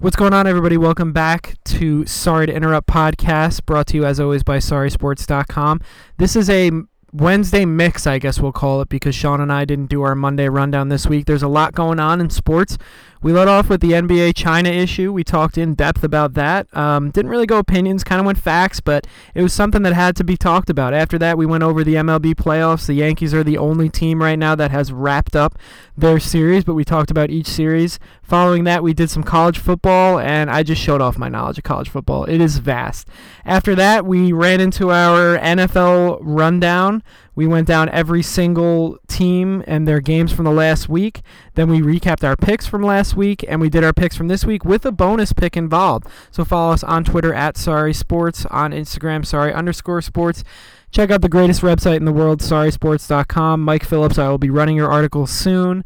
What's going on, everybody? Welcome back to Sorry to Interrupt podcast, brought to you as always by SorrySports.com. This is a Wednesday mix, I guess we'll call it, because Sean and I didn't do our Monday rundown this week. There's a lot going on in sports. We let off with the NBA China issue. We talked in depth about that. Um, didn't really go opinions, kind of went facts, but it was something that had to be talked about. After that, we went over the MLB playoffs. The Yankees are the only team right now that has wrapped up their series, but we talked about each series. Following that, we did some college football, and I just showed off my knowledge of college football. It is vast. After that, we ran into our NFL rundown. We went down every single team and their games from the last week. Then we recapped our picks from last week, and we did our picks from this week with a bonus pick involved. So follow us on Twitter at Sorry Sports, on Instagram, Sorry underscore Sports. Check out the greatest website in the world, SorrySports.com. Mike Phillips, I will be running your article soon.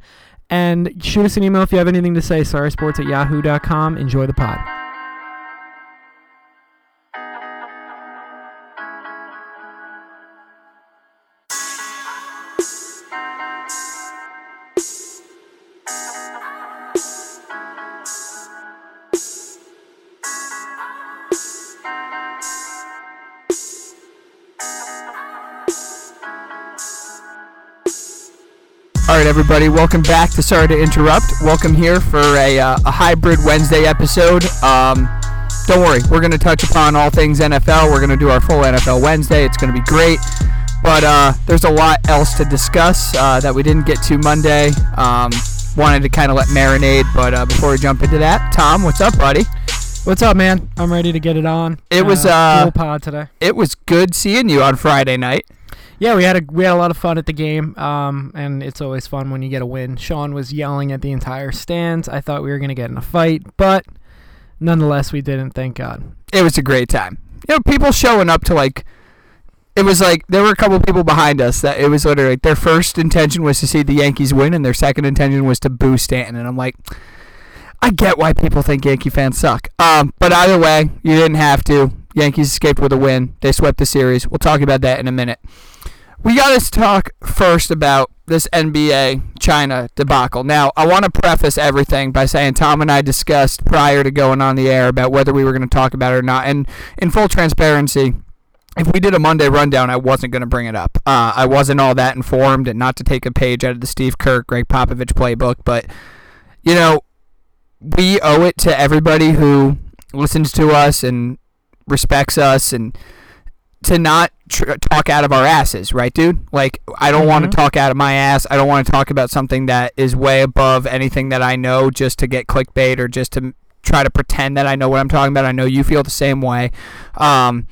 And shoot us an email if you have anything to say, SorrySports at yahoo.com. Enjoy the pod. Right, everybody, welcome back to Sorry to Interrupt. Welcome here for a, uh, a hybrid Wednesday episode. Um, don't worry, we're going to touch upon all things NFL. We're going to do our full NFL Wednesday. It's going to be great. But uh, there's a lot else to discuss uh, that we didn't get to Monday. Um, wanted to kind of let marinade, but uh, before we jump into that, Tom, what's up, buddy? What's up, man? I'm ready to get it on. It was, uh, cool pod today. It was good seeing you on Friday night. Yeah, we had a we had a lot of fun at the game, um, and it's always fun when you get a win. Sean was yelling at the entire stands. I thought we were gonna get in a fight, but nonetheless, we didn't. Thank God. It was a great time. You know, people showing up to like. It was like there were a couple people behind us that it was literally like their first intention was to see the Yankees win, and their second intention was to boo Stanton. And I'm like, I get why people think Yankee fans suck. Um, but either way, you didn't have to. Yankees escaped with a win. They swept the series. We'll talk about that in a minute. We got to talk first about this NBA China debacle. Now, I want to preface everything by saying Tom and I discussed prior to going on the air about whether we were going to talk about it or not. And in full transparency, if we did a Monday rundown, I wasn't going to bring it up. Uh, I wasn't all that informed, and not to take a page out of the Steve Kerr, Gregg Popovich playbook, but you know, we owe it to everybody who listens to us and respects us and to not tr- talk out of our asses, right, dude? Like, I don't want to talk out of my ass. I don't want to talk about something that is way above anything that I know just to get clickbait or just to try to pretend that I know what I'm talking about. I know you feel the same way. Um,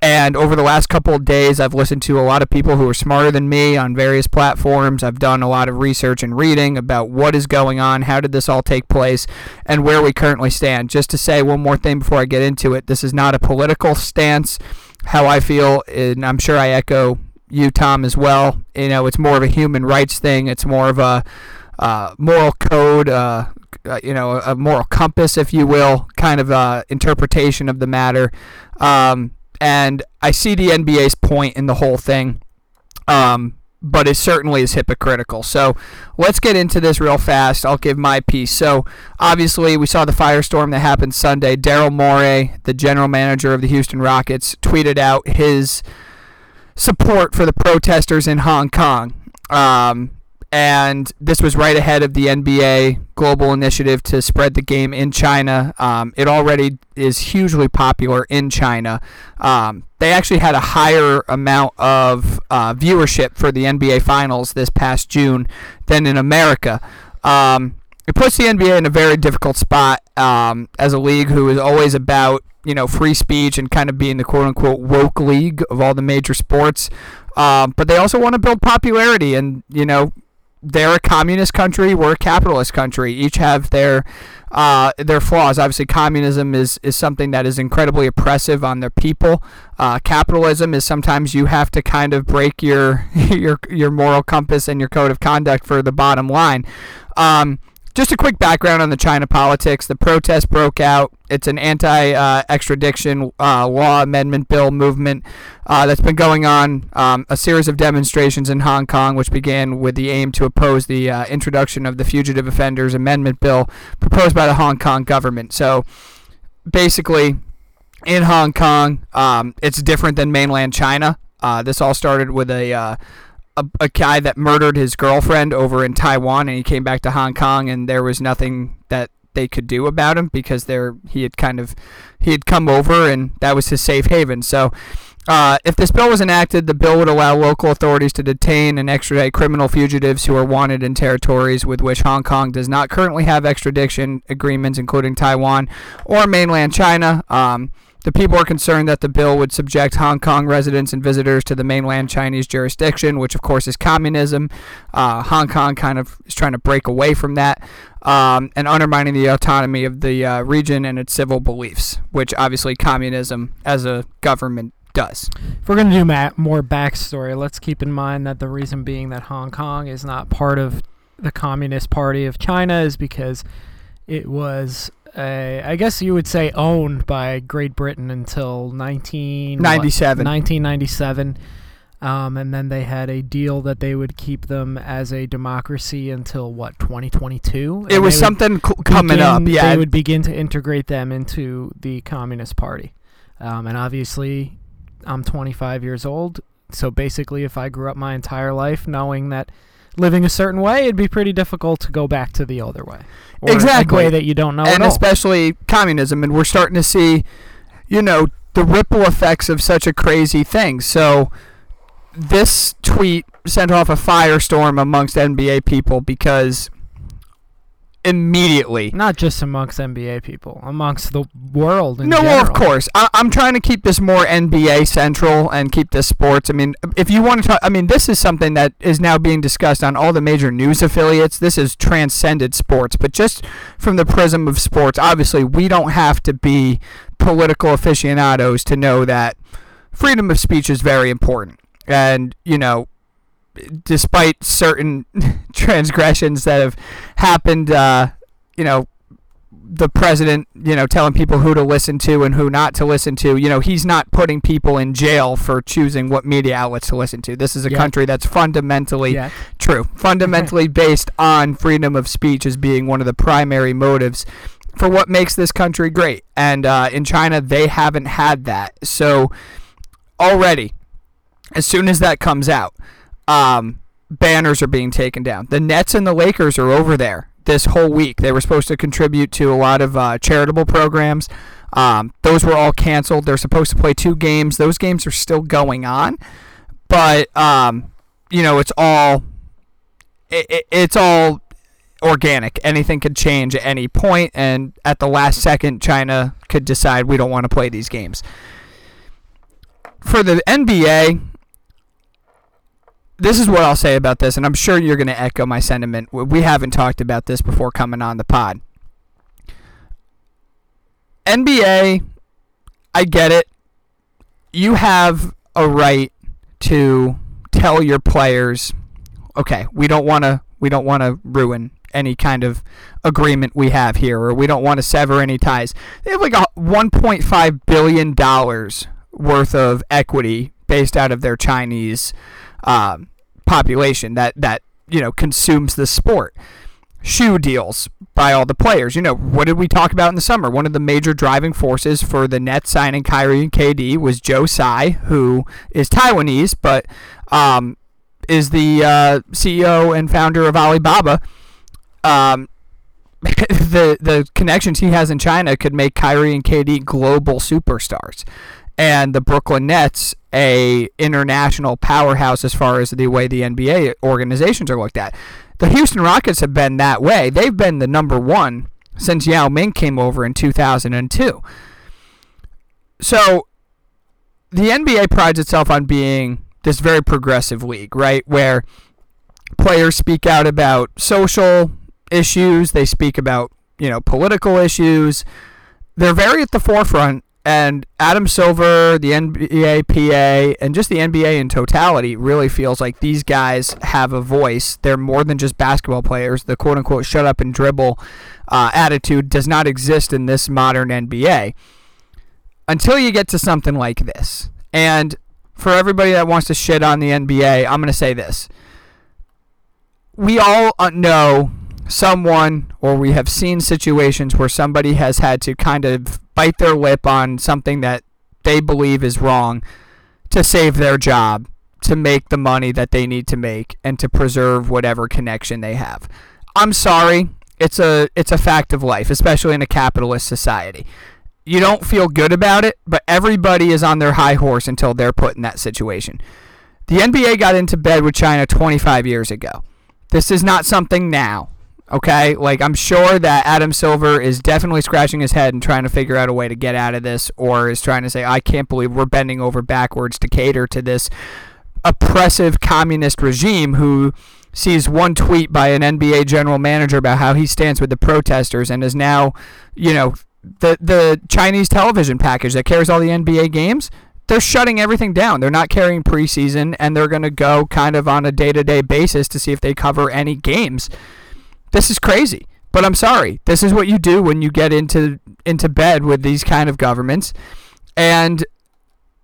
and over the last couple of days, I've listened to a lot of people who are smarter than me on various platforms. I've done a lot of research and reading about what is going on, how did this all take place, and where we currently stand. Just to say one more thing before I get into it this is not a political stance. How I feel, and I'm sure I echo you, Tom, as well. You know, it's more of a human rights thing, it's more of a uh, moral code. Uh, uh, you know, a moral compass, if you will, kind of uh, interpretation of the matter. Um, and I see the NBA's point in the whole thing, um, but it certainly is hypocritical. So let's get into this real fast. I'll give my piece. So obviously, we saw the firestorm that happened Sunday. Daryl Morey, the general manager of the Houston Rockets, tweeted out his support for the protesters in Hong Kong. Um, and this was right ahead of the NBA global initiative to spread the game in China. Um, it already is hugely popular in China. Um, they actually had a higher amount of uh, viewership for the NBA Finals this past June than in America. Um, it puts the NBA in a very difficult spot um, as a league who is always about you know free speech and kind of being the quote unquote woke league of all the major sports. Um, but they also want to build popularity and you know they're a communist country. We're a capitalist country. Each have their uh, their flaws. Obviously, communism is, is something that is incredibly oppressive on their people. Uh, capitalism is sometimes you have to kind of break your your your moral compass and your code of conduct for the bottom line. Um, just a quick background on the China politics. The protest broke out. It's an anti-extradition uh, law amendment bill movement uh, that's been going on. Um, a series of demonstrations in Hong Kong, which began with the aim to oppose the uh, introduction of the Fugitive Offenders Amendment Bill proposed by the Hong Kong government. So, basically, in Hong Kong, um, it's different than mainland China. Uh, this all started with a uh, a, a guy that murdered his girlfriend over in Taiwan, and he came back to Hong Kong, and there was nothing that they could do about him because there he had kind of he had come over, and that was his safe haven. So. Uh, if this bill was enacted, the bill would allow local authorities to detain and extradite criminal fugitives who are wanted in territories with which Hong Kong does not currently have extradition agreements, including Taiwan or mainland China. Um, the people are concerned that the bill would subject Hong Kong residents and visitors to the mainland Chinese jurisdiction, which of course is communism. Uh, Hong Kong kind of is trying to break away from that um, and undermining the autonomy of the uh, region and its civil beliefs, which obviously communism as a government does. If we're going to do ma- more backstory, let's keep in mind that the reason being that Hong Kong is not part of the Communist Party of China is because it was uh, I guess you would say owned by Great Britain until 1997. 1997. Um, and then they had a deal that they would keep them as a democracy until what 2022. It was something cl- coming begin, up. Yeah, they would begin to integrate them into the Communist Party. Um, and obviously, I'm 25 years old, so basically, if I grew up my entire life knowing that living a certain way, it'd be pretty difficult to go back to the other way. Or exactly. A way that you don't know. And especially communism. And we're starting to see, you know, the ripple effects of such a crazy thing. So this tweet sent off a firestorm amongst NBA people because immediately. Not just amongst NBA people, amongst the world. no, general. of course. I, am trying to keep this more NBA central and keep this sports. I mean, if you want to talk, I mean, this is something that is now being discussed on all the major news affiliates. This has transcended sports, but just from the prism of sports, obviously, we don't have to be political aficionados to know that freedom of speech is very important. And, you know, despite certain transgressions that have happened, uh, you know, the president, you know, telling people who to listen to and who not to listen to, you know, he's not putting people in jail for choosing what media outlets to listen to. This is a Yeah. country that's fundamentally Yeah. true, fundamentally based on freedom of speech as being one of the primary motives for what makes this country great. And uh, in China, they haven't had that. So already, as soon as that comes out, um, banners are being taken down. The Nets and the Lakers are over there this whole week. They were supposed to contribute to a lot of uh, charitable programs. Um, those were all canceled. They're supposed to play two games. Those games are still going on, but um, you know it's all it, it, it's all organic. Anything could change at any point, and at the last second, China could decide we don't want to play these games. For the NBA, this is what I'll say about this, and I'm sure you're going to echo my sentiment. We haven't talked about this before coming on the pod. NBA, I get it. You have a right to tell your players, okay, we don't want to we don't want to ruin any kind of agreement we have here, or we don't want to sever any ties. They have like a 1.5 billion dollars worth of equity based out of their Chinese um, population that that you know consumes the sport. Shoe deals by all the players. You know what did we talk about in the summer? One of the major driving forces for the Nets signing Kyrie and KD was Joe Tsai, who is Taiwanese but um, is the uh, CEO and founder of Alibaba. Um, the the connections he has in China could make Kyrie and KD global superstars, and the Brooklyn Nets a international powerhouse as far as the way the NBA organizations are looked at. The Houston Rockets have been that way. They've been the number one since Yao Ming came over in 2002. So the NBA prides itself on being this very progressive league, right? Where players speak out about social issues, they speak about, you know, political issues. They're very at the forefront And Adam Silver, the NBA PA, and just the NBA in totality really feels like these guys have a voice. They're more than just basketball players. The quote unquote shut up and dribble uh, attitude does not exist in this modern NBA until you get to something like this. And for everybody that wants to shit on the NBA, I'm going to say this. We all uh, know someone, or we have seen situations where somebody has had to kind of bite their lip on something that they believe is wrong to save their job, to make the money that they need to make, and to preserve whatever connection they have. I'm sorry. It's a it's a fact of life, especially in a capitalist society. You don't feel good about it, but everybody is on their high horse until they're put in that situation. The NBA got into bed with China 25 years ago. This is not something now. Okay, like I'm sure that Adam Silver is definitely scratching his head and trying to figure out a way to get out of this, or is trying to say, I can't believe we're bending over backwards to cater to this oppressive communist regime who sees one tweet by an NBA general manager about how he stands with the protesters and is now, you know, the the Chinese television package that carries all the NBA games. They're shutting everything down. They're not carrying preseason, and they're going to go kind of on a day to day basis to see if they cover any games. This is crazy. But I'm sorry. This is what you do when you get into into bed with these kind of governments. And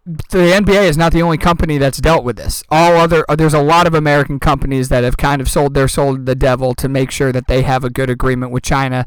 the NBA is not the only company that's dealt with this. All other uh, there's a lot of American companies that have kind of sold their soul to the devil to make sure that they have a good agreement with China.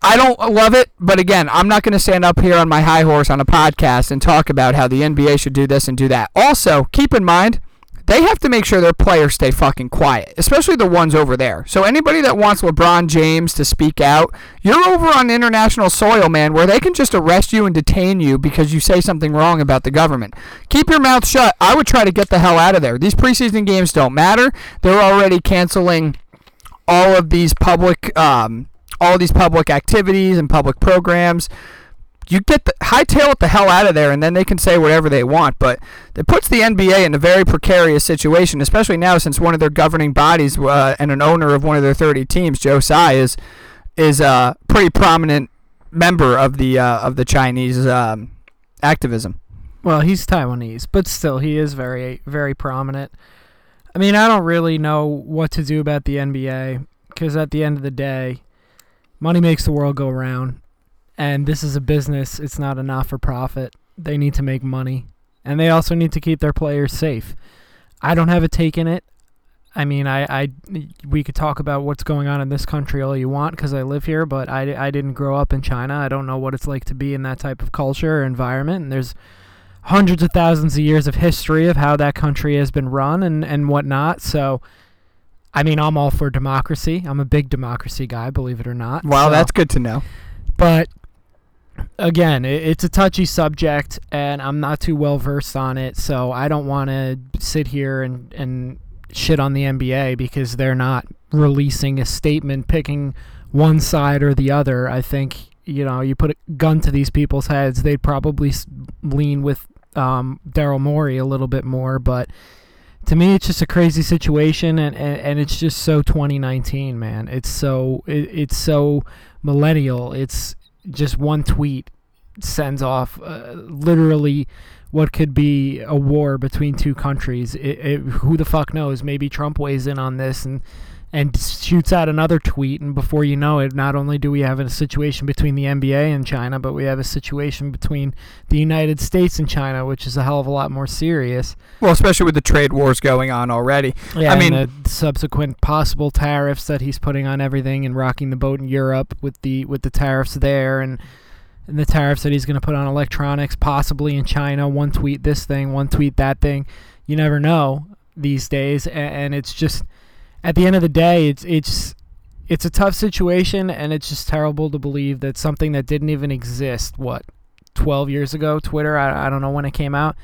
I don't love it, but again, I'm not going to stand up here on my high horse on a podcast and talk about how the NBA should do this and do that. Also, keep in mind, they have to make sure their players stay fucking quiet, especially the ones over there. So anybody that wants LeBron James to speak out, you're over on international soil, man, where they can just arrest you and detain you because you say something wrong about the government. Keep your mouth shut. I would try to get the hell out of there. These preseason games don't matter. They're already canceling all of these public um, all these public activities and public programs you get the hightail it the hell out of there, and then they can say whatever they want. But it puts the NBA in a very precarious situation, especially now since one of their governing bodies uh, and an owner of one of their 30 teams, Joe Tsai, is is a pretty prominent member of the uh, of the Chinese um, activism. Well, he's Taiwanese, but still, he is very very prominent. I mean, I don't really know what to do about the NBA because at the end of the day, money makes the world go round and this is a business. It's not a not for profit. They need to make money, and they also need to keep their players safe. I don't have a take in it. I mean, I, I we could talk about what's going on in this country all you want because I live here, but I, I didn't grow up in China. I don't know what it's like to be in that type of culture or environment. And there's hundreds of thousands of years of history of how that country has been run and, and whatnot. So, I mean, I'm all for democracy. I'm a big democracy guy, believe it or not. Wow, so, that's good to know. But again, it's a touchy subject, and I'm not too well versed on it, so I don't want to sit here and and shit on the NBA because they're not releasing a statement picking one side or the other. I think you know you put a gun to these people's heads, they'd probably lean with um, Daryl Morey a little bit more, but. To me, it's just a crazy situation, and, and, and it's just so 2019, man. It's so it, it's so millennial. It's just one tweet sends off uh, literally what could be a war between two countries. It, it, who the fuck knows? Maybe Trump weighs in on this and and shoots out another tweet, and before you know it, not only do we have a situation between the NBA and China, but we have a situation between the United States and China, which is a hell of a lot more serious. Well, especially with the trade wars going on already. Yeah, I mean, the subsequent possible tariffs that he's putting on everything and rocking the boat in Europe with the with the tariffs there and. And the tariffs that he's going to put on electronics, possibly in China. One tweet this thing, one tweet that thing. You never know these days, and it's just at the end of the day, it's it's it's a tough situation, and it's just terrible to believe that something that didn't even exist, what, 12 years ago, Twitter, I, I don't know when it came out,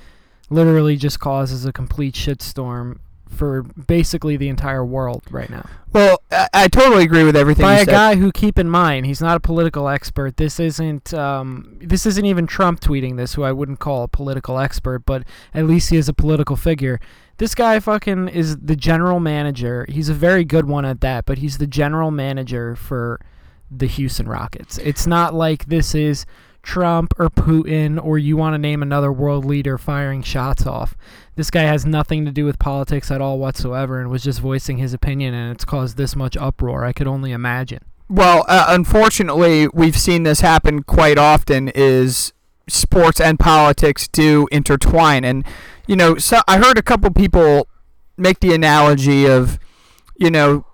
literally just causes a complete shitstorm for basically the entire world right now. Well, I, I totally agree with everything. By a said. guy who, keep in mind, he's not a political expert. This isn't um, this isn't even Trump tweeting this, who I wouldn't call a political expert, but at least he is a political figure. This guy fucking is the general manager. He's a very good one at that, but he's the general manager for the Houston Rockets. It's not like this is Trump or Putin or you want to name another world leader firing shots off. This guy has nothing to do with politics at all whatsoever and was just voicing his opinion, and it's caused this much uproar. I could only imagine. Well, uh, unfortunately, we've seen this happen quite often. Is sports and politics do intertwine, and you know, so I heard a couple people make the analogy of, you know,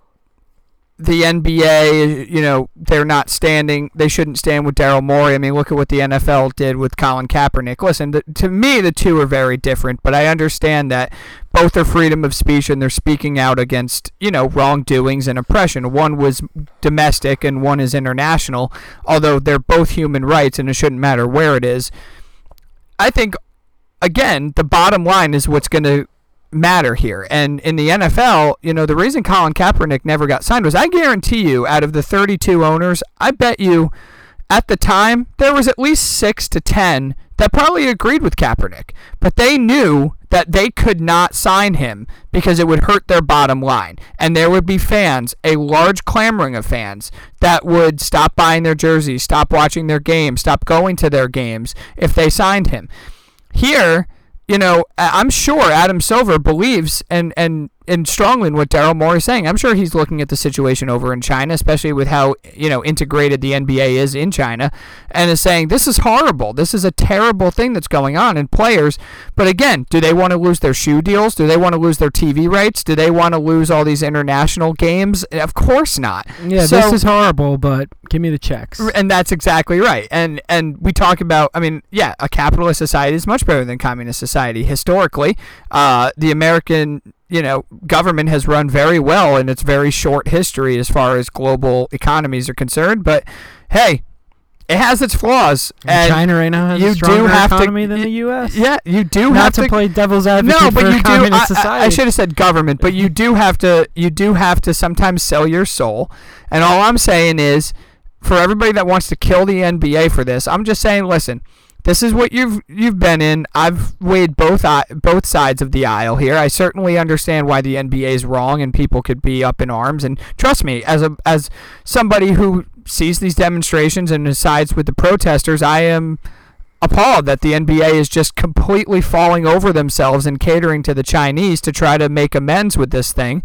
the NBA, you know, they're not standing. They shouldn't stand with Daryl Morey. I mean, look at what the NFL did with Colin Kaepernick. Listen, the, to me, the two are very different, but I understand that both are freedom of speech and they're speaking out against, you know, wrongdoings and oppression. One was domestic and one is international, although they're both human rights and it shouldn't matter where it is. I think, again, the bottom line is what's going to matter here. And in the NFL, you know, the reason Colin Kaepernick never got signed was I guarantee you, out of the 32 owners, I bet you at the time there was at least six to 10 that probably agreed with Kaepernick. But they knew that they could not sign him because it would hurt their bottom line. And there would be fans, a large clamoring of fans, that would stop buying their jerseys, stop watching their games, stop going to their games if they signed him. Here, you know, I'm sure Adam Silver believes and and and strongly in what Daryl Morey is saying. I'm sure he's looking at the situation over in China, especially with how you know integrated the NBA is in China, and is saying this is horrible. This is a terrible thing that's going on in players. But again, do they want to lose their shoe deals? Do they want to lose their TV rights? Do they want to lose all these international games? Of course not. Yeah, so, this is horrible, but give me the checks. And that's exactly right. And and we talk about. I mean, yeah, a capitalist society is much better than communist society historically. Uh, the American you know, government has run very well in its very short history as far as global economies are concerned. But hey, it has its flaws. And, and China right now has a stronger economy to, than the U.S. Yeah, you do Not have to, to play devil's advocate. No, but you do. I, I, I should have said government, but you do have to. You do have to sometimes sell your soul. And all I'm saying is, for everybody that wants to kill the NBA for this, I'm just saying, listen this is what you've you've been in. I've weighed both both sides of the aisle here. I certainly understand why the NBA is wrong and people could be up in arms. And trust me, as a as somebody who sees these demonstrations and sides with the protesters, I am appalled that the NBA is just completely falling over themselves and catering to the Chinese to try to make amends with this thing.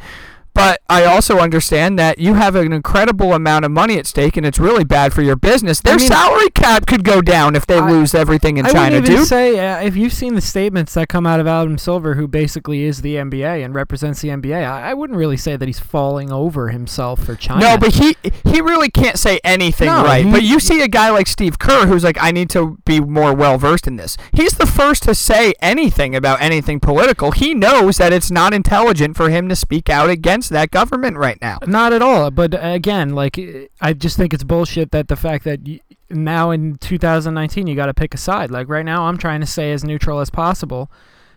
But I also understand that you have an incredible amount of money at stake, and it's really bad for your business. Their I mean, salary cap could go down if they I, lose everything in I China, would even dude. Say uh, if you've seen the statements that come out of Adam Silver, who basically is the NBA and represents the NBA, I, I wouldn't really say that he's falling over himself for China. No, but he he really can't say anything no, right. He, but you see a guy like Steve Kerr, who's like, I need to be more well versed in this. He's the first to say anything about anything political. He knows that it's not intelligent for him to speak out against against that government right now. Not at all. But uh, again, like I just think it's bullshit that the fact that you, now in 2019 you got to pick a side. Like right now, I'm trying to stay as neutral as possible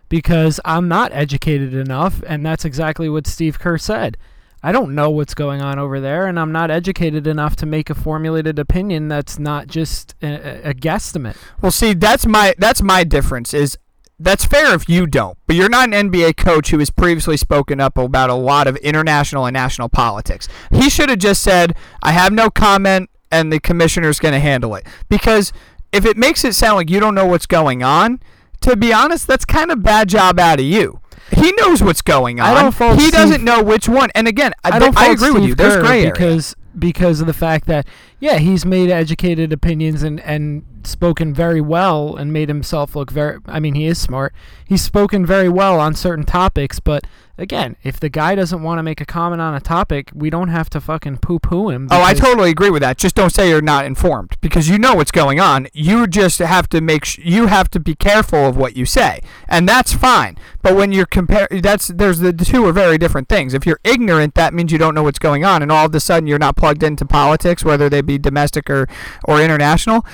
because I'm not educated enough, and that's exactly what Steve Kerr said. I don't know what's going on over there, and I'm not educated enough to make a formulated opinion that's not just a, a guesstimate. Well, see, that's my that's my difference. Is that's fair if you don't, but you're not an NBA coach who has previously spoken up about a lot of international and national politics. He should have just said, I have no comment and the commissioner's going to handle it. Because if it makes it sound like you don't know what's going on, to be honest, that's kind of bad job out of you. He knows what's going on. I don't fault he Steve, doesn't know which one. And again, I, don't I agree Steve with you. There's gray area. because because of the fact that yeah, he's made educated opinions and and spoken very well and made himself look very I mean, he is smart. He's spoken very well on certain topics, but again, if the guy doesn't want to make a comment on a topic, we don't have to fucking poo-poo him. Oh, I totally agree with that. Just don't say you're not informed because you know what's going on. You just have to make sh- you have to be careful of what you say, and that's fine. But when you're compare, that's there's the, the two are very different things. If you're ignorant, that means you don't know what's going on, and all of a sudden you're not plugged into politics, whether they be domestic or or international,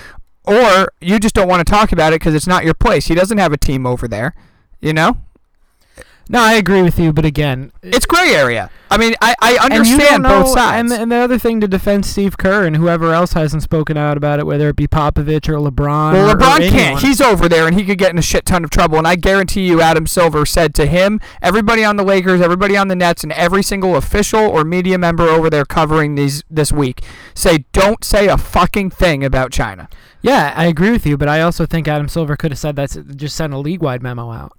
or you just don't want to talk about it because it's not your place. He doesn't have a team over there, you know. No, I agree with you, but again, It's gray area. I mean, I, I and you don't understand both sides. And the, and the other thing to defend Steve Kerr and whoever else hasn't spoken out about it, whether it be Popovich or LeBron. well, or- or LeBron can't. anyone. He's over there, and he could get in a shit ton of trouble. And I guarantee you, Adam Silver said to him, everybody on the Lakers, everybody on the Nets, and every single official or media member over there covering these this week, say, don't say a fucking thing about China. Yeah, I agree with you, but I also think Adam Silver could have said that, just sent a league-wide memo out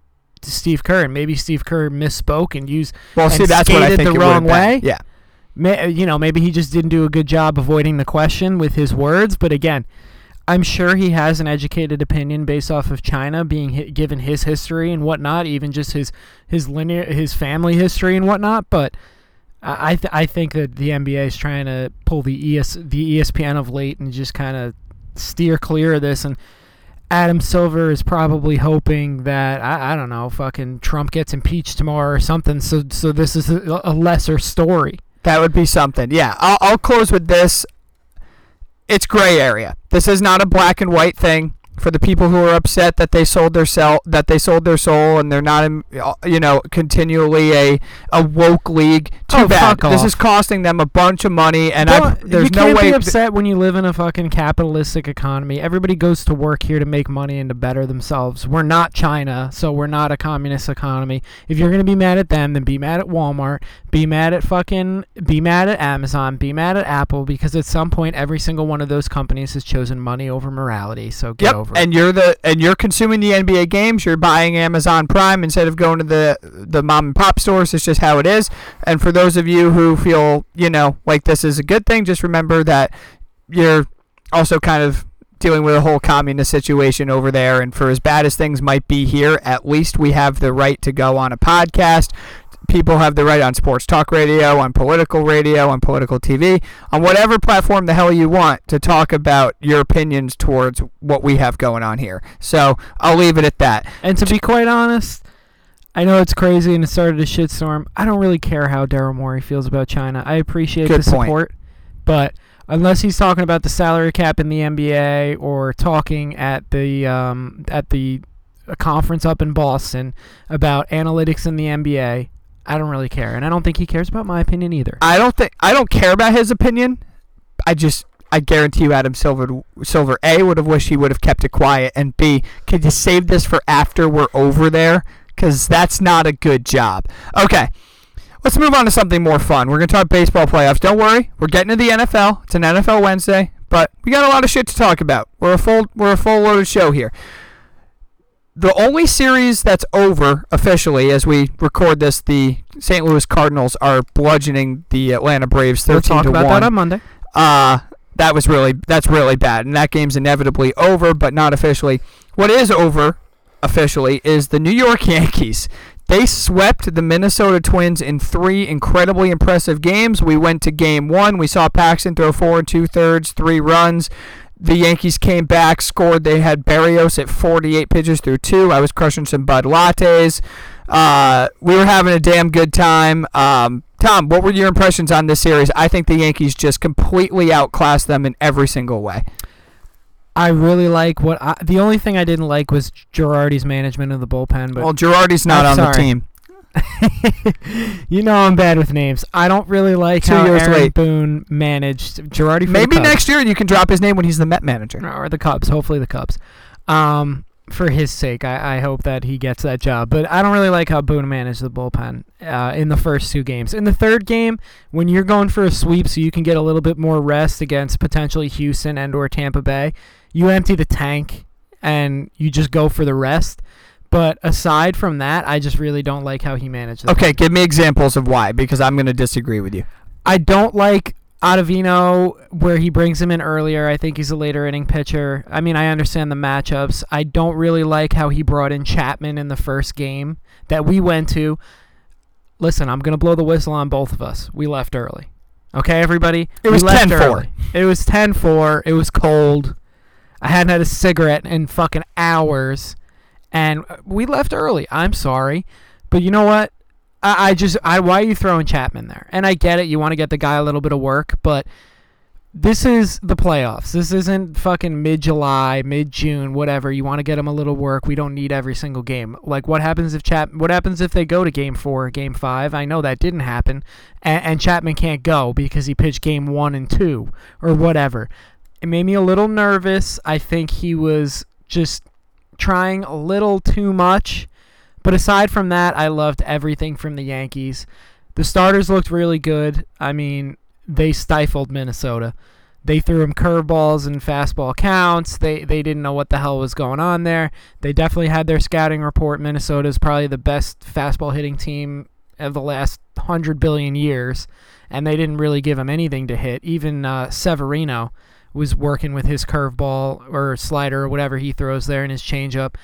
Steve Kerr, and maybe Steve Kerr misspoke and used, Well, see, that's what I think the wrong way? Yeah. may, you know, maybe he just didn't do a good job avoiding the question with his words. But again, I'm sure he has an educated opinion based off of China being hi- given his history and whatnot, even just his his linear his family history and whatnot. But I I, th- I think that the NBA is trying to pull the ES the ESPN of late and just kind of steer clear of this and. Adam Silver is probably hoping that I, I don't know, fucking Trump gets impeached tomorrow or something. So so this is a, a lesser story. That would be something. Yeah, I'll, I'll close with this. It's gray area. This is not a black and white thing. For the people who are upset that they sold their sell that they sold their soul and they're not, in, uh, you know, continually a a woke league. Too Oh, bad. fuck This is costing them a bunch of money, and I there's you no can't way. be upset when you live in a fucking capitalistic economy. Everybody goes to work here to make money and to better themselves. We're not China, so we're not a communist economy. If you're gonna be mad at them, then be mad at Walmart. Be mad at fucking. Be mad at Amazon. Be mad at Apple because at some point every single one of those companies has chosen money over morality. So get Yep, over it. and you're the and you're consuming the NBA games. You're buying Amazon Prime instead of going to the the mom and pop stores. It's just how it is. And for those of you who feel you know like this is a good thing, just remember that you're also kind of dealing with a whole communist situation over there. And for as bad as things might be here, at least we have the right to go on a podcast. People have the right on sports talk radio, on political radio, on political TV, on whatever platform the hell you want to talk about your opinions towards what we have going on here. So I'll leave it at that. And to be quite honest, I know it's crazy and it started a shitstorm. I don't really care how Daryl Morey feels about China. I appreciate Good the point. support, but unless he's talking about the salary cap in the NBA or talking at the um, at the a conference up in Boston about analytics in the NBA, I don't really care, and I don't think he cares about my opinion either. I don't think I don't care about his opinion. I just I guarantee you, Adam Silver Silver A would have wished he would have kept it quiet, and B could you save this for after we're over there? Because that's not a good job. Okay. Let's move on to something more fun. We're going to talk baseball playoffs. Don't worry, we're getting to the NFL. It's an NFL Wednesday, but we got a lot of shit to talk about. We're a full we're a full loaded show here. The only series that's over officially as we record this, the St. Louis Cardinals are bludgeoning the Atlanta Braves 13 We'll 13 talk to about 1. that on Monday. Uh that was really that's really bad, and that game's inevitably over, but not officially. What is over officially is the New York Yankees. They swept the Minnesota Twins in three incredibly impressive games. We went to game one. We saw Paxton throw four and two thirds, three runs. The Yankees came back, scored. They had Berríos at 48 pitches through two. I was crushing some Bud Lattes. Uh, we were having a damn good time. Um, Tom, what were your impressions on this series? I think the Yankees just completely outclassed them in every single way. I really like what I, the only thing I didn't like was Girardi's management of the bullpen, but Well, Girardi's not I'm on the team. you know I'm bad with names. I don't really like Two how years Aaron late. Boone managed Girardi. Maybe next year you can drop his name when he's the Met manager. or the Cubs. Hopefully the Cubs. Um, for his sake, I, I hope that he gets that job. But I don't really like how Boone managed the bullpen uh, in the first two games. In the third game, when you're going for a sweep, so you can get a little bit more rest against potentially Houston and or Tampa Bay, you empty the tank and you just go for the rest. But aside from that, I just really don't like how he managed. The Okay, give me examples of why, because I'm going to disagree with you. I don't like Ottavino where he brings him in earlier. I think he's a later inning pitcher. I mean, I understand the matchups. I don't really like how he brought in Chapman in the first game that we went to. Listen, I'm going to blow the whistle on both of us. We left early. Okay, everybody? It was left 10-4. It was 10-4. It was cold. I hadn't had a cigarette in fucking hours. And uh, we left early. I'm sorry. But you know what? I, I just I why are you throwing Chapman there? And I get it, you want to get the guy a little bit of work, but this is the playoffs. This isn't fucking mid July, mid June, whatever. You want to get them a little work. We don't need every single game. Like, what happens if Chap? What happens if they go to Game Four, Game Five? I know that didn't happen, and, and Chapman can't go because he pitched Game One and Two or whatever. It made me a little nervous. I think he was just trying a little too much. But aside from that, I loved everything from the Yankees. The starters looked really good. I mean, they stifled Minnesota. They threw him curveballs and fastball counts. They they didn't know what the hell was going on there. They definitely had their scouting report. Minnesota is probably the best fastball hitting team of the last hundred billion years, and they didn't really give him anything to hit. Even uh, Severino was working with his curveball or slider or whatever he throws there and his changeup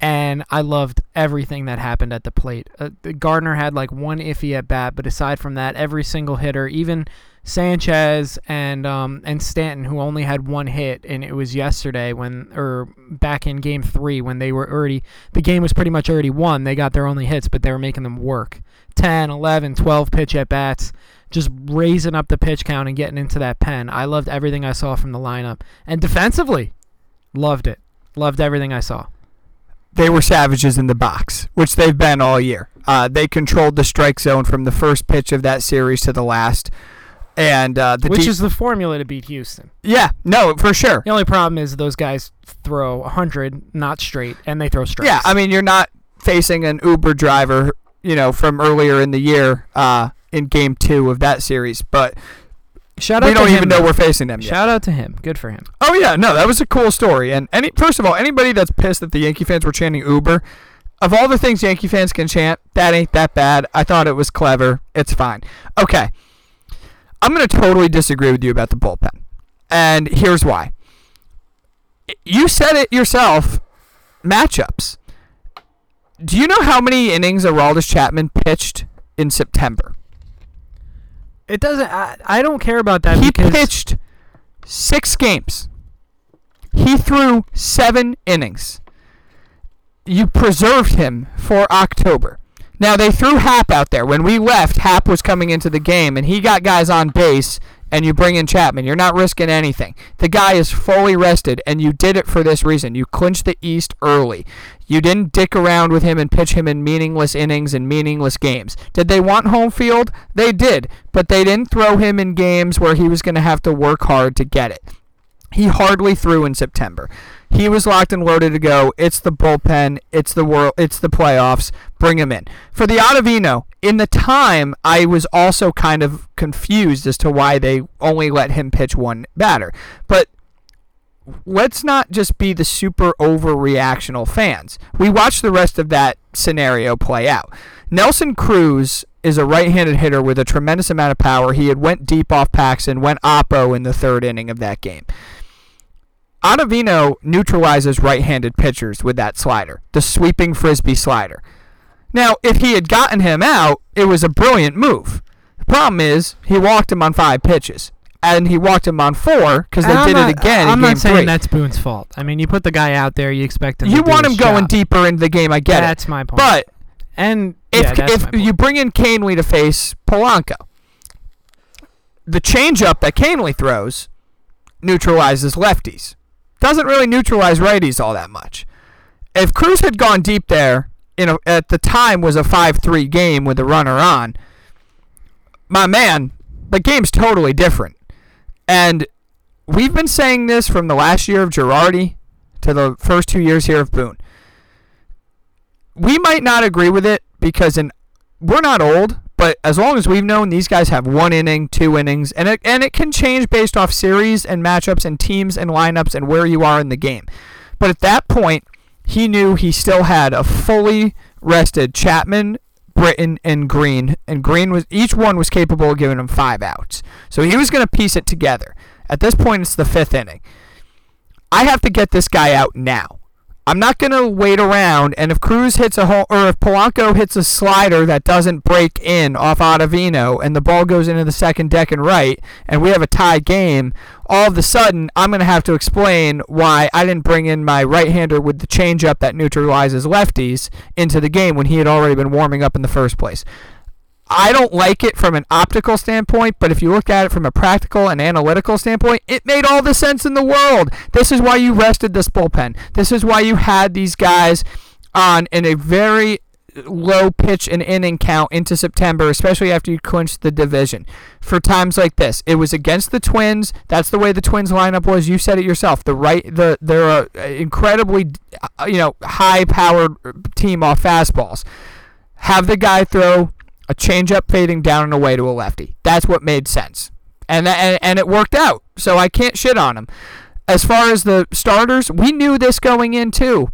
and I loved everything that happened at the plate. Uh, Gardner had like one iffy at bat, but aside from that, every single hitter, even Sanchez and um, and Stanton, who only had one hit, and it was yesterday when or back in Game Three when they were already the game was pretty much already won. They got their only hits, but they were making them work. 10, 11, 12 pitch at bats, just raising up the pitch count and getting into that pen. I loved everything I saw from the lineup, and defensively, loved it. Loved everything I saw they were savages in the box, which they've been all year. Uh, they controlled the strike zone from the first pitch of that series to the last. And uh, the which is the formula to beat Houston. Yeah, no, for sure. The only problem is those guys throw 100 not straight, and they throw straight. Yeah, I mean, you're not facing an Uber driver, you know, from earlier in the year uh, in Game Two of that series, but Shout out we don't even him, know though. we're facing them yet. Shout out to him. Good for him. Oh yeah, no, that was a cool story. And any first of all, anybody that's pissed that the Yankee fans were chanting Uber, of all the things Yankee fans can chant, that ain't that bad. I thought it was clever. It's fine. Okay. I'm going to totally disagree with you about the bullpen. And here's why. You said it yourself, matchups. Do you know how many innings Aroldis Chapman pitched in September? It doesn't. I, I don't care about that he pitched six games. He threw seven innings. You preserved him for October. Now they threw Happ out there. When we left, Happ was coming into the game, and he got guys on base. And you bring in Chapman. You're not risking anything. The guy is fully rested, and you did it for this reason. You clinched the East early. You didn't dick around with him and pitch him in meaningless innings and meaningless games. Did they want home field? They did, but they didn't throw him in games where he was going to have to work hard to get it. He hardly threw in September. He was locked and loaded to go. It's the bullpen. It's the world. It's the playoffs. Bring him in for the Ottavino. In the time, I was also kind of confused as to why they only let him pitch one batter. But let's not just be the super overreactional fans. We watched the rest of that scenario play out. Nelson Cruz is a right-handed hitter with a tremendous amount of power. He had went deep off Paxton, went oppo in the third inning of that game. Ottavino neutralizes right-handed pitchers with that slider, the sweeping frisbee slider. Now, if he had gotten him out, it was a brilliant move. The problem is he walked him on five pitches, and he walked him on four because they I'm did not- it again I'm not saying three. that's Boone's fault. I mean, you put the guy out there, you expect him. you want him going job. deeper into the game. I get That's it, my point. but and if yeah, if you bring in Kahnle to face Polanco, the changeup that Kahnle throws neutralizes lefties. Doesn't really neutralize righties all that much. If Cruz had gone deep there, you know, at the time was a five-three game with a runner on. My man, the game's totally different, and we've been saying this from the last year of Girardi to the first two years here of Boone we might not agree with it because in we're not old, but as long as we've known these guys have one inning, two innings, and it and it can change based off series and matchups and teams and lineups and where you are in the game. But at that point, he knew he still had a fully rested Chapman, Britton, and Green, and Green was each one was capable of giving him five outs. So he was going to piece it together. At this point, it's the fifth inning. I have to get this guy out now. I'm not going to wait around. And if Cruz hits a home, or if Polanco hits a slider that doesn't break in off Ottavino, and the ball goes into the second deck and right, and we have a tied game, all of a sudden I'm going to have to explain why I didn't bring in my right-hander with the changeup that neutralizes lefties into the game when he had already been warming up in the first place. I don't like it from an optical standpoint, but if you look at it from a practical and analytical standpoint, it made all the sense in the world. This is why you rested this bullpen. This is why you had these guys on in a very low pitch and inning count into September, especially after you clinched the division. For times like this, it was against the Twins. That's the way the Twins lineup was. You said it yourself. The right, the they're a incredibly, uh, you know, high-powered team off fastballs. Have the guy throw a changeup fading down and away to a lefty. That's what made sense, and and, and it worked out. So I can't shit on him. As far as the starters, we knew this going in too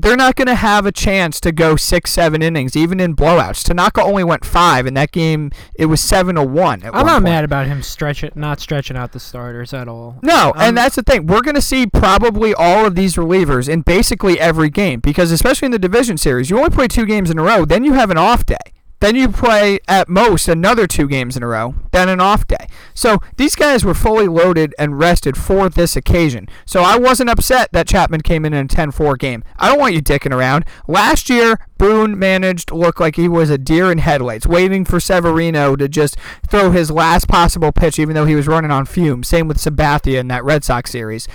they're not going to have a chance to go six, seven innings, even in blowouts. Tanaka only went five in that game. It was seven to one. I'm not point. mad about him stretch it, not stretching out the starters at all. No, um, and that's the thing. We're going to see probably all of these relievers in basically every game because, especially in the division series, you only play two games in a row. Then you have an off day. Then you play at most another two games in a row, then an off day. So these guys were fully loaded and rested for this occasion. So I wasn't upset that Chapman came in in a 10 4 game. I don't want you dicking around. Last year, Boone managed to look like he was a deer in headlights, waiting for Severino to just throw his last possible pitch, even though he was running on fumes. Same with Sabathia in that Red Sox series.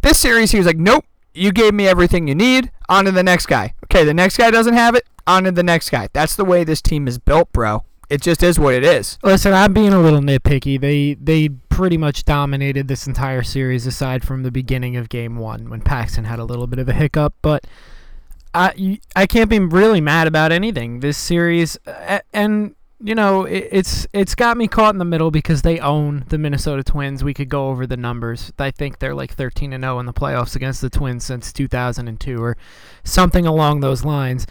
This series, he was like, nope, you gave me everything you need. On to the next guy. Okay, the next guy doesn't have it on to the next guy. That's the way this team is built, bro. It just is what it is. Listen, I'm being a little nitpicky. They they pretty much dominated this entire series, aside from the beginning of Game One when Paxton had a little bit of a hiccup. But I I can't be really mad about anything. This series, and you know, it's it's got me caught in the middle because they own the Minnesota Twins. We could go over the numbers. I think they're like 13 and 0 in the playoffs against the Twins since 2002 or something along those lines.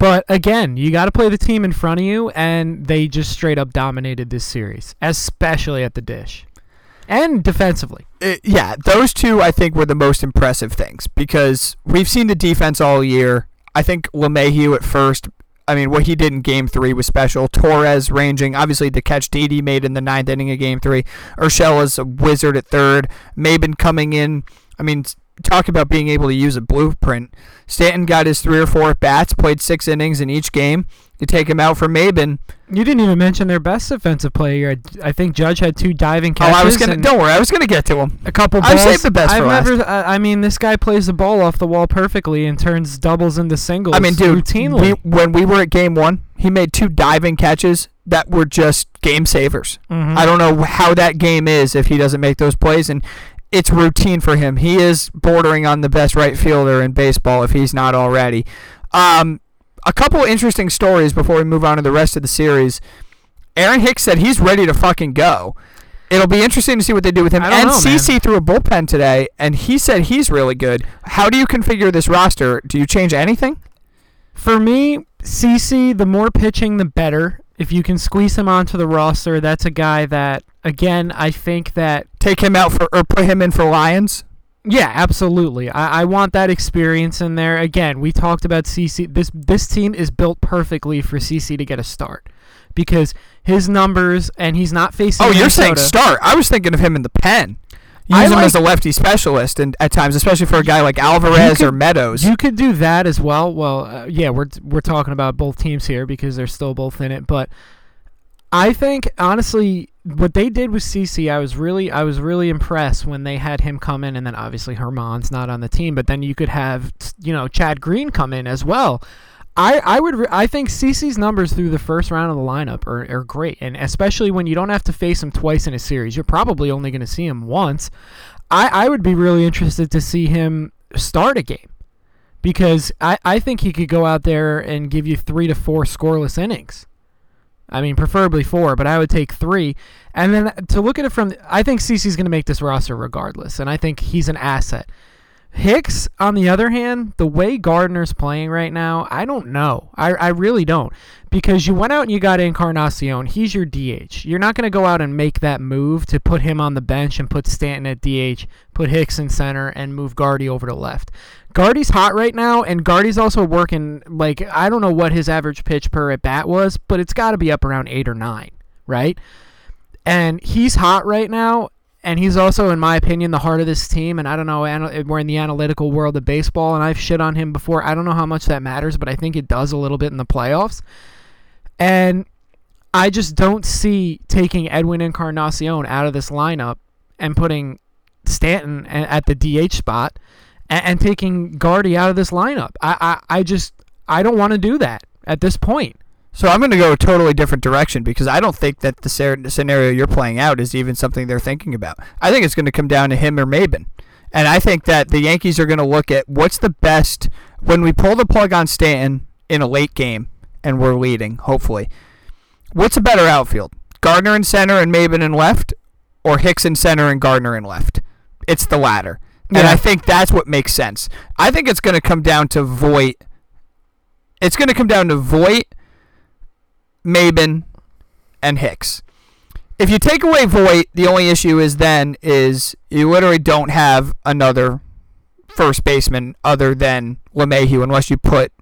But again, you got to play the team in front of you, and they just straight up dominated this series, especially at the dish and defensively. Uh, yeah, those two I think were the most impressive things because we've seen the defense all year. I think LeMahieu at first. I mean, what he did in Game Three was special. Torres ranging, obviously the catch Didi made in the ninth inning of Game Three. Urshela's a wizard at third. Maybin coming in. I mean, talk about being able to use a blueprint. Stanton got his three or four bats, played six innings in each game. You take him out for Maybin. You didn't even mention their best defensive player. I think Judge had two diving catches. Oh, I was gonna. Don't worry, I was gonna get to him. A couple. Balls. I saved the best I've for never. I mean, this guy plays the ball off the wall perfectly and turns doubles into singles. I mean, dude, routinely. We, when we were at game one, he made two diving catches that were just game savers. Mm-hmm. I don't know how that game is if he doesn't make those plays, and it's routine for him. He is bordering on the best right fielder in baseball if he's not already. Um, a couple interesting stories before we move on to the rest of the series. Aaron Hicks said he's ready to fucking go. It'll be interesting to see what they do with him. And CC threw a bullpen today, and he said he's really good. How do you configure this roster? Do you change anything? For me, CC, the more pitching, the better. If you can squeeze him onto the roster, that's a guy that again, I think that take him out for or put him in for Lyons. Yeah, absolutely. I, I want that experience in there. Again, we talked about CC. This this team is built perfectly for CC to get a start because his numbers and he's not facing. Oh, you're saying start? I was thinking of him in the pen. Use I him like, as a lefty specialist, and at times, especially for a guy like Alvarez could, or Meadows. You could do that as well. Well, uh, yeah, we're we're talking about both teams here because they're still both in it, but I think honestly, what they did with CC, I was really, I was really impressed when they had him come in, and then obviously Germán's not on the team, but then you could have, you know, Chad Green come in as well. I, I would, I think CC's numbers through the first round of the lineup are, are great, and especially when you don't have to face him twice in a series, you're probably only going to see him once. I, I would be really interested to see him start a game because I, I think he could go out there and give you three to four scoreless innings. I mean, preferably four, but I would take three. And then to look at it from, I think CC's going to make this roster regardless, and I think he's an asset. Hicks, on the other hand, the way Gardner's playing right now, I don't know. I, I really don't. Because you went out and you got Encarnacion. He's your DH. You're not going to go out and make that move to put him on the bench and put Stanton at DH, put Hicks in center, and move Guardy over to left. Guardy's hot right now, and Guardy's also working, like, I don't know what his average pitch per at bat was, but it's got to be up around eight or nine, right? And he's hot right now, and he's also, in my opinion, the heart of this team. And I don't know, we're in the analytical world of baseball, and I've shit on him before. I don't know how much that matters, but I think it does a little bit in the playoffs. And I just don't see taking Edwin Encarnacion out of this lineup and putting Stanton at the DH spot and, and taking Guardy out of this lineup. I, I, I just I don't want to do that at this point. So I'm going to go a totally different direction because I don't think that the scenario you're playing out is even something they're thinking about. I think it's going to come down to him or Maybin. And I think that the Yankees are going to look at what's the best when we pull the plug on Stanton in a late game and we're leading, hopefully. What's a better outfield? Gardner in center and Maybin in left, or Hicks in center and Gardner in left? It's the latter. Yeah. And I think that's what makes sense. I think it's going to come down to Voit. It's going to come down to Voit, Maybin, and Hicks. If you take away Voit, the only issue is then is you literally don't have another first baseman other than LeMahieu unless you put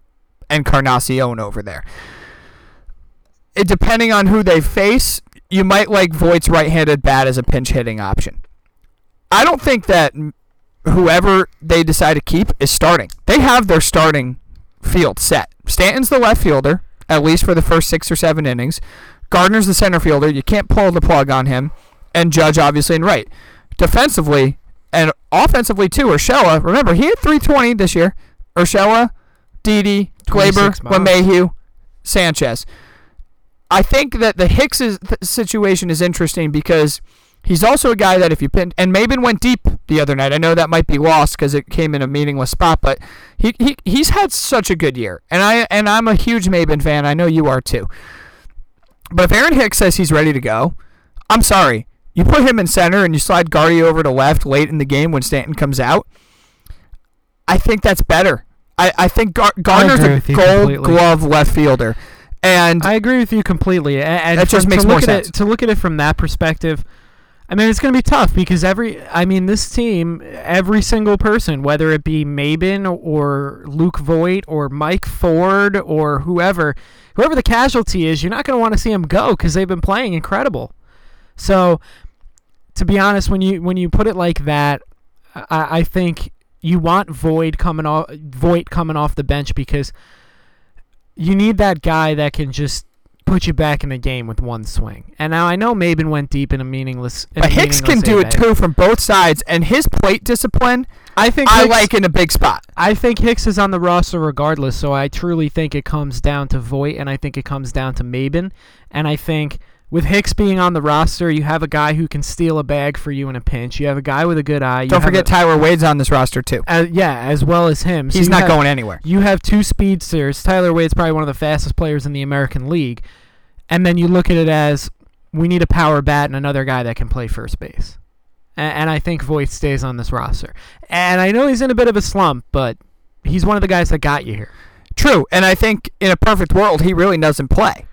Encarnacion over there. It, depending on who they face, you might like Voit's right-handed bat as a pinch hitting option. I don't think that whoever they decide to keep is starting. They have their starting field set. Stanton's the left fielder, at least for the first six or seven innings. Gardner's the center fielder. You can't pull the plug on him. And Judge, obviously, and right. Defensively and offensively, too, Urshela, remember, he had 320 this year. Urshela, Didi, Gleyber, LeMahieu, Sanchez. I think that the Hicks situation is interesting because – He's also a guy that if you pin and Maybin went deep the other night. I know that might be lost because it came in a meaningless spot, but he, he he's had such a good year, and I and I'm a huge Maybin fan. I know you are too. But if Aaron Hicks says he's ready to go, I'm sorry. You put him in center and you slide Gardy over to left late in the game when Stanton comes out. I think that's better. I, I think Gar- Gardner's a gold completely. glove left fielder. And I agree with you completely. And, and that just makes more sense. It, to look at it from that perspective, I mean, it's going to be tough because every, I mean, this team, every single person, whether it be Maybin or Luke Voit or Mike Ford or whoever, whoever the casualty is, you're not going to want to see them go because they've been playing incredible. So, to be honest, when you when you put it like that, I, I think you want Voit coming off Voit coming off the bench because you need that guy that can just put you back in the game with one swing. And now I know Maybin went deep in a meaningless. In but a Hicks can do it too from both sides, and his plate discipline. I think I Hicks, like in a big spot. I think Hicks is on the roster regardless, so I truly think it comes down to Voit, and I think it comes down to Maybin, and I think with Hicks being on the roster, you have a guy who can steal a bag for you in a pinch. You have a guy with a good eye. You Don't forget a, Tyler Wade's on this roster too. Uh, yeah, as well as him. So He's not have, going anywhere. You have two speedsters. Tyler Wade's probably one of the fastest players in the American League and then you look at it as we need a power bat and another guy that can play first base. And, and I think Voit stays on this roster. And I know he's in a bit of a slump, but he's one of the guys that got you here. True, and I think in a perfect world he really doesn't play.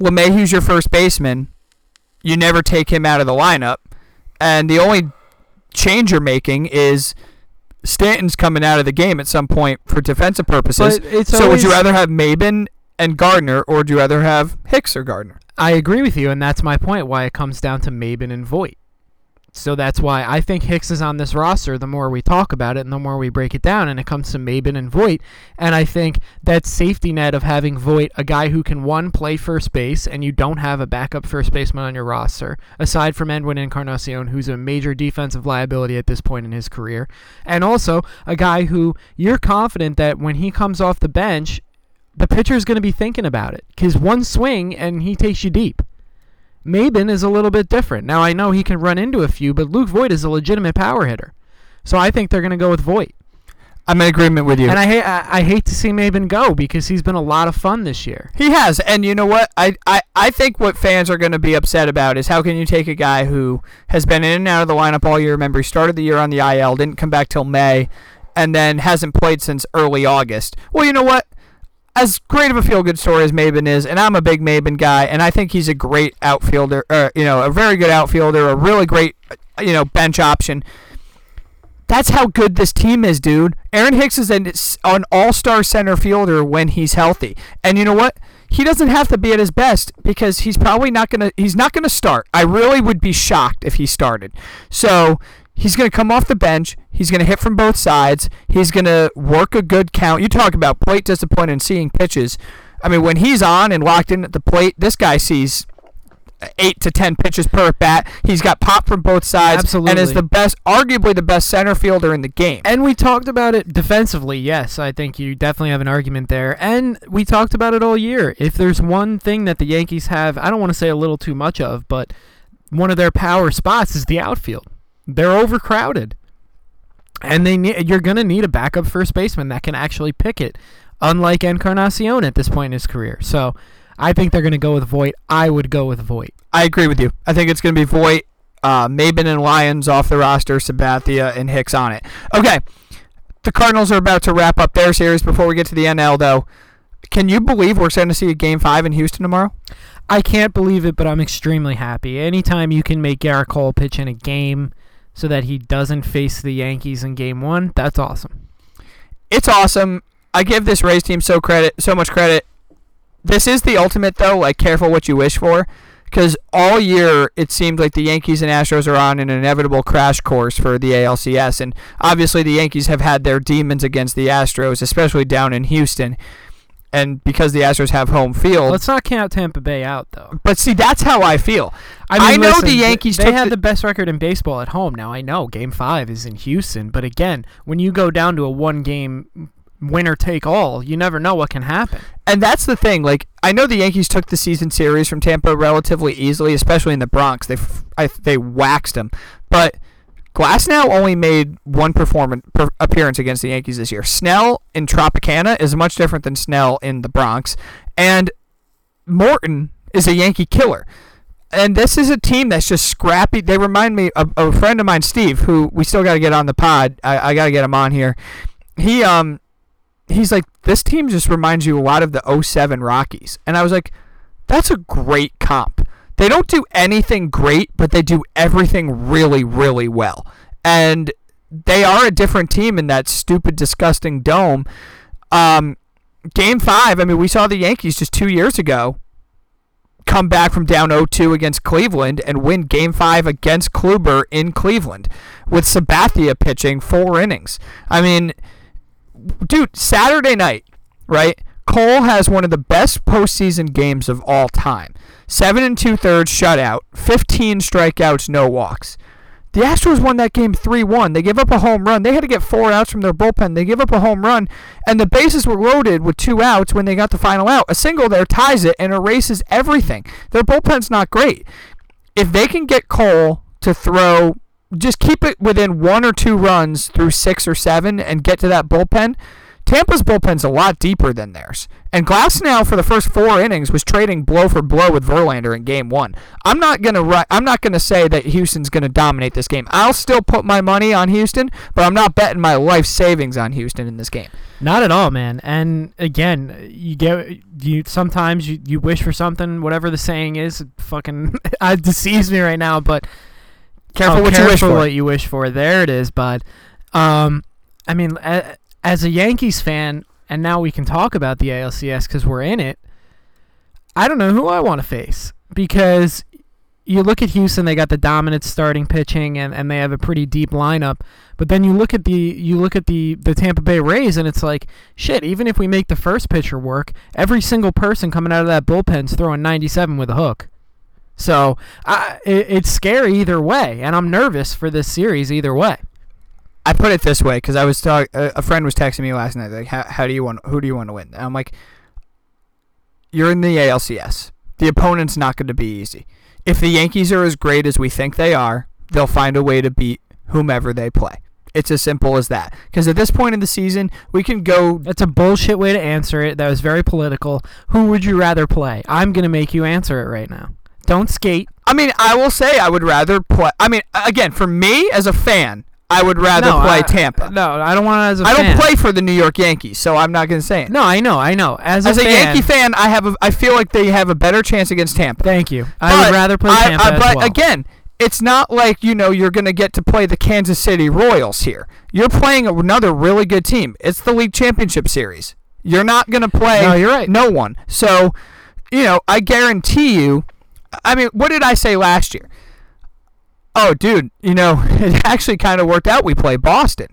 LeMahieu's your first baseman. You never take him out of the lineup, and the only change you're making is Stanton's coming out of the game at some point for defensive purposes. so would you rather have Maybin and Gardner, or do you rather have Hicks or Gardner? I agree with you, and that's my point. Why it comes down to Maybin and Voit. So that's why I think Hicks is on this roster. The more we talk about it, and the more we break it down, and it comes to Maybin and Voit, and I think that safety net of having Voit, a guy who can one play first base, and you don't have a backup first baseman on your roster, aside from Edwin Encarnacion, who's a major defensive liability at this point in his career, and also a guy who you're confident that when he comes off the bench the pitcher's going to be thinking about it because one swing and he takes you deep. Maybin is a little bit different. Now I know he can run into a few, but Luke Voit is a legitimate power hitter, so I think they're going to go with Voit. I'm in agreement with you. And I hate I, I, hate to see Maybin go because he's been a lot of fun this year. He has, and you know what? I I, I think what fans are going to be upset about is how can you take a guy who has been in and out of the lineup all year? Remember, he started the year on the IL, didn't come back till May, and then hasn't played since early August. Well, you know what? As great of a feel good story as Maybin is, and I'm a big Maybin guy, and I think he's a great outfielder, uh, you know, a very good outfielder, a really great, uh, you know, bench option. That's how good this team is, dude. Aaron Hicks is an, an all star center fielder when he's healthy. And you know what? He doesn't have to be at his best because he's probably not gonna he's not gonna start. I really would be shocked if he started. So He's going to come off the bench. He's going to hit from both sides. He's going to work a good count. You talk about plate discipline and seeing pitches. I mean, when he's on and locked in at the plate, this guy sees eight to ten pitches per at bat. He's got pop from both sides, and is the best, arguably the best center fielder in the game. And we talked about it defensively. Yes, I think you definitely have an argument there. And we talked about it all year. If there's one thing that the Yankees have, I don't want to say a little too much of, but one of their power spots is the outfield. They're overcrowded. And they need, you're going to need a backup first baseman that can actually pick it, unlike Encarnacion at this point in his career. So I think they're going to go with Voit. I would go with Voit. I agree with you. I think it's going to be Voit, uh, Maybin and Lyons off the roster, Sabathia and Hicks on it. Okay, the Cardinals are about to wrap up their series. Before we get to the NL, though, can you believe we're going to see a Game Five in Houston tomorrow? I can't believe it, but I'm extremely happy. Anytime you can make Gerrit Cole pitch in a game so that he doesn't face the Yankees in game one, that's awesome. It's awesome. I give this Rays team so credit, so much credit. This is the ultimate, though. Like, careful what you wish for, because all year it seemed like the Yankees and Astros are on an inevitable crash course for the ALCS, and obviously the Yankees have had their demons against the Astros, especially down in Houston, and because the Astros have home field. Let's not count Tampa Bay out, though. but see, that's how I feel. I, I know listen, the Yankees They took had the- the best record in baseball at home. Now I know Game Five is in Houston, but again, when you go down to a one-game winner take all, you never know what can happen. And that's the thing. Like I know the Yankees took the season series from Tampa relatively easily, especially in the Bronx. They f- I, they waxed them, but Glasnow only made one performance per, appearance against the Yankees this year. Snell in Tropicana is much different than Snell in the Bronx, and Morton is a Yankee killer. And this is a team that's just scrappy. They remind me of, of a friend of mine, Steve, who we still got to get on the pod. I, I got to get him on here. He um he's like, this team just reminds you a lot of the 07 Rockies. And I was like, that's a great comp. They don't do anything great, but they do everything really, really well. And they are a different team in that stupid, disgusting dome. Um, game five, I mean, we saw the Yankees just two years ago come back from down 0-2 against Cleveland and win game five against Kluber in Cleveland with Sabathia pitching four innings. I mean, dude, Saturday night, right? Cole has one of the best postseason games of all time. Seven and two thirds shutout, 15 strikeouts, no walks. The Astros won that game 3 1. They gave up a home run. They had to get four outs from their bullpen. They give up a home run, and the bases were loaded with two outs when they got the final out. A single there ties it and erases everything. Their bullpen's not great. If they can get Cole to throw, just keep it within one or two runs through six or seven and get to that bullpen, Tampa's bullpen's a lot deeper than theirs. And Glasnow for the first four innings was trading blow for blow with Verlander in game one. I'm not gonna I'm not gonna say that Houston's gonna dominate this game. I'll still put my money on Houston, but I'm not betting my life savings on Houston in this game. Not at all, man. And again, you get you sometimes you, you wish for something, whatever the saying is. It fucking it deceives me right now, but Careful oh, what you wish careful for. what you wish for. There it is, bud. Um, I mean, a, as a Yankees fan, and now we can talk about the ALCS because we're in it. I don't know who I want to face because you look at Houston, they got the dominant starting pitching and, and they have a pretty deep lineup. But then you look at the you look at the, the Tampa Bay Rays and it's like shit, even if we make the first pitcher work, every single person coming out of that bullpen's throwing 97 with a hook. So I, it, it's scary either way, and I'm nervous for this series either way. I put it this way because I was talk- a a friend was texting me last night like how, how do you want who do you want to win? And I'm like you're in the ALCS. The opponent's not going to be easy. If the Yankees are as great as we think they are, they'll find a way to beat whomever they play. It's as simple as that. Because at this point in the season, we can go. That's a bullshit way to answer it. That was very political. Who would you rather play? I'm gonna make you answer it right now. Don't skate. I mean, I will say I would rather play. I mean, again, for me as a fan, I would rather no, play I- Tampa. No, I don't want to as a I don't play for the New York Yankees, so I'm not going to say it. No, I know, I know. As, as a fan, Yankee fan, I have a, I feel like they have a better chance against Tampa. Thank you. I But would rather play I- Tampa I- as but well. again, it's not like you know you're going to get to play the Kansas City Royals here. You're playing another really good team. It's the league championship series. You're not going to play. No, you're right. No one. So, you know, I guarantee you. I mean, what did I say last year? Oh, dude, you know, it actually kind of worked out. We play Boston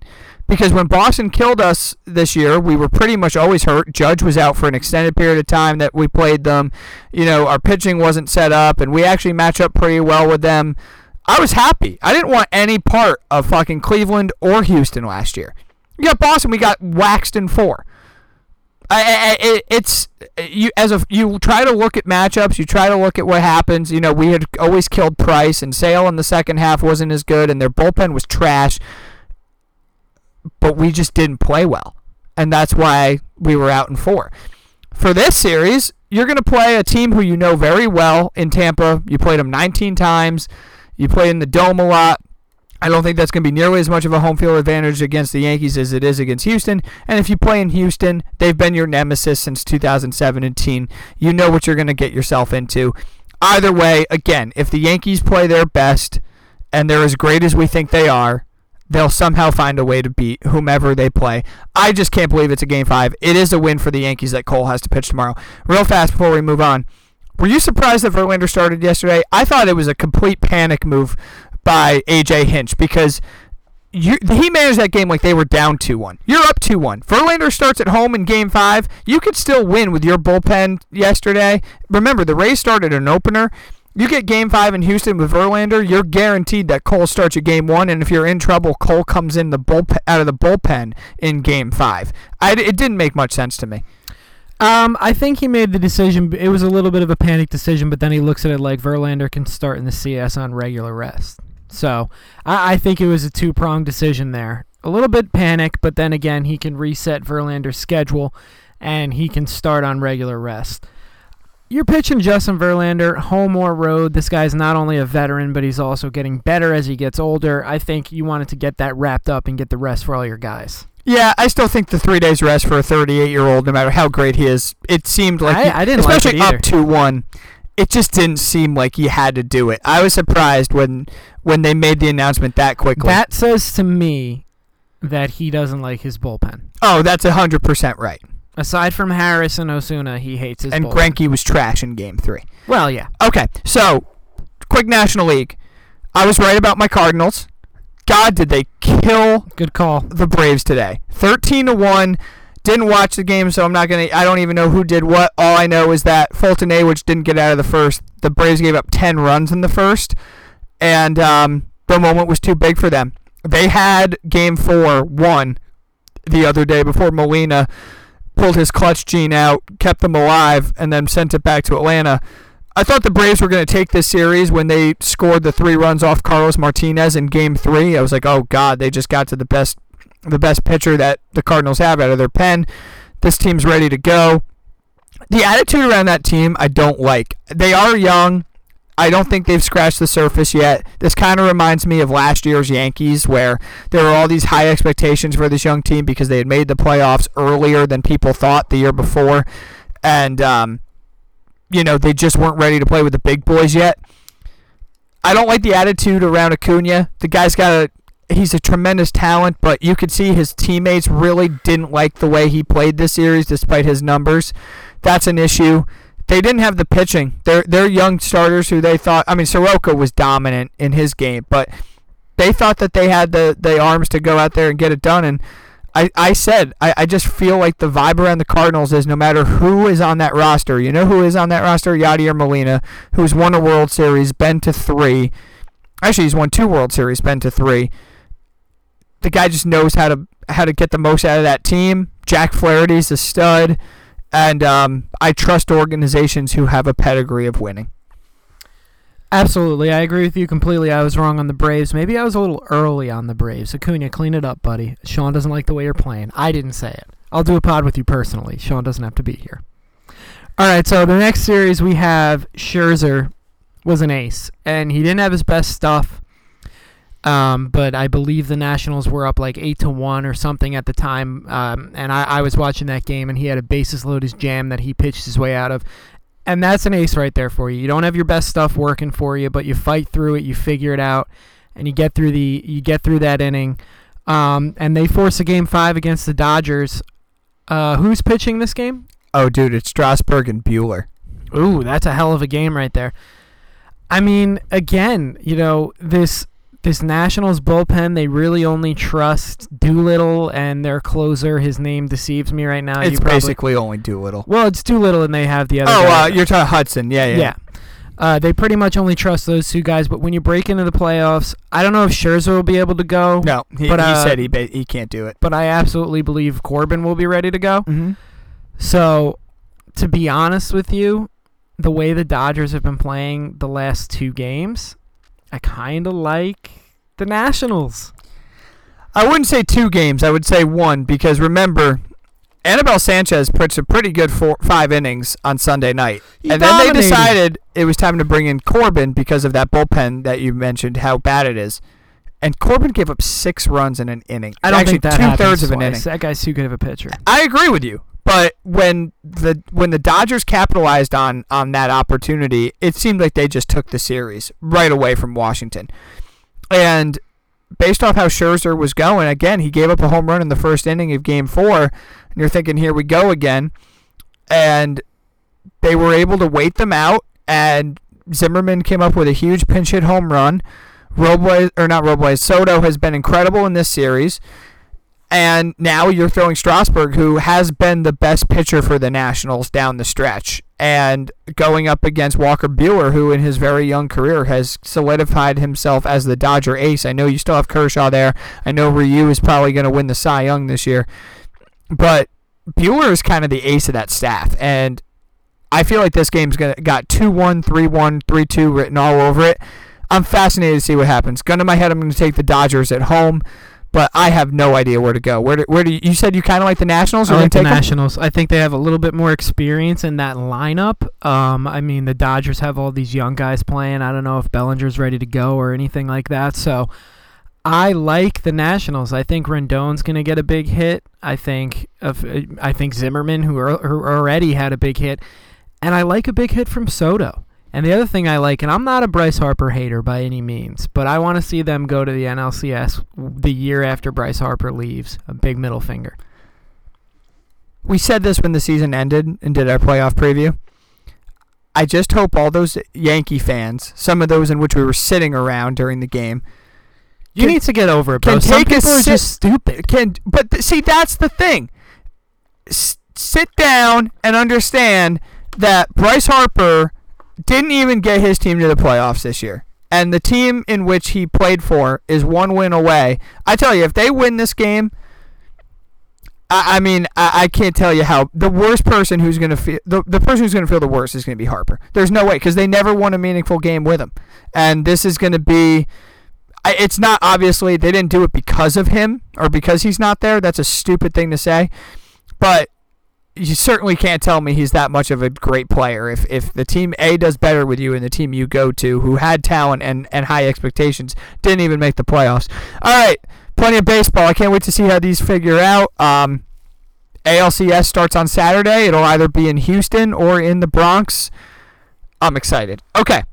because when Boston killed us this year, we were pretty much always hurt. Judge was out for an extended period of time that we played them. You know, our pitching wasn't set up, and we actually match up pretty well with them. I was happy. I didn't want any part of fucking Cleveland or Houston last year. You got Boston, we got waxed in four. I, I, it, it's you as a you try to look at matchups. You try to look at what happens. You know, we had always killed Price, and Sale in the second half wasn't as good, and their bullpen was trash. But we just didn't play well, and that's why we were out in four. For this series, you're going to play a team who you know very well in Tampa. You played them 19 times. You played in the dome a lot. I don't think that's going to be nearly as much of a home field advantage against the Yankees as it is against Houston. And if you play in Houston, they've been your nemesis since 2017. You know what you're going to get yourself into. Either way, again, if the Yankees play their best and they're as great as we think they are, they'll somehow find a way to beat whomever they play. I just can't believe it's a game five. It is a win for the Yankees that Cole has to pitch tomorrow. Real fast before we move on. Were you surprised that Verlander started yesterday? I thought it was a complete panic move by AJ Hinch because you, he managed that game like they were down 2 1. You're up 2 1. Verlander starts at home in game five. You could still win with your bullpen yesterday. Remember, the Rays started an opener. You get game five in Houston with Verlander, you're guaranteed that Cole starts at game one, and if you're in trouble, Cole comes in the bullpen out of the bullpen in game five. I, it didn't make much sense to me. Um, I think he made the decision. It was a little bit of a panic decision, but then he looks at it like Verlander can start in the CS on regular rest. So I, I think it was a two pronged decision there. A little bit panic, but then again, he can reset Verlander's schedule and he can start on regular rest. You're pitching Justin Verlander, home or road. This guy's not only a veteran, but he's also getting better as he gets older. I think you wanted to get that wrapped up and get the rest for all your guys. Yeah, I still think the three days rest for a 38 year old, no matter how great he is, it seemed like I, he, I didn't especially like it up to one. It just didn't seem like he had to do it. I was surprised when when they made the announcement that quickly. That says to me that he doesn't like his bullpen. oh, that's hundred percent right. Aside from Harris and Osuna, he hates his And bullpen. Greinke was trash in Game Three. Well, yeah. Okay, so quick National League. I was right about my Cardinals. God, did they kill Good call. the Braves today? Thirteen to one. Didn't watch the game, so I'm not gonna. I don't even know who did what. All I know is that Foltynewicz didn't get out of the first. The Braves gave up ten runs in the first, and um, the moment was too big for them. They had Game Four won the other day before Molina pulled his clutch gene out, kept them alive, and then sent it back to Atlanta. I thought the Braves were going to take this series when they scored the three runs off Carlos Martinez in Game Three. I was like, oh God, they just got to the best, the best pitcher that the Cardinals have out of their pen. This team's ready to go. The attitude around that team, I don't like. They are young. I don't think they've scratched the surface yet. This kind of reminds me of last year's Yankees, where there were all these high expectations for this young team because they had made the playoffs earlier than people thought the year before, and um, you know they just weren't ready to play with the big boys yet. I don't like the attitude around Acuna. The guy's got a he's a tremendous talent, but you could see his teammates really didn't like the way he played this series despite his numbers. That's an issue. They didn't have the pitching. They're they're young starters who they thought I mean Soroka was dominant in his game, but they thought that they had the, the arms to go out there and get it done and I, I said I, I just feel like the vibe around the Cardinals is no matter who is on that roster, you know who is on that roster? Yadier Molina, who's won a World Series, been to three. Actually he's won two World Series, been to three the guy just knows how to how to get the most out of that team. Jack Flaherty's a stud, and um, I trust organizations who have a pedigree of winning. Absolutely, I agree with you completely. I was wrong on the Braves. Maybe I was a little early on the Braves. Acuna, clean it up, buddy. Sean doesn't like the way you're playing. I didn't say it. I'll do a pod with you personally. Sean doesn't have to be here. All right, so the next series we have Scherzer was an ace, and he didn't have his best stuff. Um, but I believe the Nationals were up like eight to one or something at the time, um, and I, I was watching that game, and he had a bases loaded jam that he pitched his way out of, and that's an ace right there for you. You don't have your best stuff working for you, but you fight through it, you figure it out, and you get through the you get through that inning. Um, and they force a game five against the Dodgers. Uh, who's pitching this game? Oh, dude, it's Strasburg and Buehler. Ooh, that's a hell of a game right there. I mean, again, you know this this Nationals bullpen, they really only trust Doolittle and their closer. His name deceives me right now. It's probably- basically only Doolittle. well, it's Doolittle, and they have the other. Oh, uh, you're talking Hudson. Yeah, yeah. yeah. Uh, they pretty much only trust those two guys. But when you break into the playoffs, I don't know if Scherzer will be able to go. No, he, But, he uh, said he ba- he can't do it. But I absolutely believe Corbin will be ready to go. Mm-hmm. So, to be honest with you, the way the Dodgers have been playing the last two games, I kind of like the Nationals. I wouldn't say two games. I would say one because remember, Anibal Sanchez pitched a pretty good four, five innings on Sunday night, He and then they decided it was time to bring in Corbin because of that bullpen that you mentioned how bad it is. And Corbin gave up six runs in an inning. I don't Actually, think that two thirds of an inning. That guy's too good of a pitcher. I agree with you. But when the when the Dodgers capitalized on on that opportunity, it seemed like they just took the series right away from Washington. And based off how Scherzer was going, again, he gave up a home run in the first inning of game 4, and you're thinking here we go again. And they were able to wait them out and Zimmerman came up with a huge pinch hit home run. Robles or not Robles, Soto has been incredible in this series. And now you're throwing Strasburg, who has been the best pitcher for the Nationals down the stretch, and going up against Walker Buehler, who in his very young career has solidified himself as the Dodger ace. I know you still have Kershaw there. I know Ryu is probably going to win the Cy Young this year, but Buehler is kind of the ace of that staff, and I feel like this game's gonna got 2-1, 3-1, 3-2 written all over it. I'm fascinated to see what happens. Gun to my head, I'm going to take the Dodgers at home but I have no idea where to go. Where do, where do you, you said you kind of like the Nationals? I like the gonna take 'em? Nationals. I think they have a little bit more experience in that lineup. Um, I mean, the Dodgers have all these young guys playing. I don't know if Bellinger's ready to go or anything like that. So I like the Nationals. I think Rendon's going to get a big hit. I think of I think Zimmerman, who, are, who already had a big hit, and I like a big hit from Soto. And the other thing I like, and I'm not a Bryce Harper hater by any means, but I want to see them go to the NLCS the year after Bryce Harper leaves. A big middle finger. We said this when the season ended and did our playoff preview. I just hope all those Yankee fans, some of those in which we were sitting around during the game, You can- need to get over it, bro. can Some take a people are sit- just stupid. can but th- see that's the thing. S- sit down and understand that Bryce Harper didn't even get his team to the playoffs this year. And the team in which he played for is one win away. I tell you, if they win this game, I, I mean, I, I can't tell you how the worst person who's going to feel the, the person who's going to feel the worst is going to be Harper. There's no way because they never won a meaningful game with him, and this is going to be. It's not obviously they didn't do it because of him or because he's not there. That's a stupid thing to say, but you certainly can't tell me he's that much of a great player. If if the team A does better with you and the team you go to, who had talent and, and high expectations, didn't even make the playoffs. All right, plenty of baseball. I can't wait to see how these figure out. Um, ALCS starts on Saturday. It'll either be in Houston or in the Bronx. I'm excited. Okay,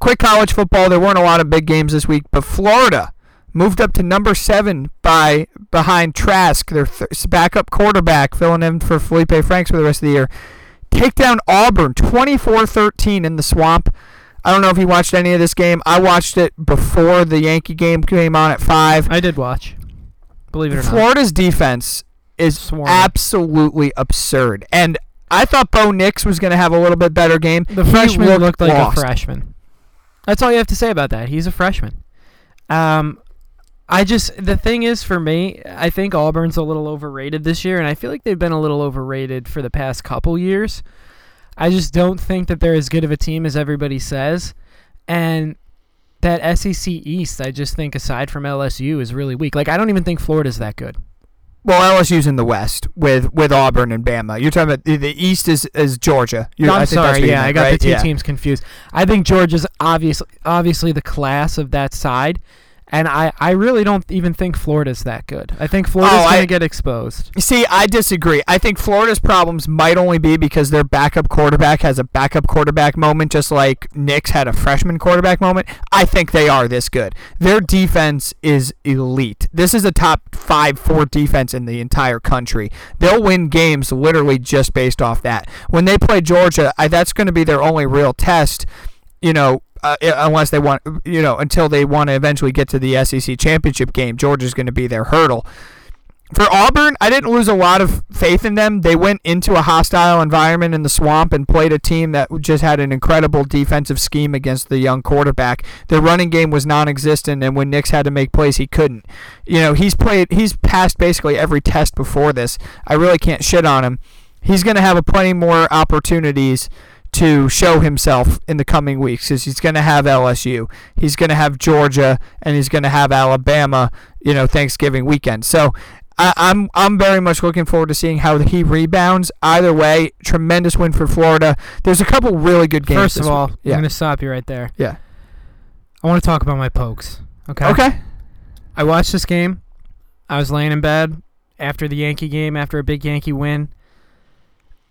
quick college football. There weren't a lot of big games this week, but Florida moved up to number seven by behind Trask, their th- backup quarterback, filling in for Feleipe Franks for the rest of the year. Take down Auburn 24-13 in the swamp. I don't know if you watched any of this game. I watched it before the Yankee game came on at five. I did watch. Believe it or not. Florida's defense is Swarming. absolutely absurd, and I thought Bo Nix was going to have a little bit better game. The He freshman looked, like lost. a freshman. That's all you have to say about that. He's a freshman. Um, I just the thing is for me, I think Auburn's a little overrated this year, and I feel like they've been a little overrated for the past couple years. I just don't think that they're as good of a team as everybody says, and that SEC East, I just think aside from LSU is really weak. Like I don't even think Florida's that good. Well, LSU's in the West with with Auburn and Bama. You're talking about the, East is is Georgia. You- No, I I'm sorry. Yeah, I got right? the two Yeah. teams confused. I think Georgia's obviously obviously the class of that side, and I, I really don't even think Florida's that good. I think Florida's Oh, going to get exposed. See, I disagree. I think Florida's problems might only be because their backup quarterback has a backup quarterback moment, just like Nix had a freshman quarterback moment. I think they are this good. Their defense is elite. This is a top five, four defense in the entire country. They'll win games literally just based off that. When they play Georgia, I, that's going to be their only real test. You know, uh, unless they want, you know, until they want to eventually get to the SEC championship game. Georgia's going to be their hurdle. For Auburn, I didn't lose a lot of faith in them. They went into a hostile environment in the swamp and played a team that just had an incredible defensive scheme against the young quarterback. Their running game was non-existent, and when Nix had to make plays, he couldn't. You know, he's played, he's passed basically every test before this. I really can't shit on him. He's going to have a plenty more opportunities to show himself in the coming weeks because he's going to have LSU, he's going to have Georgia, and he's going to have Alabama. You know, Thanksgiving weekend. So I, I'm I'm very much looking forward to seeing how he rebounds. Either way, tremendous win for Florida. There's a couple really good games. First of all. I'm to stop you right there. yeah, I want to talk about my pokes. Okay. okay. I watched this game. I was laying in bed after the Yankee game, after a big Yankee win.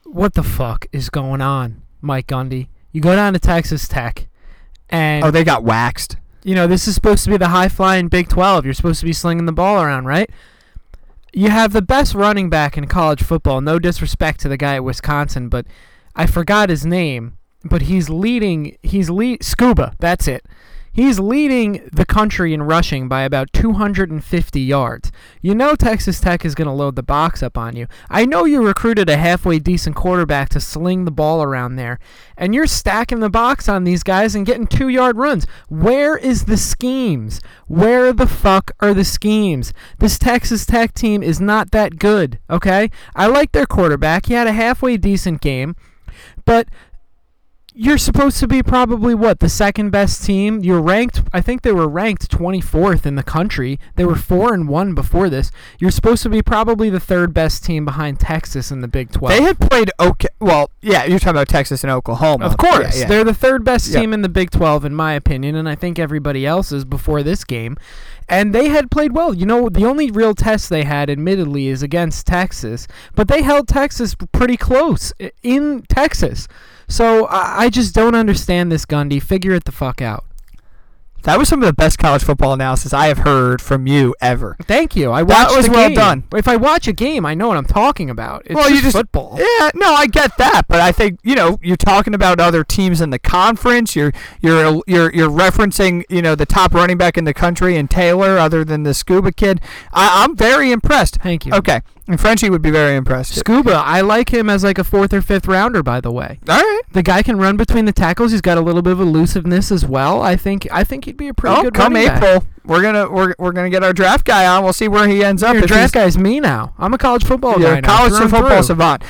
What the fuck is going on, Mike Gundy? You go down to Texas Tech, and Oh, they got waxed. you know this is supposed to be the high flying Big 12. You're supposed to be slinging the ball around, right? You have the best running back in college football. No disrespect to the guy at Wisconsin, but I forgot his name. But he's leading. He's lead Chuba. That's it. He's leading the country in rushing by about 250 yards. You know Texas Tech is going to load the box up on you. I know you recruited a halfway decent quarterback to sling the ball around there, and you're stacking the box on these guys and getting two yard runs. Where is the schemes? Where the fuck are the schemes? This Texas Tech team is not that good, okay? I like their quarterback. He had a halfway decent game, but you're supposed to be probably what the second best team. You're ranked. I think they were ranked 24th in the country. They were four and one before this. You're supposed to be probably the third best team behind Texas in the Big 12. They had played okay. Well, yeah, you're talking about Texas and Oklahoma. Of course, Yeah, yeah. they're the third best Yeah. team in the Big 12 in my opinion, and I think everybody else's before this game. And they had played well. You know, the only real test they had, admittedly, is against Texas, but they held Texas pretty close in Texas. So I, I just don't understand this Gundy. Figure it the fuck out. That was some of the best college football analysis I have heard from you ever. Thank you. I That watched was the well game. done. If I watch a game, I know what I'm talking about. It's Well, you just just- football. Yeah, no, I get that, but I think you know you're talking about other teams in the conference. You're you're you're you're referencing you know the top running back in the country and Taylor, other than the Chuba kid. I, I'm very impressed. Thank you. Okay, and Frenchie would be very impressed. Chuba, I like him as like a fourth or fifth rounder, by the way. All right. The guy can run between the tackles. He's got a little bit of elusiveness as well. I think I think he'd be a pretty Oh, good come running back. April, we're gonna we're, we're gonna get our draft guy on. We'll see where he ends up. Your draft guy's me now. I'm a college football You're guy now. college football through. savant.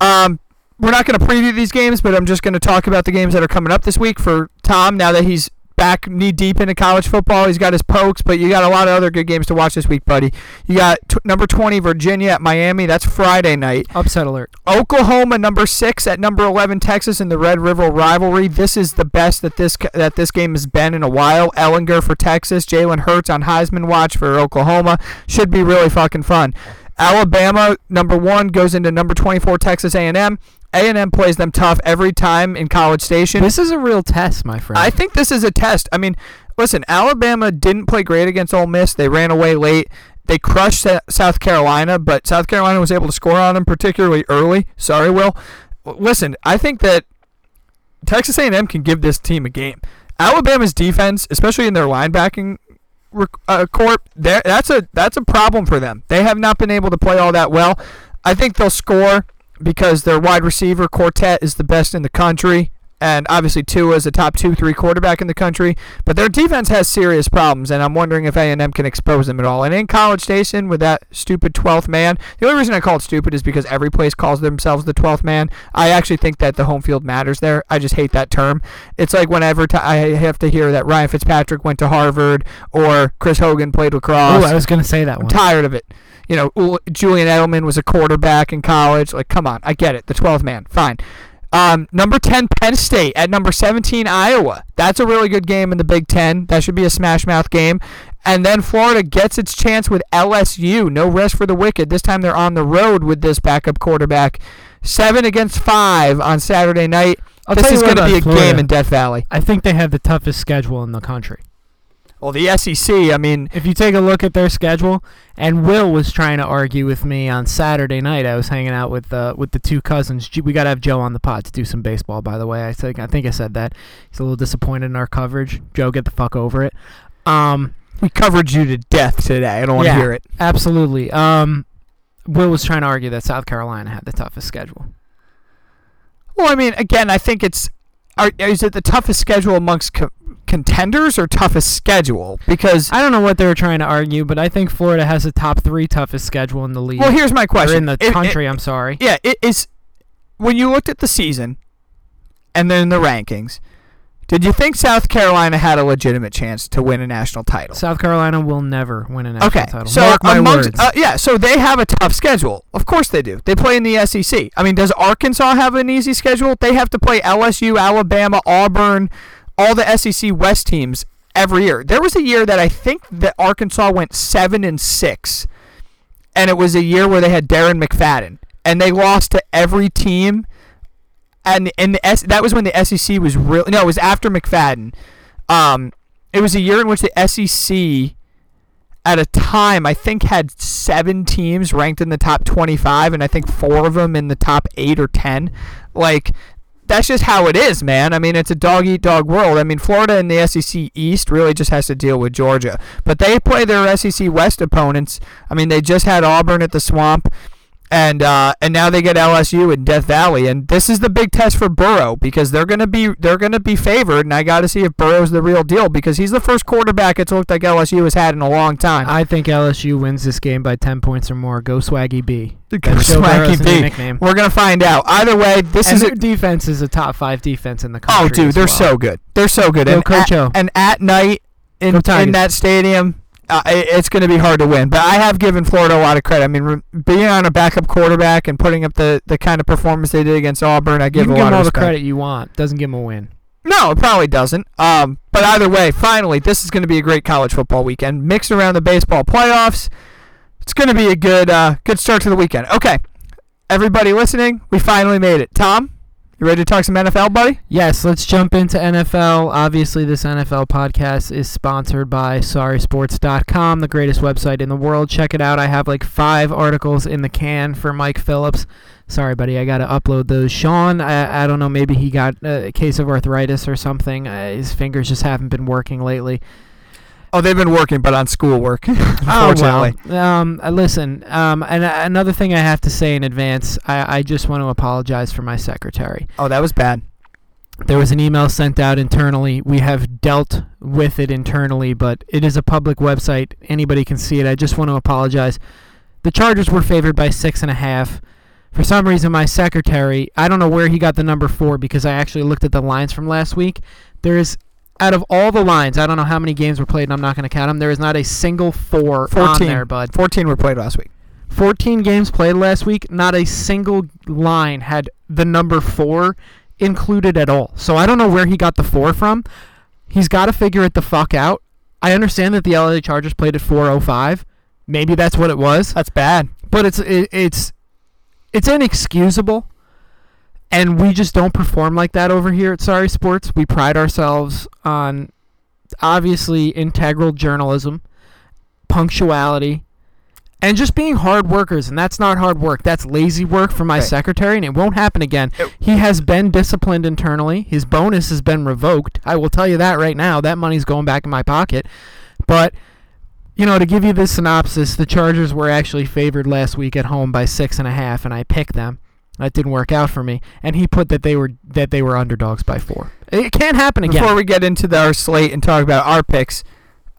Um, we're not going to preview these games, but I'm just going to talk about the games that are coming up this week for Tom. Now that he's back knee deep into college football, he's got his pokes, but you got a lot of other good games to watch this week, buddy. You got t- number 20 Virginia at Miami. That's Friday night. Upset alert. Oklahoma number six at number 11 Texas in the Red River rivalry. This is the best that this that this game has been in a while. Ehlinger for Texas, Jalen Hurts on Heisman watch for Oklahoma. Should be really fucking fun. Alabama number one goes into number 24 Texas A&M. A&M plays them tough every time in College Station. This is a real test, my friend. I think this is a test. I mean, listen, Alabama didn't play great against Ole Miss. They ran away late. They crushed South Carolina, but South Carolina was able to score on them particularly early. Sorry, Will. Listen, I think that Texas A&M can give this team a game. Alabama's defense, especially in their linebacking uh, court, there that's a that's a problem for them. They have not been able to play all that well. I think they'll score because their wide receiver quartet is the best in the country, and obviously Tua is a top two, three quarterback in the country. But their defense has serious problems, and I'm wondering if A&M can expose them at all. And in College Station with that stupid 12th man, the only reason I call it stupid is because every place calls themselves the 12th man. I actually think that the home field matters there. I just hate that term. It's like whenever t- I have to hear that Ryan Fitzpatrick went to Harvard or Chris Hogan played lacrosse. Oh, I was gonna say that one. I'm tired of it. You know, Julian Edelman was a quarterback in college. Like, come on, I get it. The 12th man, fine. Um, number 10, Penn State at number 17, Iowa. That's a really good game in the Big Ten. That should be a smash mouth game. And then Florida gets its chance with LSU. No rest for the wicked. This time they're on the road with this backup quarterback. Seven against five on Saturday night. I'll this is going to be a Florida. game in Death Valley. I think they have the toughest schedule in the country. Well, the SEC, I mean, If you take a look at their schedule, and Will was trying to argue with me on Saturday night. I was hanging out with uh, with the two cousins. We got to have Joe on the pod to do some baseball. By the way, I think I think I said that. He's a little disappointed in our coverage. Joe, get the fuck over it. Um, we covered you to death today. I don't want to Yeah. hear it. absolutely. Um, Will was trying to argue that South Carolina had the toughest schedule. Well, I mean, again, I think it's. Are, is it the toughest schedule amongst co- contenders or toughest schedule? Because I don't know what they were trying to argue, but I think Florida has the top three toughest schedule in the league. well, here's my or question: in the It- it- country. I'm sorry. yeah, it is. When you looked at the season, and then the rankings, did you think South Carolina had a legitimate chance to win a national title? South Carolina will never win a national title. Okay, title. so Mark my amongst, words. uh, yeah, so they have a tough schedule. Of course they do. They play in the SEC. I mean, does Arkansas have an easy schedule? They have to play LSU, Alabama, Auburn, all the SEC West teams every year. There was a year that I think that Arkansas went seven and six, and it was a year where they had Darren McFadden, and they lost to every team. And and the S, that was when the SEC was real. No, it was after McFadden. Um, it was a year in which the SEC at a time I think had seven teams ranked in the top 25 and I think four of them in the top 8 or 10 like that's just how it is man. I mean it's a dog eat dog world. I mean Florida in the SEC East really just has to deal with Georgia. But they play their SEC West opponents. I mean they just had Auburn at the Swamp and uh, and now they get LSU in Death Valley, and this is the big test for Burrow because they're gonna be they're gonna be favored, and I got to see if Burrow's the real deal because he's the first quarterback it's looked like LSU has had in a long time. I think LSU wins this game by 10 points or more. Go Swaggy B. Go Swaggy B. nickname. We're gonna find out. Either way, this and is their a, defense is a top five defense in the country. oh dude, they're well. so good. They're so good. Go and, Coach at, O. and at night in in that stadium. Uh, it's going to be hard to win, but I have given Florida a lot of credit. I mean, re- being on a backup quarterback and putting up the, the kind of performance they did against Auburn, I You give can a give them of all the credit you want. Doesn't give them a win. No, it probably doesn't. Um, but either way, finally, this is going to be a great college football weekend. Mixed around the baseball playoffs, it's going to be a good, uh, good start to the weekend. Okay, everybody listening, we finally made it. Tom, you ready to talk some NFL, buddy? Yes, let's jump into NFL. Obviously, this NFL podcast is sponsored by SorrySports.com, the greatest website in the world. Check it out. I have like five articles in the can for Mike Phillips. Sorry, buddy, I got to upload those. Sean, I, I don't know, maybe he got a case of arthritis or something. Uh, his fingers just haven't been working lately. Oh, they've been working, but on schoolwork, Oh, well. Um, uh, listen, um, and uh, another thing I have to say in advance, I, I just want to apologize for my secretary. Oh, that was bad. There was an email sent out internally. We have dealt with it internally, but it is a public website. Anybody can see it. I just want to apologize. The Chargers were favored by six and a half. For some reason, my secretary, I don't know where he got the number four because I actually looked at the lines from last week. There is, out of all the lines, I don't know how many games were played, and I'm not going to count them. There is not a single four on 14. there, bud. 14 were played last week. 14 games played last week, not a single line had the number four included at all. So I don't know where he got the four from. He's got to figure it the fuck out. I understand that the LA Chargers played at 405. Maybe that's what it was, That's bad. but it's it, it's it's inexcusable. And we just don't perform like that over here at Sorry Sports. We pride ourselves on obviously integral journalism, punctuality, and just being hard workers. And that's not hard work. That's lazy work for my Right. secretary, and it won't happen again. It- he has been disciplined internally. His bonus has been revoked. I will tell you that right now. That money's going back in my pocket. But you know, to give you this synopsis, the Chargers were actually favored last week at home by six and a half, and I picked them. That didn't work out for me, and he put that they were that they were underdogs by four. It can't happen again. Before we get into the, our slate and talk about our picks,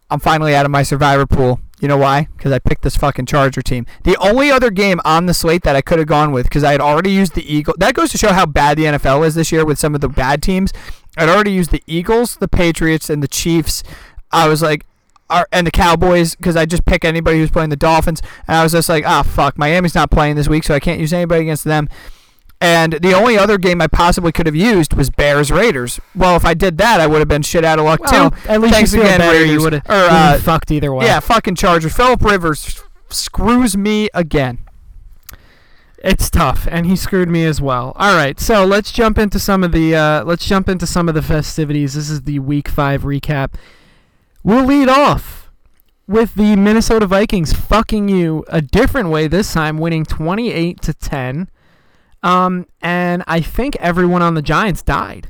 I'm finally out of my survivor pool. You know why? Because I picked this fucking Charger team. The only other game on the slate that I could have gone with, because I had already used the Eagle. That goes to show how bad the NFL is this year with some of the bad teams. I'd already used the Eagles, the Patriots, and the Chiefs. I was like, are, and the Cowboys, because I just pick anybody who's playing the Dolphins. And I was just like, ah, fuck, Miami's not playing this week, so I can't use anybody against them. And the only other game I possibly could have used was Bears Raiders. Well, if I did that, I would have been shit out of luck well, too. at least Thanks you again, better. Raiders. You would have Or, uh, fucked either way. Yeah, fucking Chargers. Philip Rivers screws me again. It's tough, and he screwed me as well. All right, so let's jump into some of the uh, let's jump into some of the festivities. This is the Week Five recap. We'll lead off with the Minnesota Vikings fucking you a different way this time, winning 28 to 10. Um, and I think everyone on the Giants died.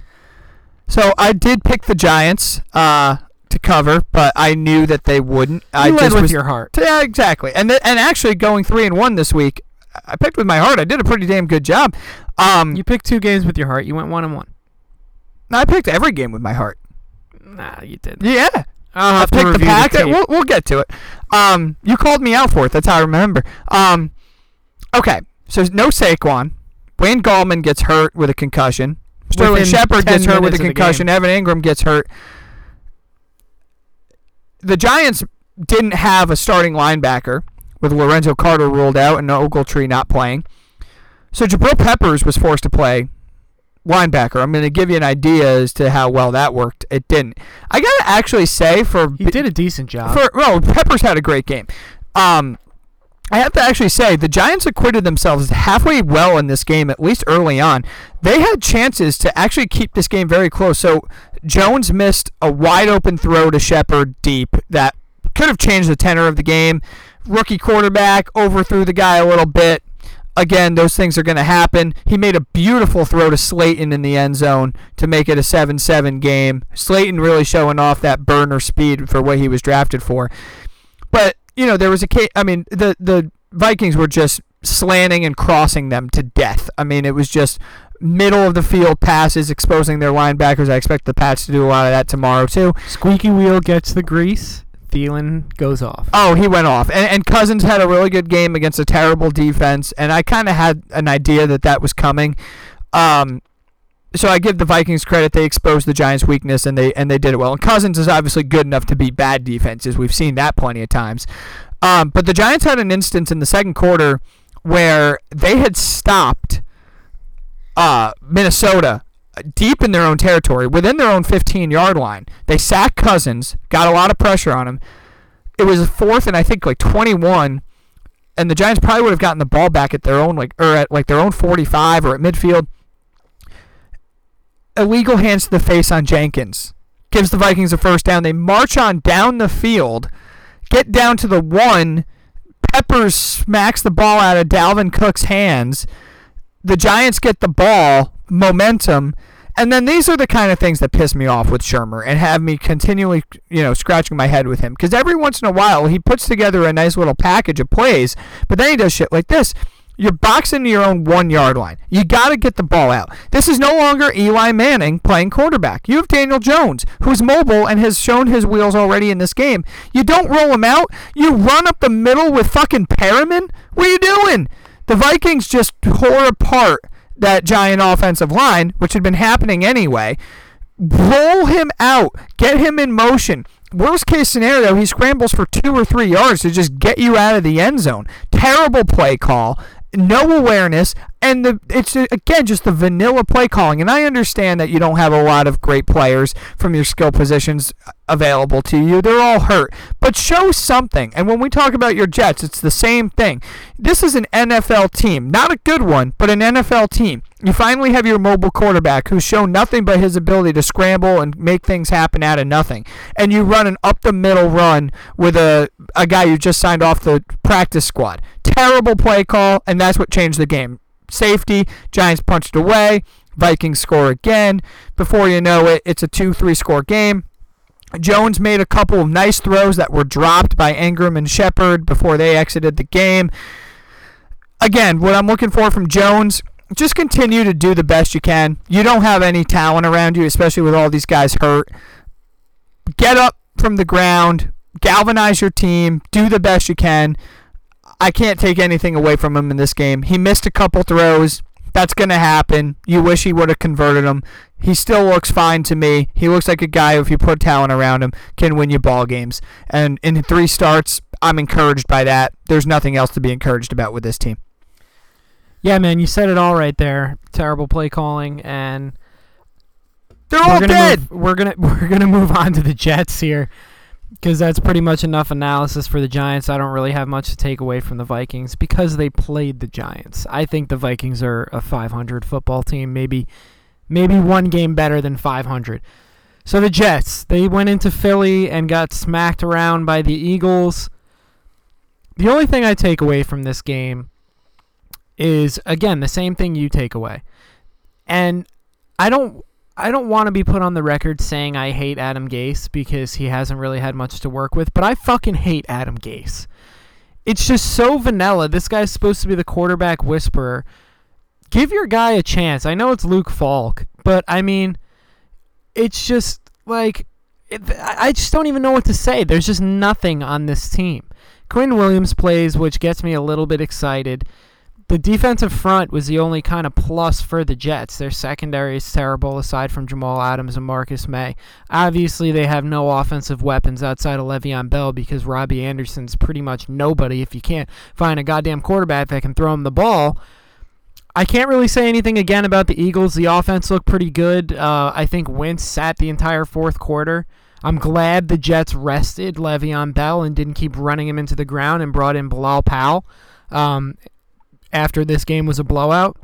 So I did pick the Giants uh, to cover, but I knew that they wouldn't. I You led just with was, your heart. Yeah, exactly. And th- and actually going three and one this week, I picked with my heart. I did a pretty damn good job. Um, You picked two games with your heart. You went one and one. I picked every game with my heart. Nah, you didn't. Yeah, I'll I have to picked the pack. tape. we'll we'll get to it. Um, you called me out for it. That's how I remember. Um, okay. So no Saquon. Wayne Gallman gets hurt with a concussion. Sterling Shepard gets hurt with a concussion. Evan Engram gets hurt. The Giants didn't have a starting linebacker with Lorenzo Carter ruled out and Ogletree not playing. So Jabril Peppers was forced to play linebacker. I'm going to give you an idea as to how well that worked. It didn't. I got to actually say for He did a decent job. for well, Peppers had a great game. Um, I have to actually say the Giants acquitted themselves halfway well in this game, at least early on. They had chances to actually keep this game very close. So Jones missed a wide open throw to Shepard deep that could have changed the tenor of the game. Rookie quarterback overthrew the guy a little bit. Again, those things are going to happen. He made a beautiful throw to Slayton in the end zone to make it a 7 7 game. Slayton really showing off that burner speed for what he was drafted for. But, you know, there was a case. I mean, the, the Vikings were just slanting and crossing them to death. I mean, it was just middle of the field passes, exposing their linebackers. I expect the Pats to do a lot of that tomorrow, too. Squeaky wheel gets the grease. Thielen goes off. Oh, he went off. And, and Cousins had a really good game against a terrible defense, and I kind of had an idea that that was coming. Um, so I give the Vikings credit; they exposed the Giants' weakness, and they and they did it well. And Cousins is obviously good enough to beat bad defenses. We've seen that plenty of times. Um, but the Giants had an instance in the second quarter where they had stopped uh, Minnesota deep in their own territory, within their own 15 yard line. They sacked Cousins, got a lot of pressure on him. It was a fourth and I think like 21, and the Giants probably would have gotten the ball back at their own like or at like their own 45 or at midfield. Illegal hands to the face on Jenkins gives the Vikings a first down. They march on down the field, get down to the one. Peppers smacks the ball out of Dalvin Cook's hands the Giants get the ball, momentum, and then these are the kind of things that piss me off with Shurmur and have me continually, you know, scratching my head with him. Because every once in a while he puts together a nice little package of plays, but then he does shit like this. You're boxing to your own one yard line. You got to get the ball out. This is no longer Eli Manning playing quarterback. You have Daniel Jones, who's mobile and has shown his wheels already in this game. You don't roll him out. You run up the middle with fucking Perriman. What are you doing? The Vikings just tore apart that giant offensive line, which had been happening anyway. Roll him out. Get him in motion. Worst case scenario, he scrambles for two or three yards to just get you out of the end zone. Terrible play call. No awareness, and the it's again just the vanilla play calling. And I understand that you don't have a lot of great players from your skill positions available to you. They're all hurt, but show something. And when we talk about your Jets, it's the same thing. This is an NFL team, not a good one, but an NFL team. You finally have your mobile quarterback who's shown nothing but his ability to scramble and make things happen out of nothing. And you run an up the middle run with a, a guy you just signed off the practice squad. Terrible play call, and that's what changed the game. Safety, Giants punched away, Vikings score again. Before you know it, it's a 2 3 score game. Jones made a couple of nice throws that were dropped by Engram and Shepard before they exited the game. Again, what I'm looking for from Jones, just continue to do the best you can. You don't have any talent around you, especially with all these guys hurt. Get up from the ground, galvanize your team, do the best you can. I can't take anything away from him in this game. He missed a couple throws. That's going to happen. You wish he would have converted them. He still looks fine to me. He looks like a guy who, if you put talent around him, can win you ball games. And in three starts, I'm encouraged by that. There's nothing else to be encouraged about with this team. Yeah, man, you said it all right there. Terrible play calling, and They're all we're dead. Move, we're gonna we're gonna move on to the Jets here, because that's pretty much enough analysis for the Giants. I don't really have much to take away from the Vikings because they played the Giants. I think the Vikings are a 500 football team, maybe maybe one game better than 500. So the Jets, they went into Philly and got smacked around by the Eagles. The only thing I take away from this game is again the same thing you take away. And I don't I don't want to be put on the record saying I hate Adam Gase because he hasn't really had much to work with, but I fucking hate Adam Gase. It's just so vanilla. This guy's supposed to be the quarterback whisperer. Give your guy a chance. I know it's Luke Falk, but I mean, it's just like it, I just don't even know what to say. There's just nothing on this team. Quinn Williams plays, which gets me a little bit excited. The defensive front was the only kind of plus for the Jets. Their secondary is terrible, aside from Jamal Adams and Marcus Maye. Obviously, they have no offensive weapons outside of Le'Veon Bell because Robbie Anderson's pretty much nobody if you can't find a goddamn quarterback that can throw him the ball. I can't really say anything again about the Eagles. The offense looked pretty good. Uh, I think Wentz sat the entire fourth quarter. I'm glad the Jets rested Le'Veon Bell and didn't keep running him into the ground and brought in Bilal Powell um, after this game was a blowout.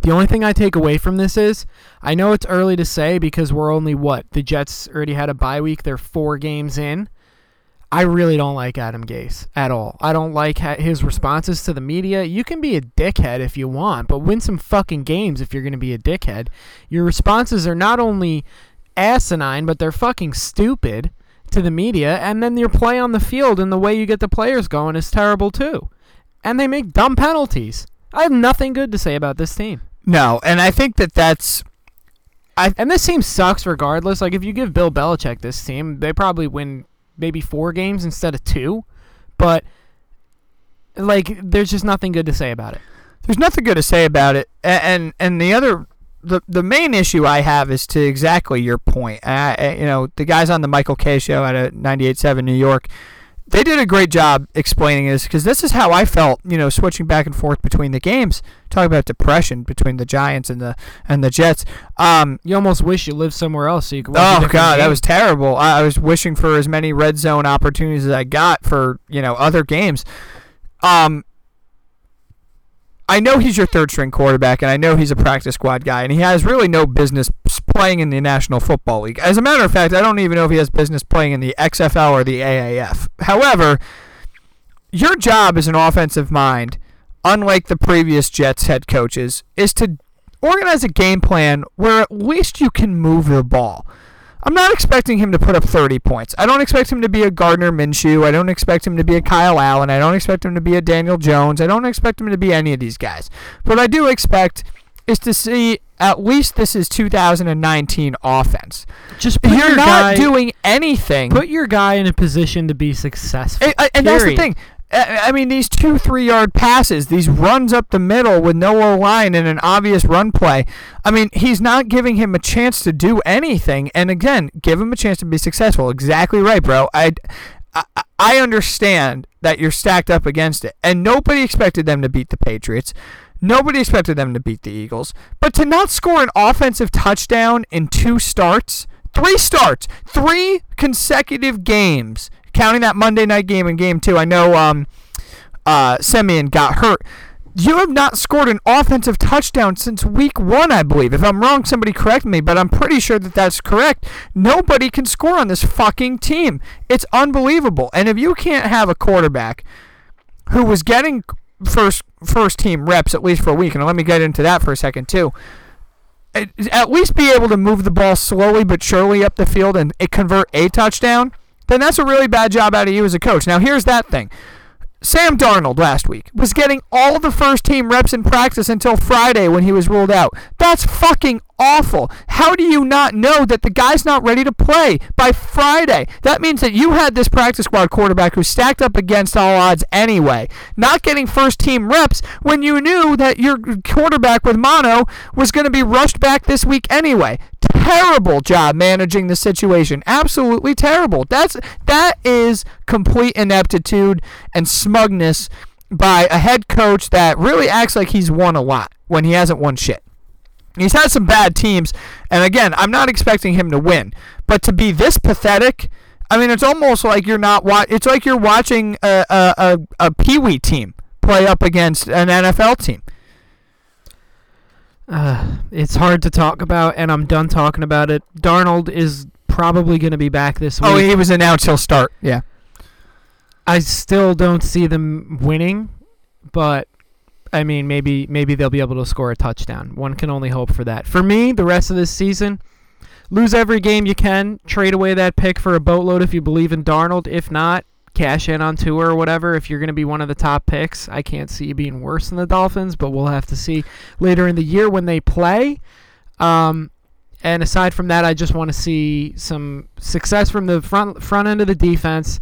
The only thing I take away from this is I know it's early to say because we're only what? The Jets already had a bye week. They're four games in. I really don't like Adam Gase at all. I don't like his responses to the media. You can be a dickhead if you want, but win some fucking games if you're going to be a dickhead. Your responses are not only asinine, but they're fucking stupid to the media, and then your play on the field and the way you get the players going is terrible too. And they make dumb penalties. I have nothing good to say about this team. No, and I think that that's I, and this team sucks regardless. Like if you give Bill Belichick this team, they probably win maybe four games instead of two, but like there's just nothing good to say about it. There's nothing good to say about it, and and, the other. The, the main issue I have is to exactly your point. I, you know, the guys on the Michael Kay show at a 98.7 New York, they did a great job explaining this because this is how I felt, you know, switching back and forth between the games. Talk about depression between the Giants and the and the Jets. Um, you almost wish you lived somewhere else so you could. oh God, game. that was terrible. I, I was wishing for as many red zone opportunities as I got for you know other games. Um, I know he's your third string quarterback, and I know he's a practice squad guy, and he has really no business playing in the National Football League. As a matter of fact, I don't even know if he has business playing in the XFL or the AAF. However, your job as an offensive mind, unlike the previous Jets head coaches, is to organize a game plan where at least you can move the ball. I'm not expecting him to put up 30 points. I don't expect him to be a Gardner Minshew. I don't expect him to be a Kyle Allen. I don't expect him to be a Daniel Jones. I don't expect him to be any of these guys. But I do expect is to see at least this is 2019 offense. Just you're not guy, doing anything. Put your guy in a position to be successful. And, and that's the thing. I mean, these two, three yard passes, these runs up the middle with no line and an obvious run play. I mean, he's not giving him a chance to do anything. And again, give him a chance to be successful. Exactly right, bro. I, I, I understand that you're stacked up against it. And nobody expected them to beat the Patriots. Nobody expected them to beat the Eagles. But to not score an offensive touchdown in two starts, three starts, three consecutive games counting that Monday night game and game two, I know um, uh, Siemian got hurt. You have not scored an offensive touchdown since week one, I believe. If I'm wrong, somebody correct me, but I'm pretty sure that that's correct. Nobody can score on this fucking team. It's unbelievable. And if you can't have a quarterback who was getting first first team reps at least for a week, and let me get into that for a second too. At least be able to move the ball slowly but surely up the field and convert a touchdown then that's a really bad job out of you as a coach. Now, here's that thing. Sam Darnold last week was getting all the first team reps in practice until Friday when he was ruled out. That's fucking awful. How do you not know that the guy's not ready to play by Friday? That means that you had this practice squad quarterback who stacked up against all odds anyway, not getting first team reps when you knew that your quarterback with mono was going to be rushed back this week anyway. Terrible job managing the situation. Absolutely terrible. That's that is complete ineptitude and smugness by a head coach that really acts like he's won a lot when he hasn't won shit. He's had some bad teams, and again, I'm not expecting him to win, but to be this pathetic, I mean, it's almost like you're not wa- It's like you're watching a a, a, a pee wee team play up against an NFL team. Uh, it's hard to talk about, and I'm done talking about it. Darnold is probably going to be back this week. Oh, he was announced he'll start. Yeah. I still don't see them winning, but I mean, maybe maybe they'll be able to score a touchdown. One can only hope for that. For me, the rest of this season, lose every game you can. Trade away that pick for a boatload if you believe in Darnold. If not, cash in on Tua or whatever. If you're going to be one of the top picks, I can't see you being worse than the Dolphins, but we'll have to see later in the year when they play. Um, and aside from that, I just want to see some success from the front front end of the defense.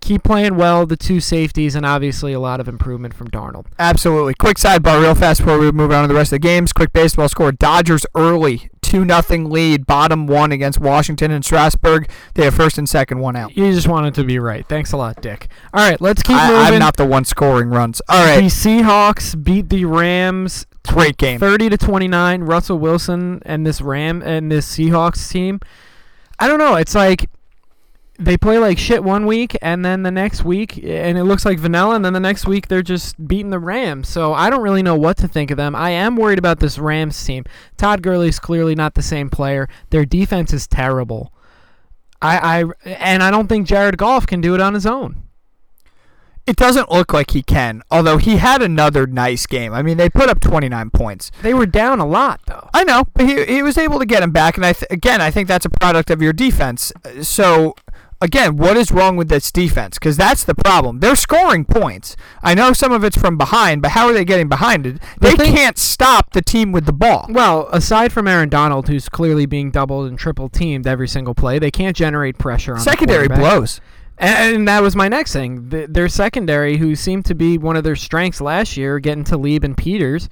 Keep playing well, the two safeties, and obviously a lot of improvement from Darnold. Absolutely. Quick sidebar, real fast before we move on to the rest of the games. Quick baseball score: Dodgers early, two nothing lead, bottom one against Washington and Strasburg. They have first and second, one out. You just wanted to be right. Thanks a lot, Dick. All right, let's keep I, moving. I'm not the one scoring runs. All right. The Seahawks beat the Rams great game. 30 to 29. Russell Wilson and this Ram and this Seahawks team. I don't know. It's like they play like shit one week and then the next week and it looks like vanilla and then the next week they're just beating the Rams. So I don't really know what to think of them. I am worried about this Rams team. Todd Gurley's clearly not the same player. Their defense is terrible. I, I and I don't think Jared Goff can do it on his own. It doesn't look like he can, although he had another nice game. I mean, they put up 29 points. They were down a lot though. I know, but he, he was able to get him back, and I th- again, I think that's a product of your defense. Uh, So, again, what is wrong with this defense? Because that's the problem. They're scoring points. I know some of it's from behind, but how are they getting behind it? The They thing- can't stop the team with the ball. Well, aside from Aaron Donald, who's clearly being doubled and triple teamed every single play, they can't generate pressure on Secondary blows. And, and that was my next thing. Their secondary, who seemed to be one of their strengths last year, getting to Lieb and Peters,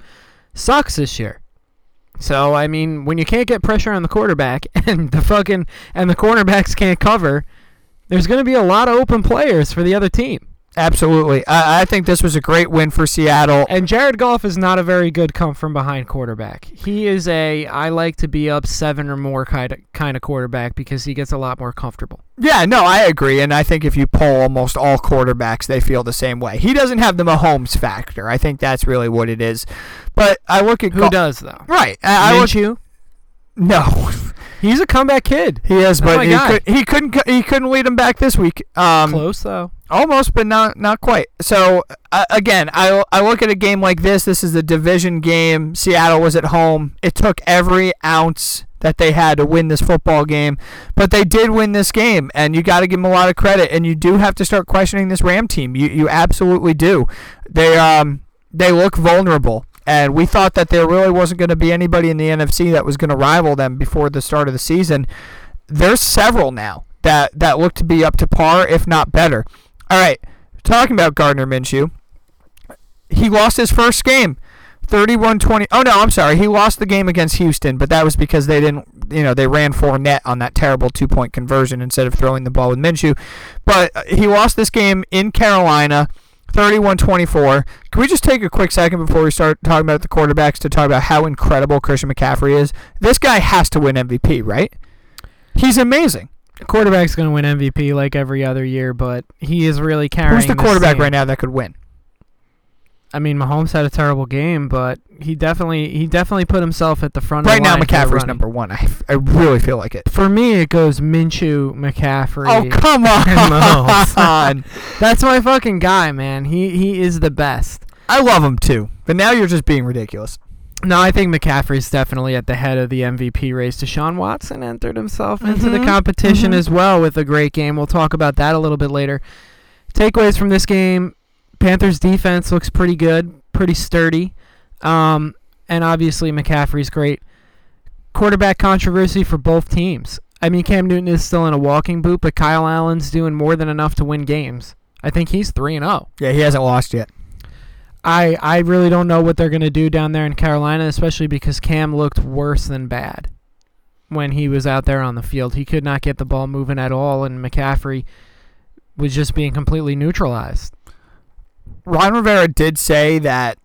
sucks this year. So I mean, when you can't get pressure on the quarterback and the fucking and the cornerbacks can't cover, there's going to be a lot of open players for the other team. Absolutely. I, I think this was a great win for Seattle. And Jared Goff is not a very good come from behind quarterback. He is a I like to be up seven or more kind of kind of quarterback because he gets a lot more comfortable. Yeah, no, I agree, and I think if you poll almost all quarterbacks, they feel the same way. He doesn't have the Mahomes factor. I think that's really what it is. But I look at Who Goff- does though? right. I, I look, Minshew. no, He's a comeback kid. he is, but my he, could, he couldn't he couldn't lead him back this week. Um, Close though. almost, but not not quite. So uh, again, I I look at a game like this. This is a division game. Seattle was at home. It took every ounce that they had to win this football game, but they did win this game, and you got to give them a lot of credit. And you do have to start questioning this Ram team. You you absolutely do. They um they look vulnerable. And we thought that there really wasn't going to be anybody in the NFC that was going to rival them before the start of the season. There's several now that, that look to be up to par, if not better. All right, talking about Gardner Minshew, he lost his first game. 31-20. Oh no, I'm sorry. He lost the game against Houston, but that was because they didn't, you know, they ran four net on that terrible two-point conversion instead of throwing the ball with Minshew. But uh, he lost this game in Carolina, 31-24. Can we just take a quick second before we start talking about the quarterbacks to talk about how incredible Christian McCaffrey is? This guy has to win MVP, right? He's amazing. The quarterback's going to win MVP like every other year, but he is really carrying. Who's the quarterback team. right now that could win? I mean, Mahomes had a terrible game, but he definitely he definitely put himself at the front. Right of the now, McCaffrey's number one. I, I really feel like it. For me, it goes Minshew, McCaffrey. Oh come on! That's my fucking guy, man. He he is the best. I love him too, but now you're just being ridiculous. No, I think McCaffrey's definitely at the head of the MVP race. Deshaun Watson entered himself into the Mhm, competition mhm. as well with a great game. We'll talk about that a little bit later. Takeaways from this game: Panthers defense looks pretty good, pretty sturdy, um, and obviously McCaffrey's great. Quarterback controversy for both teams. I mean, Cam Newton is still in a walking boot, but Kyle Allen's doing more than enough to win games. I think he's three and oh. zero. Yeah, he hasn't lost yet. I I really don't know what they're gonna do down there in Carolina, especially because Cam looked worse than bad when he was out there on the field. He could not get the ball moving at all, and McCaffrey was just being completely neutralized. Ron Rivera did say that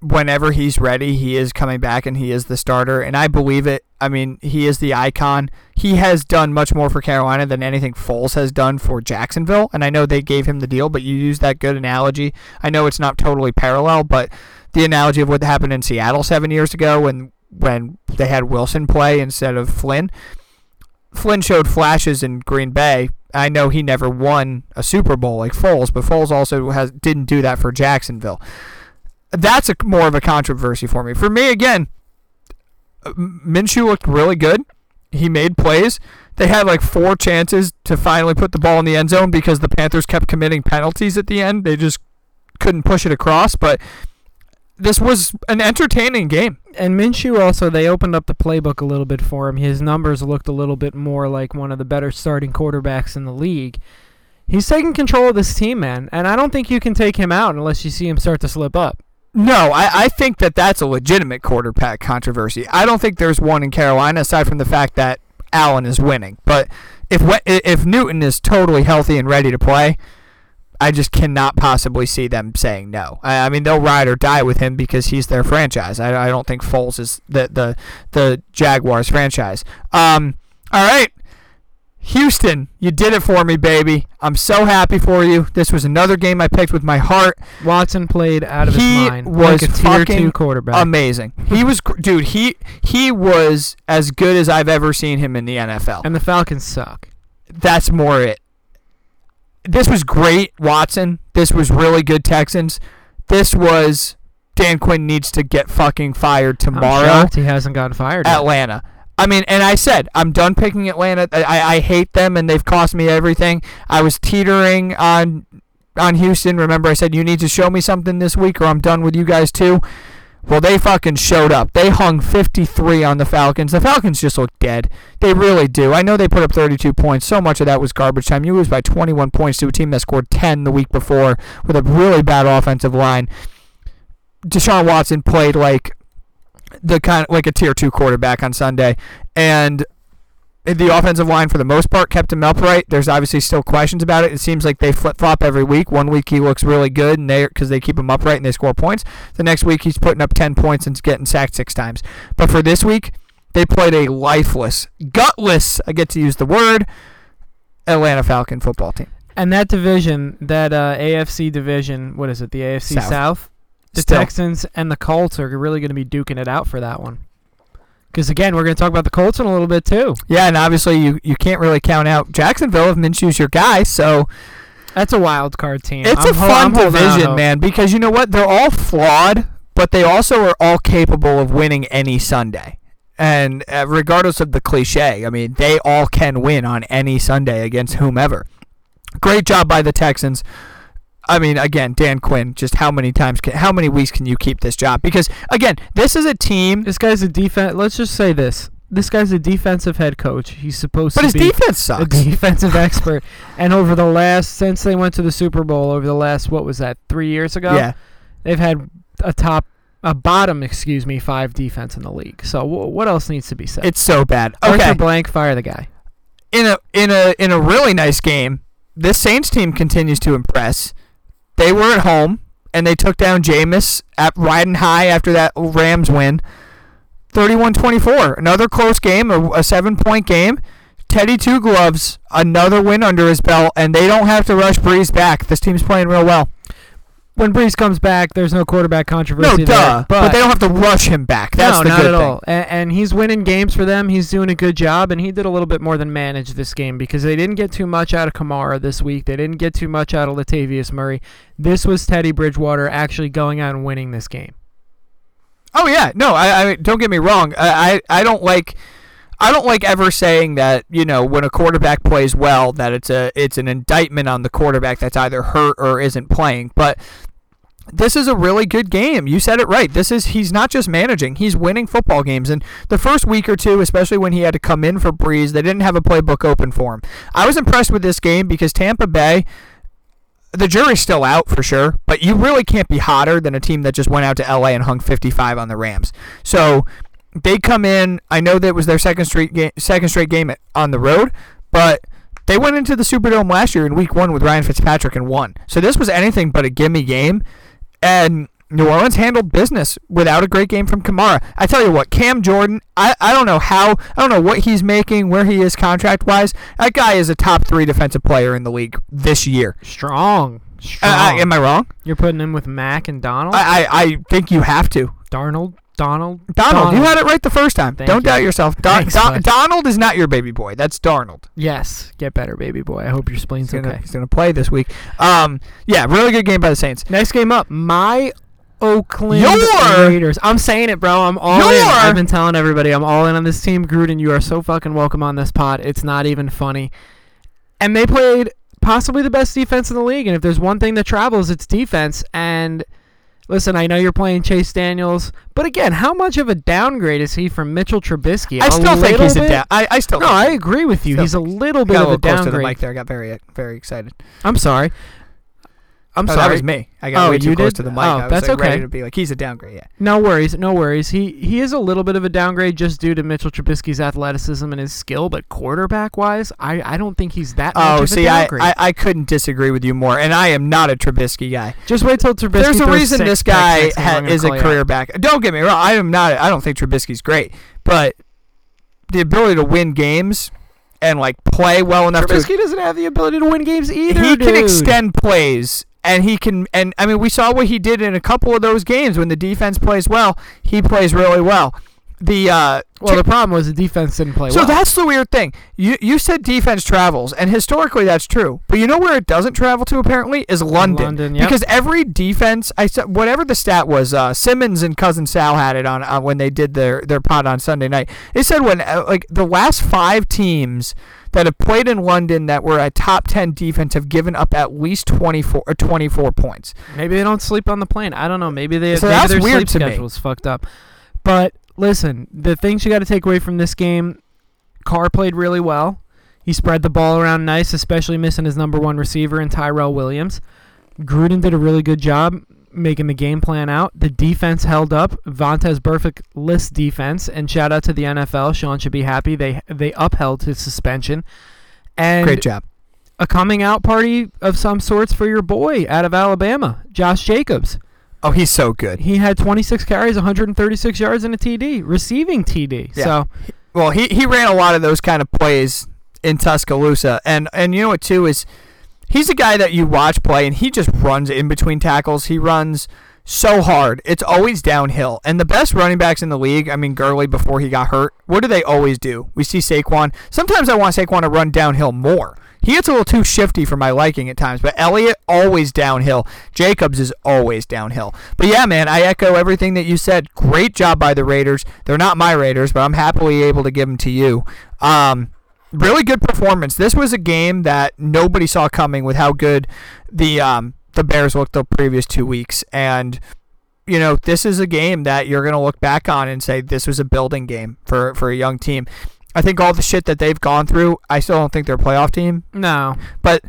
whenever he's ready, he is coming back and he is the starter, and I believe it. I mean, he is the icon. He has done much more for Carolina than anything Foles has done for Jacksonville, and I know they gave him the deal, but you use that good analogy. I know it's not totally parallel, but the analogy of what happened in Seattle seven years ago when when they had Wilson play instead of Flynn. Flynn showed flashes in Green Bay. I know he never won a Super Bowl like Foles, but Foles also has didn't do that for Jacksonville. That's a more of a controversy for me. For me, again, Minshew looked really good. He made plays. They had like four chances to finally put the ball in the end zone because the Panthers kept committing penalties at the end. They just couldn't push it across, but this was an entertaining game. And Minshew also, they opened up the playbook a little bit for him. His numbers looked a little bit more like one of the better starting quarterbacks in the league. He's taking control of this team, man, and I don't think you can take him out unless you see him start to slip up. No, I, I think that that's a legitimate quarterback controversy. I don't think there's one in Carolina aside from the fact that Allen is winning. But if if Newton is totally healthy and ready to play, I just cannot possibly see them saying no. I, I mean, they'll ride or die with him because he's their franchise. I, I don't think Foles is the the the Jaguars franchise. Um, all right, Houston, you did it for me, baby. I'm so happy for you. This was another game I picked with my heart. Watson played out of he his mind. He was like a tier fucking two quarterback. Amazing. He was, dude. He he was as good as I've ever seen him in the NFL. and the Falcons suck. That's more it. This was great, Watson. This was really good, Texans. This was Dan Quinn needs to get fucking fired tomorrow. he hasn't gotten fired. yet. Atlanta. I mean, and I said I'm done picking Atlanta. I, I hate them, and they've cost me everything. I was teetering on on Houston. Remember, I said you need to show me something this week, or I'm done with you guys too. Well, they fucking showed up. They hung 53 on the Falcons. The Falcons just look dead. They really do. I know they put up 32 points. So much of that was garbage time. You lose by 21 points to a team that scored 10 the week before with a really bad offensive line. Deshaun Watson played like the kind of like a tier two quarterback on Sunday, and the offensive line for the most part kept him upright. There's obviously still questions about it. It seems like they flip flop every week. One week he looks really good, and they because they keep him upright and they score points. The next week he's putting up ten points and getting sacked six times. But for this week, they played a lifeless, gutless. I get to use the word. Atlanta Falcon football team. And that division, that uh, AFC division, what is it? The AFC South. South. The Still. Texans and the Colts are really going to be duking it out for that one. Because again, we're going to talk about the Colts in a little bit too. Yeah, and obviously you, you can't really count out Jacksonville if Minshew's your guy. So That's a wild card team. It's I'm a ho- fun I'm division, man, because you know what? They're all flawed, but they also are all capable of winning any Sunday. And uh, regardless of the cliche, I mean, they all can win on any Sunday against whomever. Great job by the Texans. I mean, again, Dan Quinn. Just how many times, can, how many weeks can you keep this job? Because again, this is a team, This guy's a defense. Let's just say this: this guy's a defensive head coach. He's supposed but to his be defense a defensive expert. And over the last, since they went to the Super Bowl, over the last, what was that, three years ago? Yeah, they've had a top, a bottom, excuse me, five defense in the league. So w- what else needs to be said? it's so bad. Arthur Okay, Blank, fire the guy. in a in a in a really nice game, this Saints team continues to impress. They were at home and they took down Jameis at riding high after that Rams win. 31-24. Another close game, a, a 7-point game. Teddy Two Gloves, another win under his belt, and they don't have to rush Brees back. This team's playing real well. When Brees comes back, there's no quarterback controversy. No, duh. there. But, they don't have to rush him back. That's no, not good at thing. all. And, and he's winning games for them. He's doing a good job, and he did a little bit more than manage this game because they didn't get too much out of Kamara this week. They didn't get too much out of Latavius Murray. This was Teddy Bridgewater actually going out and winning this game. Oh yeah, no, I, I don't get me wrong. I, I I don't like I don't like ever saying that you know when a quarterback plays well that it's a it's an indictment on the quarterback that's either hurt or isn't playing. But this is a really good game. You said it right. This is he's not just managing; he's winning football games. And the first week or two, especially when he had to come in for Brees, they didn't have a playbook open for him. I was impressed with this game because Tampa Bay the jury's still out for sure, but you really can't be hotter than a team that just went out to LA and hung 55 on the Rams. So they come in. I know that was their second straight game, second straight game on the road, but they went into the Superdome last year in Week One with Ryan Fitzpatrick and won. So this was anything but a gimme game, and New Orleans handled business without a great game from Kamara. I tell you what, Cam Jordan, I, I don't know how, I don't know what he's making, where he is contract wise. That guy is a top three defensive player in the league this year. Strong. Strong. Uh, am I wrong? You're putting him with Mack and Donald. I, I, I think you have to. Darnold, Donald, Donald, you had it right the first time. Thank Don't you. doubt yourself. Don, Thanks, Don- bud. Donald is not your baby boy. That's Darnold. Yes, get better, baby boy. I hope your spleen's He's gonna, okay. he's gonna play this week. Um, yeah, really good game by the Saints. Next game up, my Oakland Your- Raiders. I'm saying it, bro. I'm all in. Your- I've been telling everybody I'm all in on this team. Gruden, you are so fucking welcome on this pod. It's not even funny. And they played possibly the best defense in the league. And if there's one thing that travels, it's defense. And listen, I know you're playing Chase Daniels, but again, how much of a downgrade is he from Mitchell Trubisky? I A still think he's little a bit? down. I, I still No, I agree with you. He's a little bit of a little close to the downgrade. mic there. I got very very excited. I'm sorry. I'm Oh, sorry. That was me. I got Oh, way too close did? to the mic. Oh, I was that's like, okay. to be like, he's a downgrade. Yeah. No worries, no worries. He he is a little bit of a downgrade just due to Mitchell Trubisky's athleticism and his skill, but quarterback wise, I, I don't think he's that oh, much Oh, of see, I. I I couldn't disagree with you more, and I am not a Trubisky guy. just wait till Trubisky. There's a reason this guy ha- is a you out. career back. Don't get me wrong. I am not. I don't think Trubisky's great, but the ability to win games and like play well enough to Trubisky doesn't have the ability to win games either. he can extend plays and he can and I mean we saw what he did in a couple of those games. When the defense plays well he plays really well the uh Well, the problem was the defense didn't play so well. that's the weird thing you you said defense travels and historically that's true but you know where it doesn't travel to apparently is London, London, yep. because every defense I said whatever the stat was uh Simmons and cousin Sal had it on uh, when they did their their pod on Sunday night they said when uh, like the last 5 teams that have played in London that were a top 10 defense have given up at least 24 or 24 points. Maybe they don't sleep on the plane. I don't know. Maybe they So maybe that's their weird sleep to me. schedule's fucked up. But listen, the things you got to take away from this game, Carr played really well. He spread the ball around nice, especially missing his number one receiver in Tyrell Williams. Gruden did a really good job making the game plan out. The defense held up. Vontaze Burfict list defense, and shout out to the NFL. Sean should be happy. They they upheld his suspension. And Great job. a coming out party of some sorts for your boy out of Alabama, Josh Jacobs. Oh, he's so good. He had 26 carries, 136 yards, and a TD, receiving TD. Yeah. So Well, he, he ran a lot of those kind of plays in Tuscaloosa, and and you know what too is he's a guy that you watch play, and he just runs in between tackles. He runs so hard. It's always downhill. And the best running backs in the league, I mean Gurley before he got hurt, what do they always do? We see Saquon. Sometimes I want Saquon to run downhill more. He gets a little too shifty for my liking at times, but Elliott always downhill. Jacobs is always downhill. But yeah, man, I echo everything that you said. Great job by the Raiders. They're not my Raiders, but I'm happily able to give them to you. Um, really good performance. This was a game that nobody saw coming with how good the um, the Bears looked the previous two weeks, and you know this is a game that you're gonna look back on and say this was a building game for for a young team. I think all the shit that they've gone through, I still don't think they're a playoff team, no, but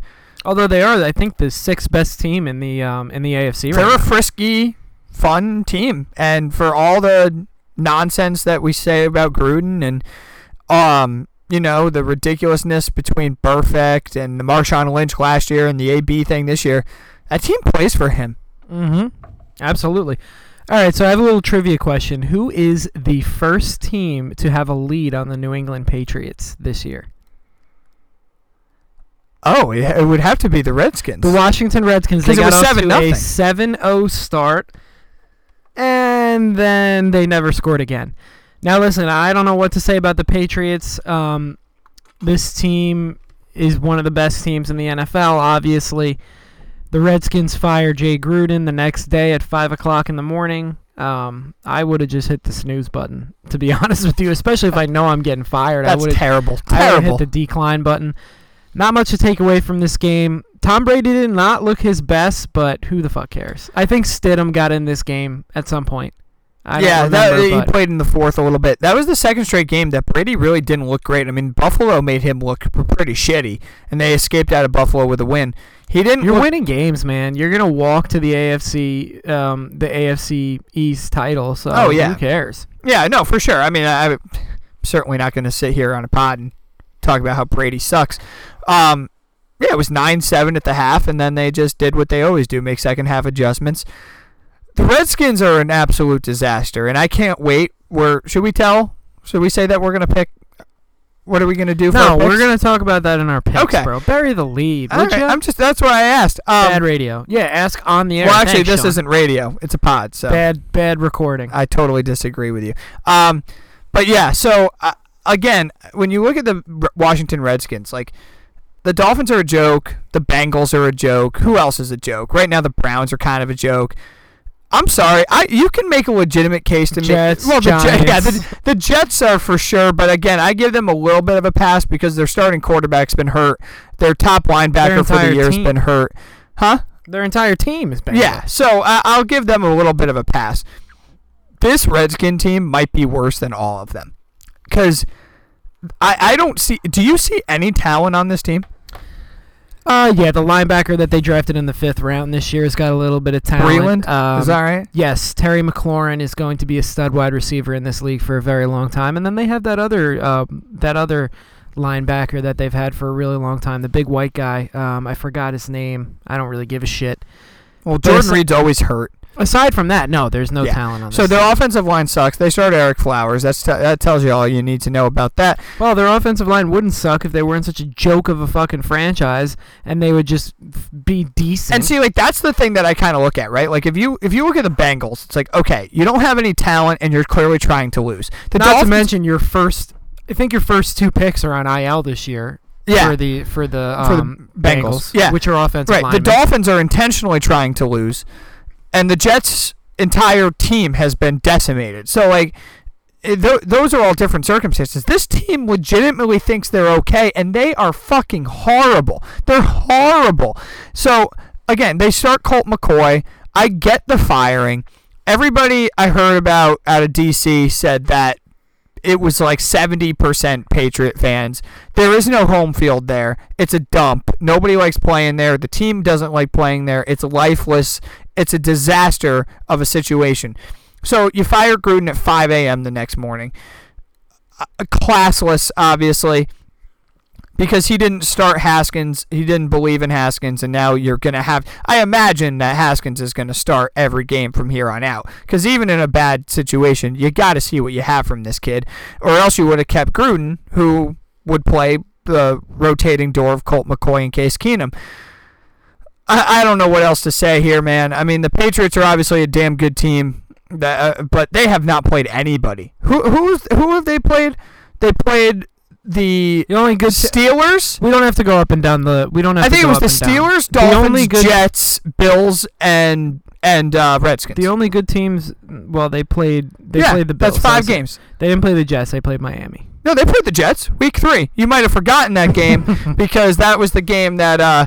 although they are, I think the sixth best team in the um in the AFC. they're Right a frisky, fun team, and for all the nonsense that we say about Gruden and um you know the ridiculousness between Burfict and the Marshawn Lynch last year and the AB thing this year, that team plays for him. Mm-hmm. Absolutely. All right, so I have a little trivia question. Who is the first team to have a lead on the New England Patriots this year? Oh, it, would have to be the Redskins. The Washington Redskins. They got was off 7 to a nothing. 7-0 start, and then they never scored again. Now, listen, I don't know what to say about the Patriots. Um, this team is one of the best teams in the NFL, obviously. The Redskins fire Jay Gruden the next day at 5 o'clock in the morning. Um, I would have just hit the snooze button, to be honest with you, especially if I know I'm getting fired. I That's would have terrible. I would Terrible. hit the decline button. Not much to take away from this game. Tom Brady did not look his best, but who the fuck cares? I think Stidham got in this game at some point. I yeah, that, remember, he played in the fourth a little bit. That was the second straight game that Brady really didn't look great. I mean, Buffalo made him look pretty shitty, and they escaped out of Buffalo with a win. He didn't. you're look- winning games, man. You're gonna walk to the AFC, um, the AFC East title. So Oh, yeah. who cares? Yeah, no, for sure. I mean, I, I'm certainly not going to sit here on a pod and talk about how Brady sucks. Um, yeah, it was nine seven at the half, and then they just did what they always do: make second half adjustments. The Redskins are an absolute disaster, and I can't wait. We're should we tell? Should we say that we're going to pick what are we gonna do? For No, our we're gonna talk about that in our picks, Okay. bro. Bury the lead, All would right, you? I'm just that's why I asked. Um, bad radio. Yeah, ask on the air. well, actually, Thanks, this Sean. isn't radio; it's a pod. So bad. Bad recording. I totally disagree with you. Um, but yeah, so uh, again, when you look at the R- Washington Redskins, like the Dolphins are a joke, the Bengals are a joke. Who else is a joke? Right now, the Browns are kind of a joke. I'm sorry, I you can make a legitimate case to Jets, me. Well, the, Jet- yeah, the, the Jets are for sure, but again, I give them a little bit of a pass because their starting quarterback's been hurt. Their top linebacker for the year's team. been hurt. Huh? Their entire team is bad. Yeah, so uh, I'll give them a little bit of a pass. This Redskin team might be worse than all of them, because I I don't see. Do you see any talent on this team? Uh, yeah, the linebacker that they drafted in the fifth round this year has got a little bit of talent. Breland? Um, Is that right? Yes, Terry McLaurin is going to be a stud wide receiver in this league for a very long time, and then they have that other um, that other linebacker that they've had for a really long time, the big white guy. Um, I forgot his name. I don't really give a shit. Well, Jordan Reed's always hurt. Aside from that, no, there's no Yeah. talent on this. So their team. offensive line sucks. They started Ereck Flowers. That's t- that tells you all you need to know about that. well, their offensive line wouldn't suck if they weren't such a joke of a fucking franchise, and they would just be decent. And see, like that's the thing that I kind of look at, right? Like if you if you look at the Bengals, it's like okay, you don't have any talent, and you're clearly trying to lose. The Not Dolphins, to mention your first. I think your first two picks are on IL this year. yeah, For the for the For the um, Bengals. Yeah. which are offensive Right. The. Dolphins are intentionally trying to lose, and the Jets' entire team has been decimated. So like. it- tho- those are all different circumstances. This team legitimately thinks they're okay, and they are fucking horrible. They're horrible. So again, they start Colt McCoy. I get the firing. Everybody I heard about out of DC said that it was like 70% Patriot fans. There is no home field there. It's a dump. Nobody likes playing there. The team doesn't like playing there. It's lifeless. It's a disaster of a situation. So you fire Gruden at 5 a.m. the next morning. Uh, classless, obviously, because he didn't start Haskins. He didn't believe in Haskins, and now you're going to have. I imagine that Haskins is going to start every game from here on out. Because even in a bad situation, you got to see what you have from this kid, or else you would have kept Gruden, who would play the rotating door of Colt McCoy and Case Keenum. I, I don't know what else to say here, man. I mean, the Patriots are obviously a damn good team, uh, but they have not played anybody. Who who's who have they played? They played the the only good. Steelers. we don't have to go up and down the. We don't have. I to think it go was up the and down. Steelers, The Dolphins, only good- Jets, Bills, and and uh, Redskins. The only good teams. Well, they played. They yeah, played the Bills. that's five so- games. They didn't play the Jets. They played Miami. No, they played the Jets week three. You might have forgotten that game because that was the game that uh,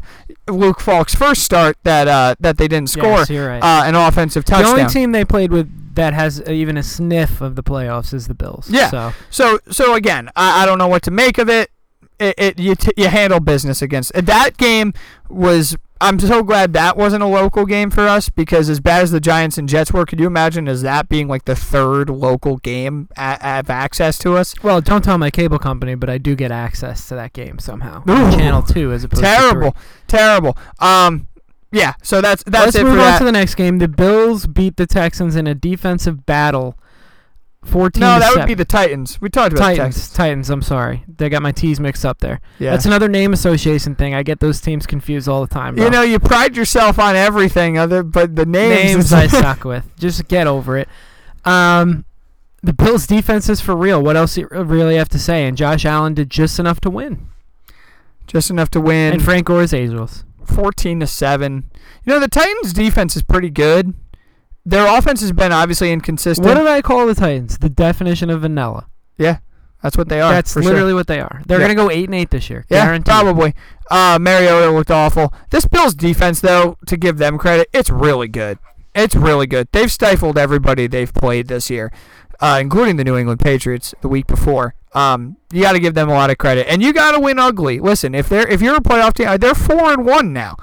Luke Falk's first start that uh, that they didn't score Yes, you're right. uh, an offensive touchdown. the only team they played with that has even a sniff of the playoffs is the Bills. Yeah. So So so again, I, I don't know what to make of it. It, it you t- you handle business against that game was. I'm so glad that wasn't a local game for us because as bad as the Giants and Jets were, could you imagine as that being like the third local game a- have access to us? well, don't tell my cable company, but I do get access to that game somehow. Channel two as opposed Terrible, to three. terrible. Um, yeah. So that's that's Let's it move on that. to the next game. The Bills beat the Texans in a defensive battle. Fourteen. no, to that would be the Titans. We talked about Titans. Titans. I'm sorry, they got my T's mixed up there. Yeah. That's another name association thing. I get those teams confused all the time. Bro. you know, you pride yourself on everything other, but the names. names I suck with. Just get over it. Um, the Bills' defense is for real. What else you really have to say? And Josh Allen did just enough to win. just enough to win. And Frank Gore's Angels. 14 to 7. You know, the Titans defense is pretty good. Their offense has been obviously inconsistent. What did I call the Titans? The definition of vanilla. yeah, that's what they are. That's literally sure. what they are. They're Yeah. gonna go eight and eight this year. Yeah, Guaranteed. probably. Uh, Mariota looked awful. This Bills defense, though, to give them credit, it's really good. It's really good. They've stifled everybody they've played this year, uh, including the New England Patriots the week before. Um, you got to give them a lot of credit, and you got to win ugly. Listen, if they're if you're a playoff team, uh, they're four and one now.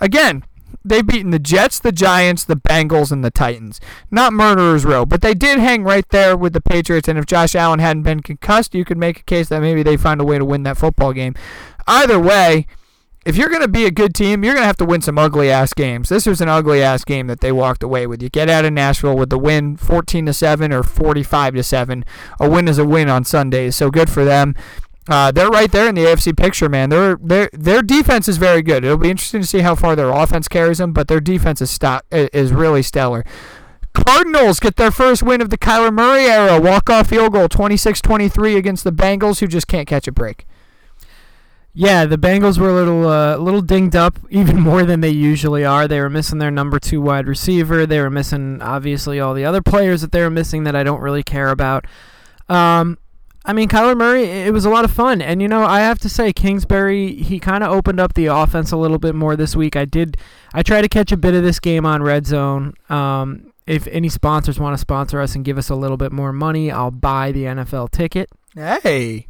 Again, they've beaten the Jets, the Giants, the Bengals, and the Titans. Not murderers row, but they did hang right there with the Patriots. And if Josh Allen hadn't been concussed, you could make a case that maybe they find a way to win that football game. Either way, if you're going to be a good team, you're going to have to win some ugly ass games. This was an ugly ass game that they walked away with. You get out of Nashville with the win 14 to 7 or 45 to 7. A win is a win on Sundays, so good for them. Uh, they're right there in the AFC picture, man. Their their their defense is very good. It'll be interesting to see how far their offense carries them, but their defense is st- is really stellar. Cardinals get their first win of the Kyler Murray era. Walk-off field goal, 26-23 against the Bengals, who just can't catch a break. Yeah, the Bengals were a little uh, little dinged up, even more than they usually are. They were missing their number two wide receiver. They were missing obviously all the other players that they were missing that I don't really care about. Um, I mean, Kyler Murray, it was a lot of fun, and you know, I have to say, Kingsbury, he kind of opened up the offense a little bit more this week. I did, I tried to catch a bit of this game on Red Zone. Um, if any sponsors want to sponsor us and give us a little bit more money, I'll buy the NFL ticket. Hey,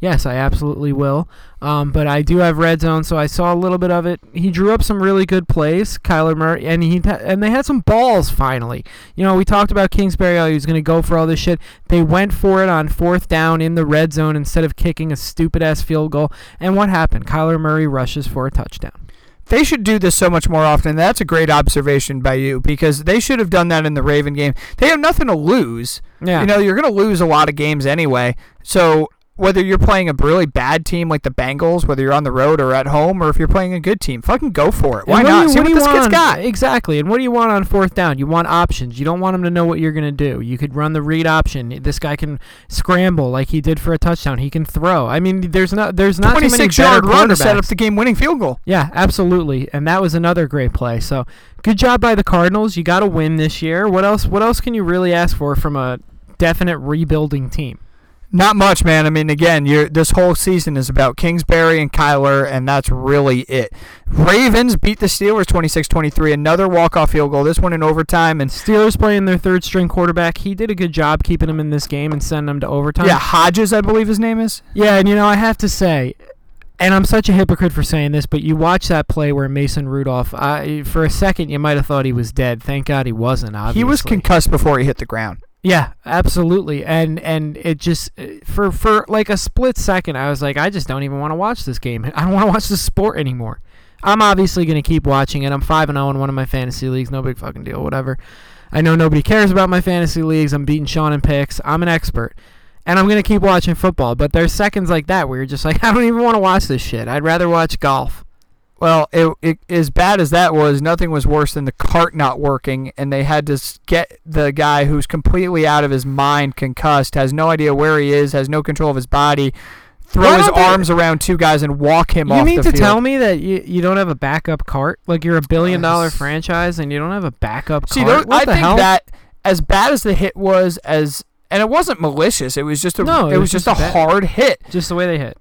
Yes, I absolutely will. Um, but I do have red zone, so I saw a little bit of it. He drew up some really good plays, Kyler Murray, and he and they had some balls finally. You know, we talked about Kingsbury. Oh, he was going to go for all this shit. They went for it on fourth down in the red zone instead of kicking a stupid ass field goal. And what happened? Kyler Murray rushes for a touchdown. They should do this so much more often. That's a great observation by you because they should have done that in the Raven game. They have nothing to lose. Yeah. You know, you're going to lose a lot of games anyway. So whether you're playing a really bad team like the Bengals, whether you're on the road or at home, or if you're playing a good team, fucking go for it. Why not? you- See what what, this kid's got. Exactly. And what do you want on fourth down? You want options. You don't want him to know what you're going to do. You could run the read option. This guy can scramble like he did for a touchdown. He can throw. I mean, there's not there's not too many 26 better yard run to set up the game winning field goal. Yeah, absolutely. And that was another great play. So, good job by the Cardinals. You got to win this year. What else what else can you really ask for from a definite rebuilding team? Not much, man. I mean, again, you're, this whole season is about Kingsbury and Kyler, and that's really it. Ravens beat the Steelers 26-23, another walk-off field goal. This one in overtime, and Steelers playing their third string quarterback. He did a good job keeping him in this game and sending him to overtime. yeah, Hodges, I believe his name is. Yeah, and you know, I have to say, and I'm such a hypocrite for saying this, but you watch that play where Mason Rudolph, I, for a second, you might have thought he was dead. Thank God he wasn't, obviously. He was concussed before he hit the ground. Yeah, absolutely. And and it just uh, for for like a split second I was like I just don't even want to watch this game. I don't want to watch this sport anymore. I'm obviously going to keep watching it. I'm 5 and 0 in one of my fantasy leagues, no big fucking deal, whatever. I know nobody cares about my fantasy leagues. I'm beating Sean in picks. I'm an expert. And I'm going to keep watching football, but there's seconds like that where you're just like I don't even want to watch this shit. I'd rather watch golf. Well, it, it, as bad as that was, nothing was worse than the cart not working, and they had to get the guy who's completely out of his mind, concussed, has no idea where he is, has no control of his body, throw his don't they- arms around two guys and walk him You off You mean to field. tell me that you, you don't have a backup cart? Like you're a billion dollar Yes. franchise and you don't have a backup See, cart? what I the think hell? that as bad as the hit was, as and it wasn't malicious, it was just a No, it, was just a bad. hard hit. just the way they hit.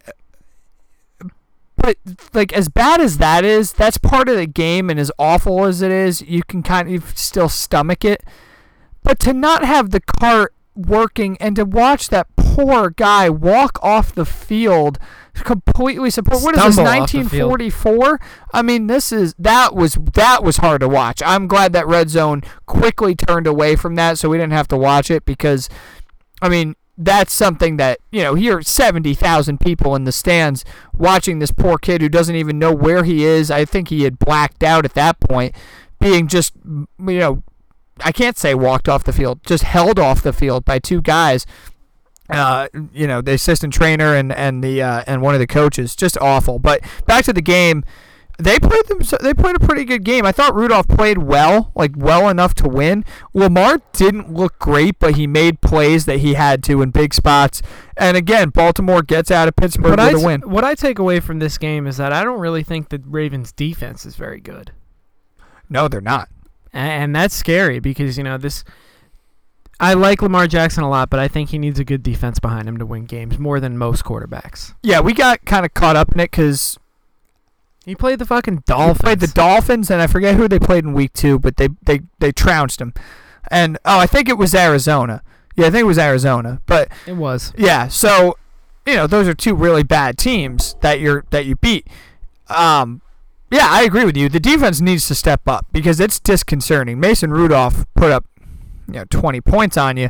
But like as bad as that is, that's part of the game, and as awful as it is, you can kind of still stomach it. But to not have the cart working and to watch that poor guy walk off the field completely support what is this Stumble off the field. 1944 i mean this is that was that was hard to watch i'm glad that red zone quickly turned away from that so we didn't have to watch it because i mean that's something that you know here are 70,000 people in the stands watching this poor kid who doesn't even know where he is i think he had blacked out at that point being just you know I can't say walked off the field, just held off the field by two guys. Uh, you know, the assistant trainer and and the uh, and one of the coaches, just awful. But back to the game, they played them. They played a pretty good game. I thought Rudolph played well, like well enough to win. Lamar didn't look great, but he made plays that he had to in big spots. And again, Baltimore gets out of Pittsburgh What I, with a t- win. what I take away from this game is that I don't really think the Ravens defense is very good. No, they're not. A- And that's scary because, you know, this. I like Lamar Jackson a lot, but I think he needs a good defense behind him to win games more than most quarterbacks. Yeah, we got kind of caught up in it because He played the fucking Dolphins. played the Dolphins, and I forget who they played in week two, but they they they trounced them. And oh, I think it was Arizona. Yeah, I think it was Arizona. But It was. yeah, so you know those are two really bad teams that you're that you beat. Um, yeah, I agree with you. The defense needs to step up because it's disconcerting. Mason Rudolph put up you know 20 points on you.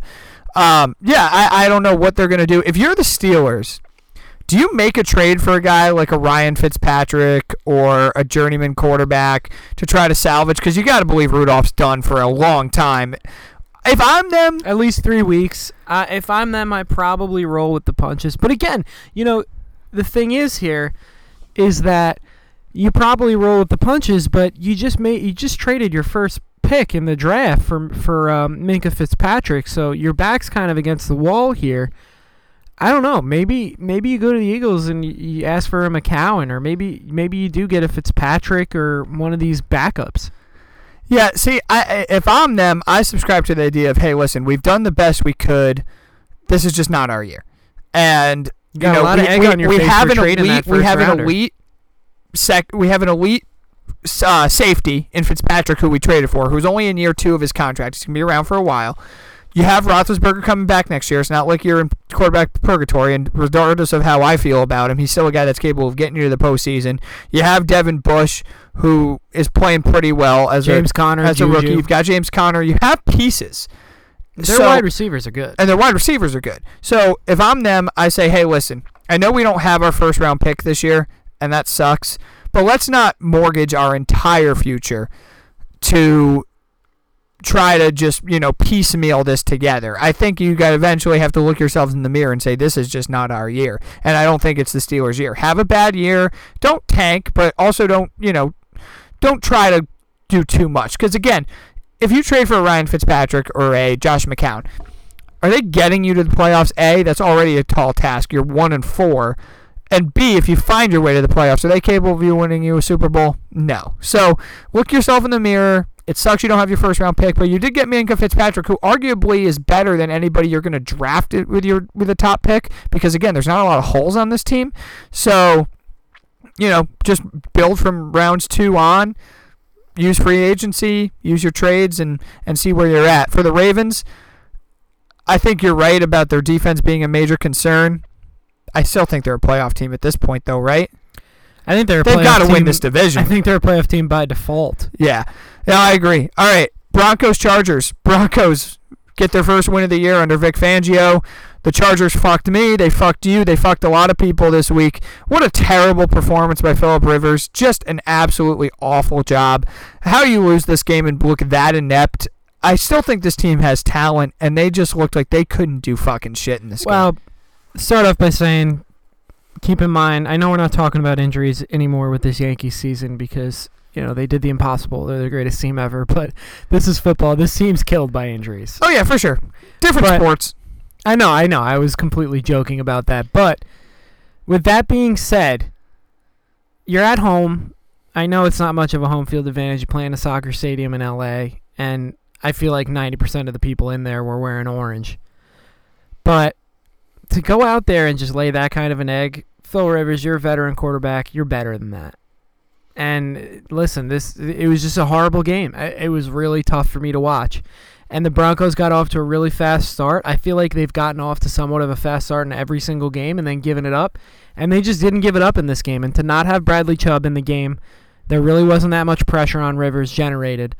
Um, yeah, I, I don't know what they're gonna do. If you're the Steelers, do you make a trade for a guy like a Ryan Fitzpatrick or a journeyman quarterback to try to salvage? Because you got to believe Rudolph's done for a long time. if I'm them, At least three weeks. Uh, if I'm them, I probably roll with the punches. But again, you know, the thing is here is that you probably roll with the punches, but you just made you just traded your first pick in the draft for for um, Minkah Fitzpatrick, so your back's kind of against the wall here. I don't know. Maybe maybe you go to the Eagles and you, you ask for a McCown, or maybe maybe you do get a Fitzpatrick or one of these backups. Yeah, see, I if I'm them, I subscribe to the idea of, hey, listen, we've done the best we could. This is just not our year, and you, a know we, we, we have an elite, we have an elite sec, we have an elite uh, safety in Fitzpatrick who we traded for, who's only in year two of his contract. He's gonna be around for a while. You have Roethlisberger coming back next year. It's not like you're in quarterback purgatory, and regardless of how I feel about him, he's still a guy that's capable of getting you to the postseason. You have Devin Bush, who is playing pretty well as a James Conner, as a rookie. You've got James Conner. You have pieces. Their So- wide receivers are good. and their wide receivers are good. So if I'm them, I say, hey, listen, I know we don't have our first round pick this year, and that sucks, but let's not mortgage our entire future to try to just, you know, piecemeal this together. I think you got eventually have to look yourselves in the mirror and say, this is just not our year. And I don't think it's the Steelers' year. Have a bad year. Don't tank, but also don't, you know, don't try to do too much. Because, again, if you trade for Ryan Fitzpatrick or a Josh McCown, are they getting you to the playoffs? A, that's already a tall task. You're one and four. And B, if you find your way to the playoffs, are they capable of you winning you a Super Bowl? No. So look yourself in the mirror. It sucks you don't have your first round pick, but you did get Minkah Fitzpatrick, who arguably is better than anybody you're going to draft it with your with a top pick. Because again, there's not a lot of holes on this team. So, you know, just build from rounds two on. Use free agency, use your trades, and and see where you're at. For the Ravens, I think you're right about their defense being a major concern. I still think they're a playoff team at this point, though, right? I think they're a They've got to win this division. I think they're a playoff team by default. Yeah. Yeah, I agree. All right. Broncos Chargers. Broncos get their first win of the year under Vic Fangio. The Chargers fucked me. They fucked you. They fucked a lot of people this week. What a terrible performance by Philip Rivers. Just an absolutely awful job. How you lose this game and look that inept. I still think this team has talent, and they just looked like they couldn't do fucking shit in this game. Well, start off by saying, keep in mind, I know we're not talking about injuries anymore with this Yankees season because you know they did the impossible. They're the greatest team ever. But this is football. This team's killed by injuries. Oh, yeah, for sure. Different But- sports. I know, I know. I was completely joking about that. But with that being said, you're at home. I know it's not much of a home field advantage. You play in a soccer stadium in LA, and I feel like 90% of the people in there were wearing orange. But to go out there and just lay that kind of an egg, Phil Rivers, you're a veteran quarterback. You're better than that. And uh, listen, this it was just a horrible game. It was really tough for me to watch. And the Broncos got off to a really fast start. I feel like they've gotten off to somewhat of a fast start in every single game and then given it up. And they just didn't give it up in this game. And to not have Bradley Chubb in the game, there really wasn't that much pressure on Rivers generated.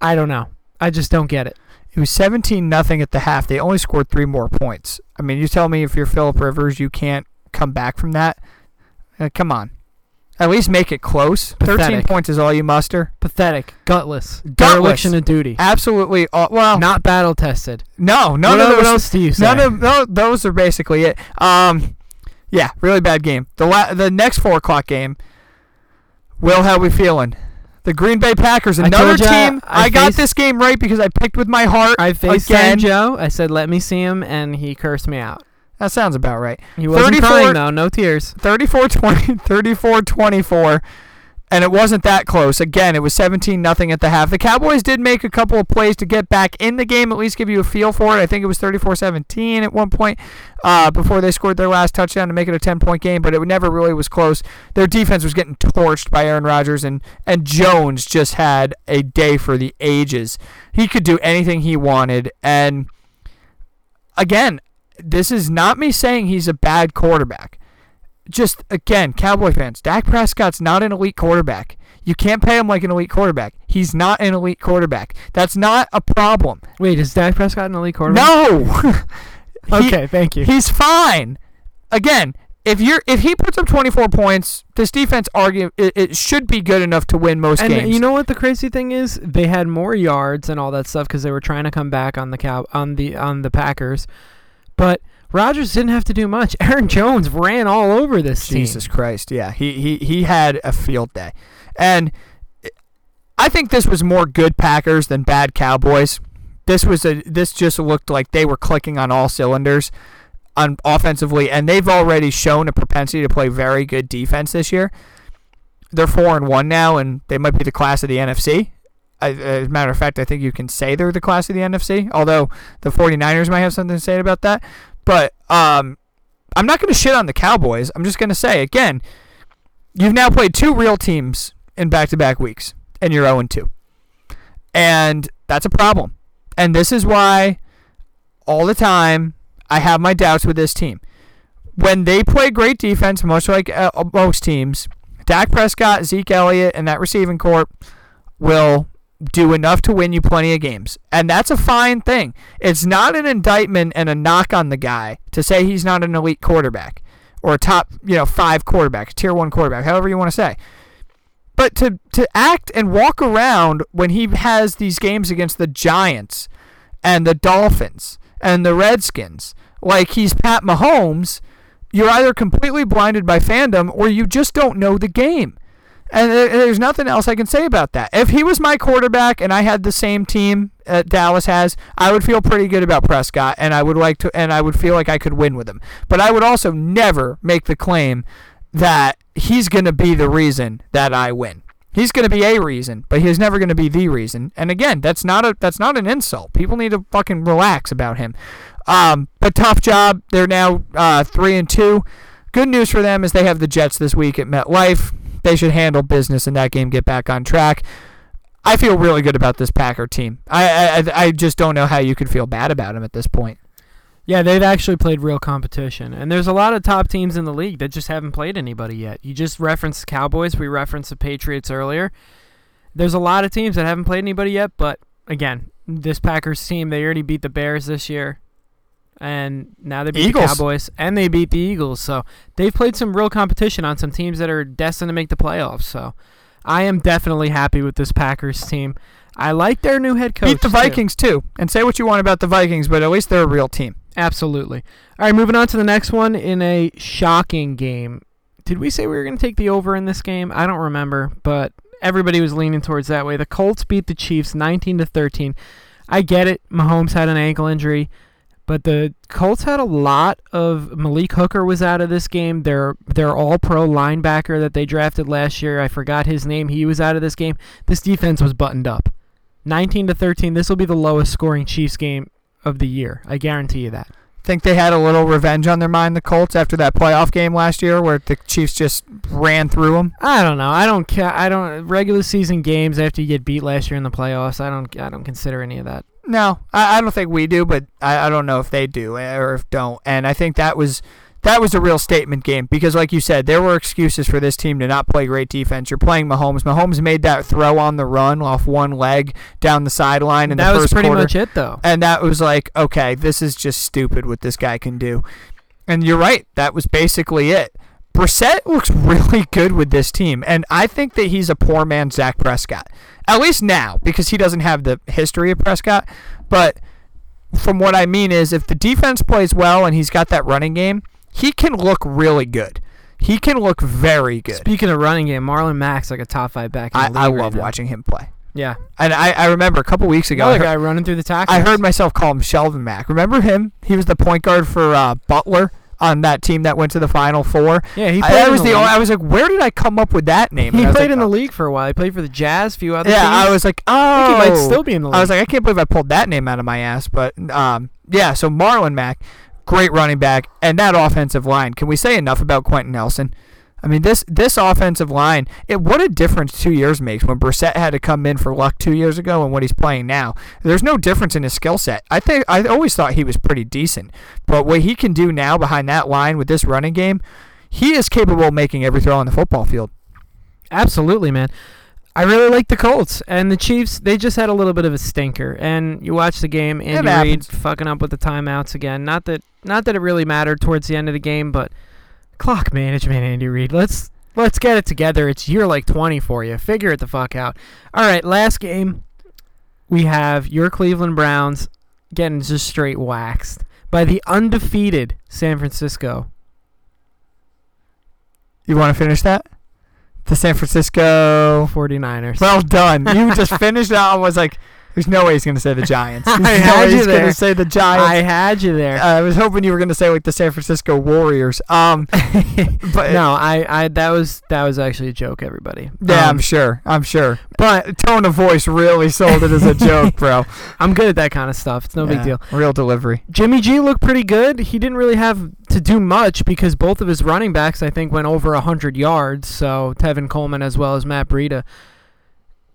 I don't know. I just don't get it. It was 17 nothing at the half. They only scored three more points. I mean, you tell me if you're Philip Rivers, you can't come back from that. Uh, come on. At least make it close. 13 points is all you muster. Pathetic. Gutless. Gutless. Dereliction of duty. Absolutely. All, well, Not battle tested. no, none what, of el- what else do you say? None of no, those are basically it. Um, yeah, really bad game. The la- the next four o'clock game. Will, how we feeling? The Green Bay Packers, another team. I I, got faced- this game right because I picked with my heart. I faced again. Joe. I said, let me see him, and he cursed me out. That sounds about right. He wasn't 34 crying, though. No tears. 34-20, 34-24, and it wasn't that close. Again, it was 17 nothing at the half. The Cowboys did make a couple of plays to get back in the game, at least give you a feel for it. I think it was 34-17 at one point uh, before they scored their last touchdown to make it a 10-point game, but it never really was close. Their defense was getting torched by Aaron Rodgers, and, and Jones just had a day for the ages. He could do anything he wanted, and again, this is not me saying he's a bad quarterback just again, Cowboy fans, Dak Prescott's not an elite quarterback. You can't pay him like an elite quarterback. He's not an elite quarterback. That's not a problem. Wait, is Dak Prescott an elite quarterback? No. He- Okay, thank you. he's fine. Again, if you're if he puts up 24 points, this defense argue it, it should be good enough to win most And games. you know what the crazy thing is? They had more yards and all that stuff because they were trying to come back on the cow on the on the Packers, but Rodgers didn't have to do much. Aaron Jones ran all over this Jesus team. Christ, yeah, he he he had a field day, and I think this was more good Packers than bad Cowboys. This was a this just looked like they were clicking on all cylinders on offensively, and they've already shown a propensity to play very good defense this year. They're four and one now, and they might be the class of the NFC. As a matter of fact, I think you can say they're the class of the NFC, although the 49ers might have something to say about that. But um, I'm not going to shit on the Cowboys. I'm just going to say, again, you've now played two real teams in back to back weeks, and you're 0 2. And that's a problem. And this is why all the time I have my doubts with this team. When they play great defense, much like uh, most teams, Dak Prescott, Zeke Elliott, and that receiving corps will do enough to win you plenty of games. And that's a fine thing. It's not an indictment and a knock on the guy to say he's not an elite quarterback or a top, you know, 5 quarterback, tier 1 quarterback, however you want to say. But to to act and walk around when he has these games against the Giants and the Dolphins and the Redskins like he's Pat Mahomes, you're either completely blinded by fandom or you just don't know the game. And there's nothing else I can say about that. If he was my quarterback and I had the same team that Dallas has, I would feel pretty good about Prescott and I would like to and I would feel like I could win with him. But I would also never make the claim that he's going to be the reason that I win. He's going to be a reason, but he's never going to be the reason. And again, that's not a that's not an insult. People need to fucking relax about him. Um, but tough job. They're now uh, three and two. Good news for them is they have the Jets this week at MetLife. They should handle business in that game, get back on track. I feel really good about this Packer team. I I, I just don't know how you could feel bad about them at this point. Yeah, they've actually played real competition, and there's a lot of top teams in the league that just haven't played anybody yet. You just referenced the Cowboys. We referenced the Patriots earlier. There's a lot of teams that haven't played anybody yet, but again, this Packers team they already beat the Bears this year, and now they beat Eagles. the Cowboys, and they beat the Eagles. So they've played some real competition on some teams that are destined to make the playoffs. So I am definitely happy with this Packers team. I like their new head coach. Beat the too. Vikings too, and say what you want about the Vikings, but at least they're a real team. Absolutely. All right, moving on to the next one in a shocking game. Did we say we were going to take the over in this game? I don't remember, but everybody was leaning towards that way. The Colts beat the Chiefs 19 to 13. I get it. Mahomes had an ankle injury, but the Colts had a lot of Malik Hooker was out of this game. Their their all-pro linebacker that they drafted last year, I forgot his name. He was out of this game. This defense was buttoned up. 19 to 13. This will be the lowest scoring Chiefs game of the year. I guarantee you that. Think they had a little revenge on their mind, the Colts, after that playoff game last year where the Chiefs just ran through them. I don't know. I don't care. I don't regular season games after you get beat last year in the playoffs. I don't. I don't consider any of that. No, I, I don't think we do, but I, I don't know if they do eh, or if don't. And I think that was that was a real statement game because, like you said, there were excuses for this team to not play great defense. You're playing Mahomes. Mahomes made that throw on the run off one leg down the sideline in that was pretty quarter. much it, though. And that was like, okay, this is just stupid what this guy can do. And you're right. That was basically it. Brissett looks really good with this team, and I think that he's a poor man's Zach Prescott. At least now, because he doesn't have the history of Prescott. But from what I mean is, if the defense plays well and he's got that running game, he can look really good. He can look very good. Speaking of running game, Marlon Mack's like a top five back. In I, the I right love now. watching him play. Yeah, And I, I remember a couple weeks ago, another heard- guy running through the tackles. I heard myself call him Shelvin Mack. Remember him? He was the point guard for uh, Butler on that team that went to the Final Four. Yeah, he I, played. that in was the the. only. I was like, where did I come up with that name? He And I played like, in the oh. league for a while. He played for the Jazz, a few other Yeah, teams. I was like, oh, I think he might still be in the league. I was like, I can't believe I pulled that name out of my ass. But um, yeah. So Marlon Mack, great running back, and that offensive line. Can we say enough about Quenton Nelson? I mean, this this offensive line. It what a difference two years makes when Brissett had to come in for Luck two years ago and what he's playing now. There's no difference in his skill set. I think I always thought he was pretty decent, but what he can do now behind that line with this running game, he is capable of making every throw on the football field. Absolutely, man. I really like the Colts and the Chiefs. They just had a little bit of a stinker, and you watch the game. Andy Reid fucking up with the timeouts again. Not that, not that it really mattered towards the end of the game, but Clock management, Andy Reid. Let's let's get it together. It's year like 20 for you. Figure it the fuck out. All right, last game. We have your Cleveland Browns getting just straight waxed by the undefeated San Francisco. You want to finish that? The San Francisco 49ers. Well done. You just finished out. I was like, there's no way he's going to say the Giants. I There's no had way you he's going there. to say the Giants. I had you there. I was hoping you were going to say like the San Francisco Warriors. Um, but no, I, I that was that was actually a joke, everybody. yeah, I'm Um, sure. I'm sure. but Tone of voice really sold it as a joke, bro. I'm good at that kind of stuff. It's no big Yeah, deal. Real delivery. Jimmy G looked pretty good. He didn't really have to do much because both of his running backs, I think, went over 100 yards. So Tevin Coleman as well as Matt Breida.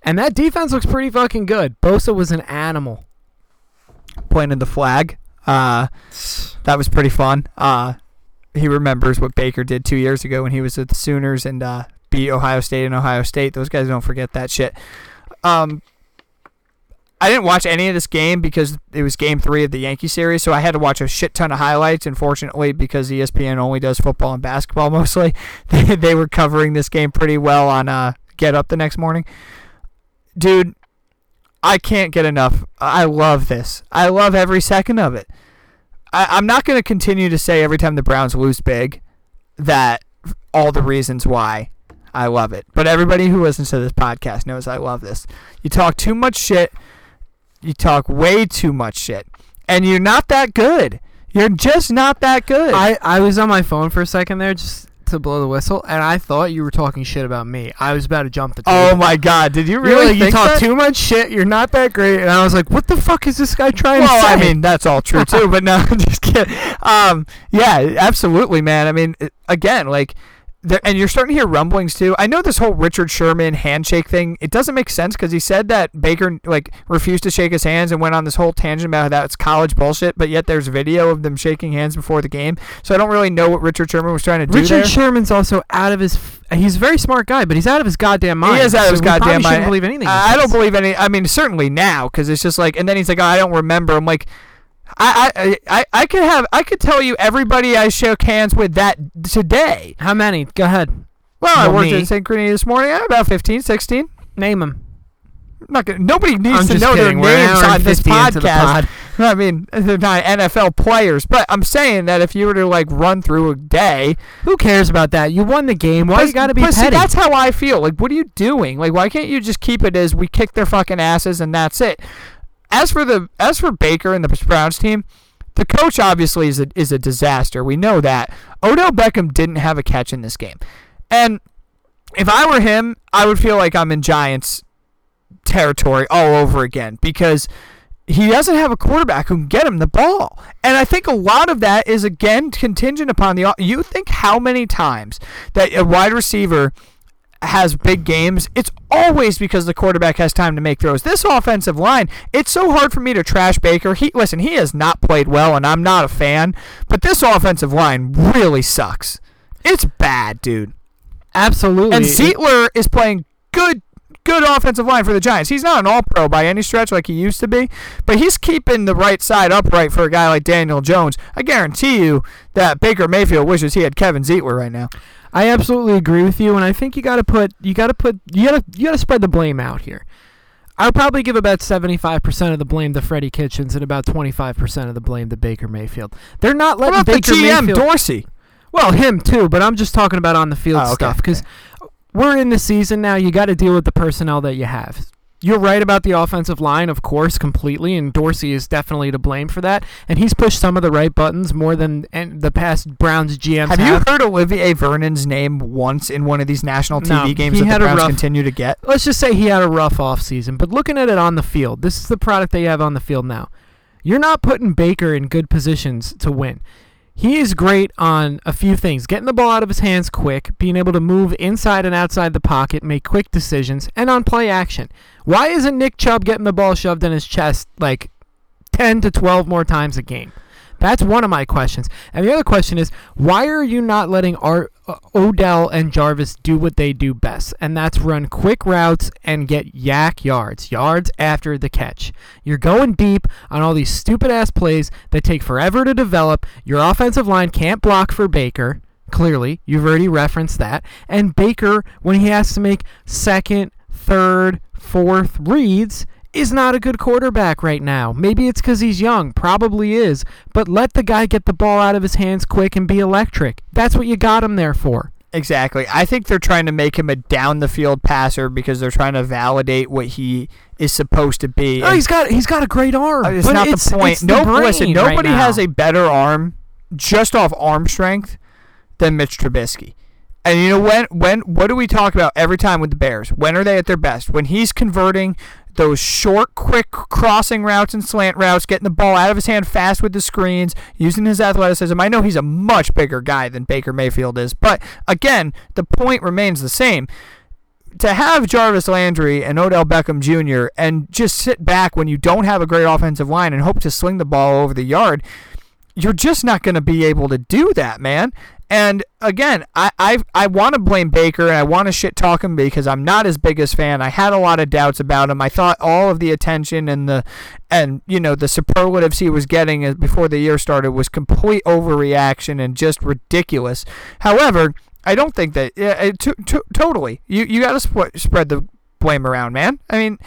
And that defense looks pretty fucking good. Bosa was an animal. Pointed the flag. Uh, that was pretty fun. Uh, he remembers what Baker did two years ago when he was with the Sooners and uh, beat Ohio State and Ohio State. Those guys don't forget that shit. Um, I didn't watch any of this game because it was game three of the Yankee series, so I had to watch a shit ton of highlights. Unfortunately, because ESPN only does football and basketball mostly, they, they were covering this game pretty well on uh, Get Up the next morning. Dude, I can't get enough. I love this. I love every second of it. I, I'm not going to continue to say every time the Browns lose big that all the reasons why I love it. But everybody who listens to this podcast knows I love this. You talk too much shit. You talk way too much shit. And you're not that good. You're just not that good. I, I was on my phone for a second there just to blow the whistle, and I thought you were talking shit about me. I was about to jump the table. oh my god, did you You're really like, you talk that? too much shit. You're not that great. And I was like, what the fuck is this guy trying well, to say? I mean, that's all true too, but no, I'm just kidding. Um, yeah, absolutely, man. I mean, again, like, there, and you're starting to hear rumblings too. I know this whole Richard Sherman handshake thing. It doesn't make sense because he said that Baker like refused to shake his hands and went on this whole tangent about how that's college bullshit. But yet there's video of them shaking hands before the game, so I don't really know what Richard Sherman was trying to do Richard there. Sherman's also out of his. F- he's a very smart guy, but he's out of his goddamn mind. He is out of his goddamn mind. Shouldn't believe anything. I don't believe any. I mean, certainly now because it's just like, and then he's like, oh, I don't remember. I'm like, I, I, I, I could have, I could tell you everybody I shook hands with that today. How many? Go ahead. Well, I Well, worked me. at Synchrony this morning. I'm about 15, 16. Name them. I'm not gonna, nobody needs I'm to just know kidding. their We're an names hour on this 50 into the podcast. pod. I mean, they're not NFL players, but I'm saying that if you were to like run through a day, Who cares about that? You won the game. Why you got to be but see, that's how I feel. Like, what are you doing? Like, why can't you just keep it as we kick their fucking asses and that's it? As for the as for Baker and the Browns team, the coach obviously is a, is a disaster. We know that. Odell Beckham didn't have a catch in this game, and if I were him, I would feel like I'm in Giants territory all over again because he doesn't have a quarterback who can get him the ball. And I think a lot of that is again contingent upon the you think how many times that a wide receiver has big games, it's always because the quarterback has time to make throws. This offensive line, it's so hard for me to trash Baker. He listen, he has not played well and I'm not a fan, but this offensive line really sucks. It's bad, dude. Absolutely. And Zeitler is playing good good offensive line for the Giants. He's not an all pro by any stretch like he used to be, but he's keeping the right side upright for a guy like Daniel Jones. I guarantee you that Baker Mayfield wishes he had Kevin Zeitler right now. I absolutely agree with you, and I think you got to put you got to put you got to you got to spread the blame out here. I'll probably give about seventy five percent of the blame to Freddie Kitchens and about twenty five percent of the blame to Baker Mayfield. They're not What letting about Baker the GM Mayfield. Dorsey? well, him too, but I'm just talking about on the field Oh, okay, stuff because we're in the season now. You got to deal with the personnel that you have. You're right about the offensive line, of course, completely, and Dorsey is definitely to blame for that. And he's pushed some of the right buttons more than and the past Browns GMs Have have. you heard Olivier Vernon's name once in one of these national TV No, games he that had the Browns rough- continue to get? let's just say he had a rough offseason, but looking at it on the field, this is the product they have on the field now. You're not putting Baker in good positions to win. He is great on a few things getting the ball out of his hands quick, being able to move inside and outside the pocket, make quick decisions, and on play action. Why isn't Nick Chubb getting the ball shoved in his chest like 10 to 12 more times a game? That's one of my questions. And the other question is, why are you not letting Ar- uh, Odell and Jarvis do what they do best? And that's run quick routes and get YAC yards, yards after the catch. You're going deep on all these stupid ass plays that take forever to develop. Your offensive line can't block for Baker. Clearly, you've already referenced that. And Baker, when he has to make second, third, fourth reads, is not a good quarterback right now. Maybe it's because he's young, probably is, but let the guy get the ball out of his hands quick and be electric. That's what you got him there for. Exactly. I think they're trying to make him a down the field passer because they're trying to validate what he is supposed to be. Oh, he's got he's got a great arm. Uh, it's not it's, the point. no, listen. Nobody now. has a better arm, just off arm strength, than Mitch Trubisky. And you know when when what do we talk about every time with the Bears? When are they at their best? When he's converting those short, quick crossing routes and slant routes, getting the ball out of his hand fast with the screens, using his athleticism. I know he's a much bigger guy than Baker Mayfield is, but again, the point remains the same to have Jarvis Landry and Odell Beckham Jr. and just sit back when you don't have a great offensive line and hope to sling the ball over the yard, you're just not going to be able to do that, man. And again, I I, I want to blame Baker and I want to shit talk him because I'm not his biggest fan. I had a lot of doubts about him. I thought all of the attention and the and you know the superlatives he was getting before the year started was complete overreaction and just ridiculous. However, I don't think that yeah, it, to, to, totally you you got to sp- spread the blame around, man. I mean,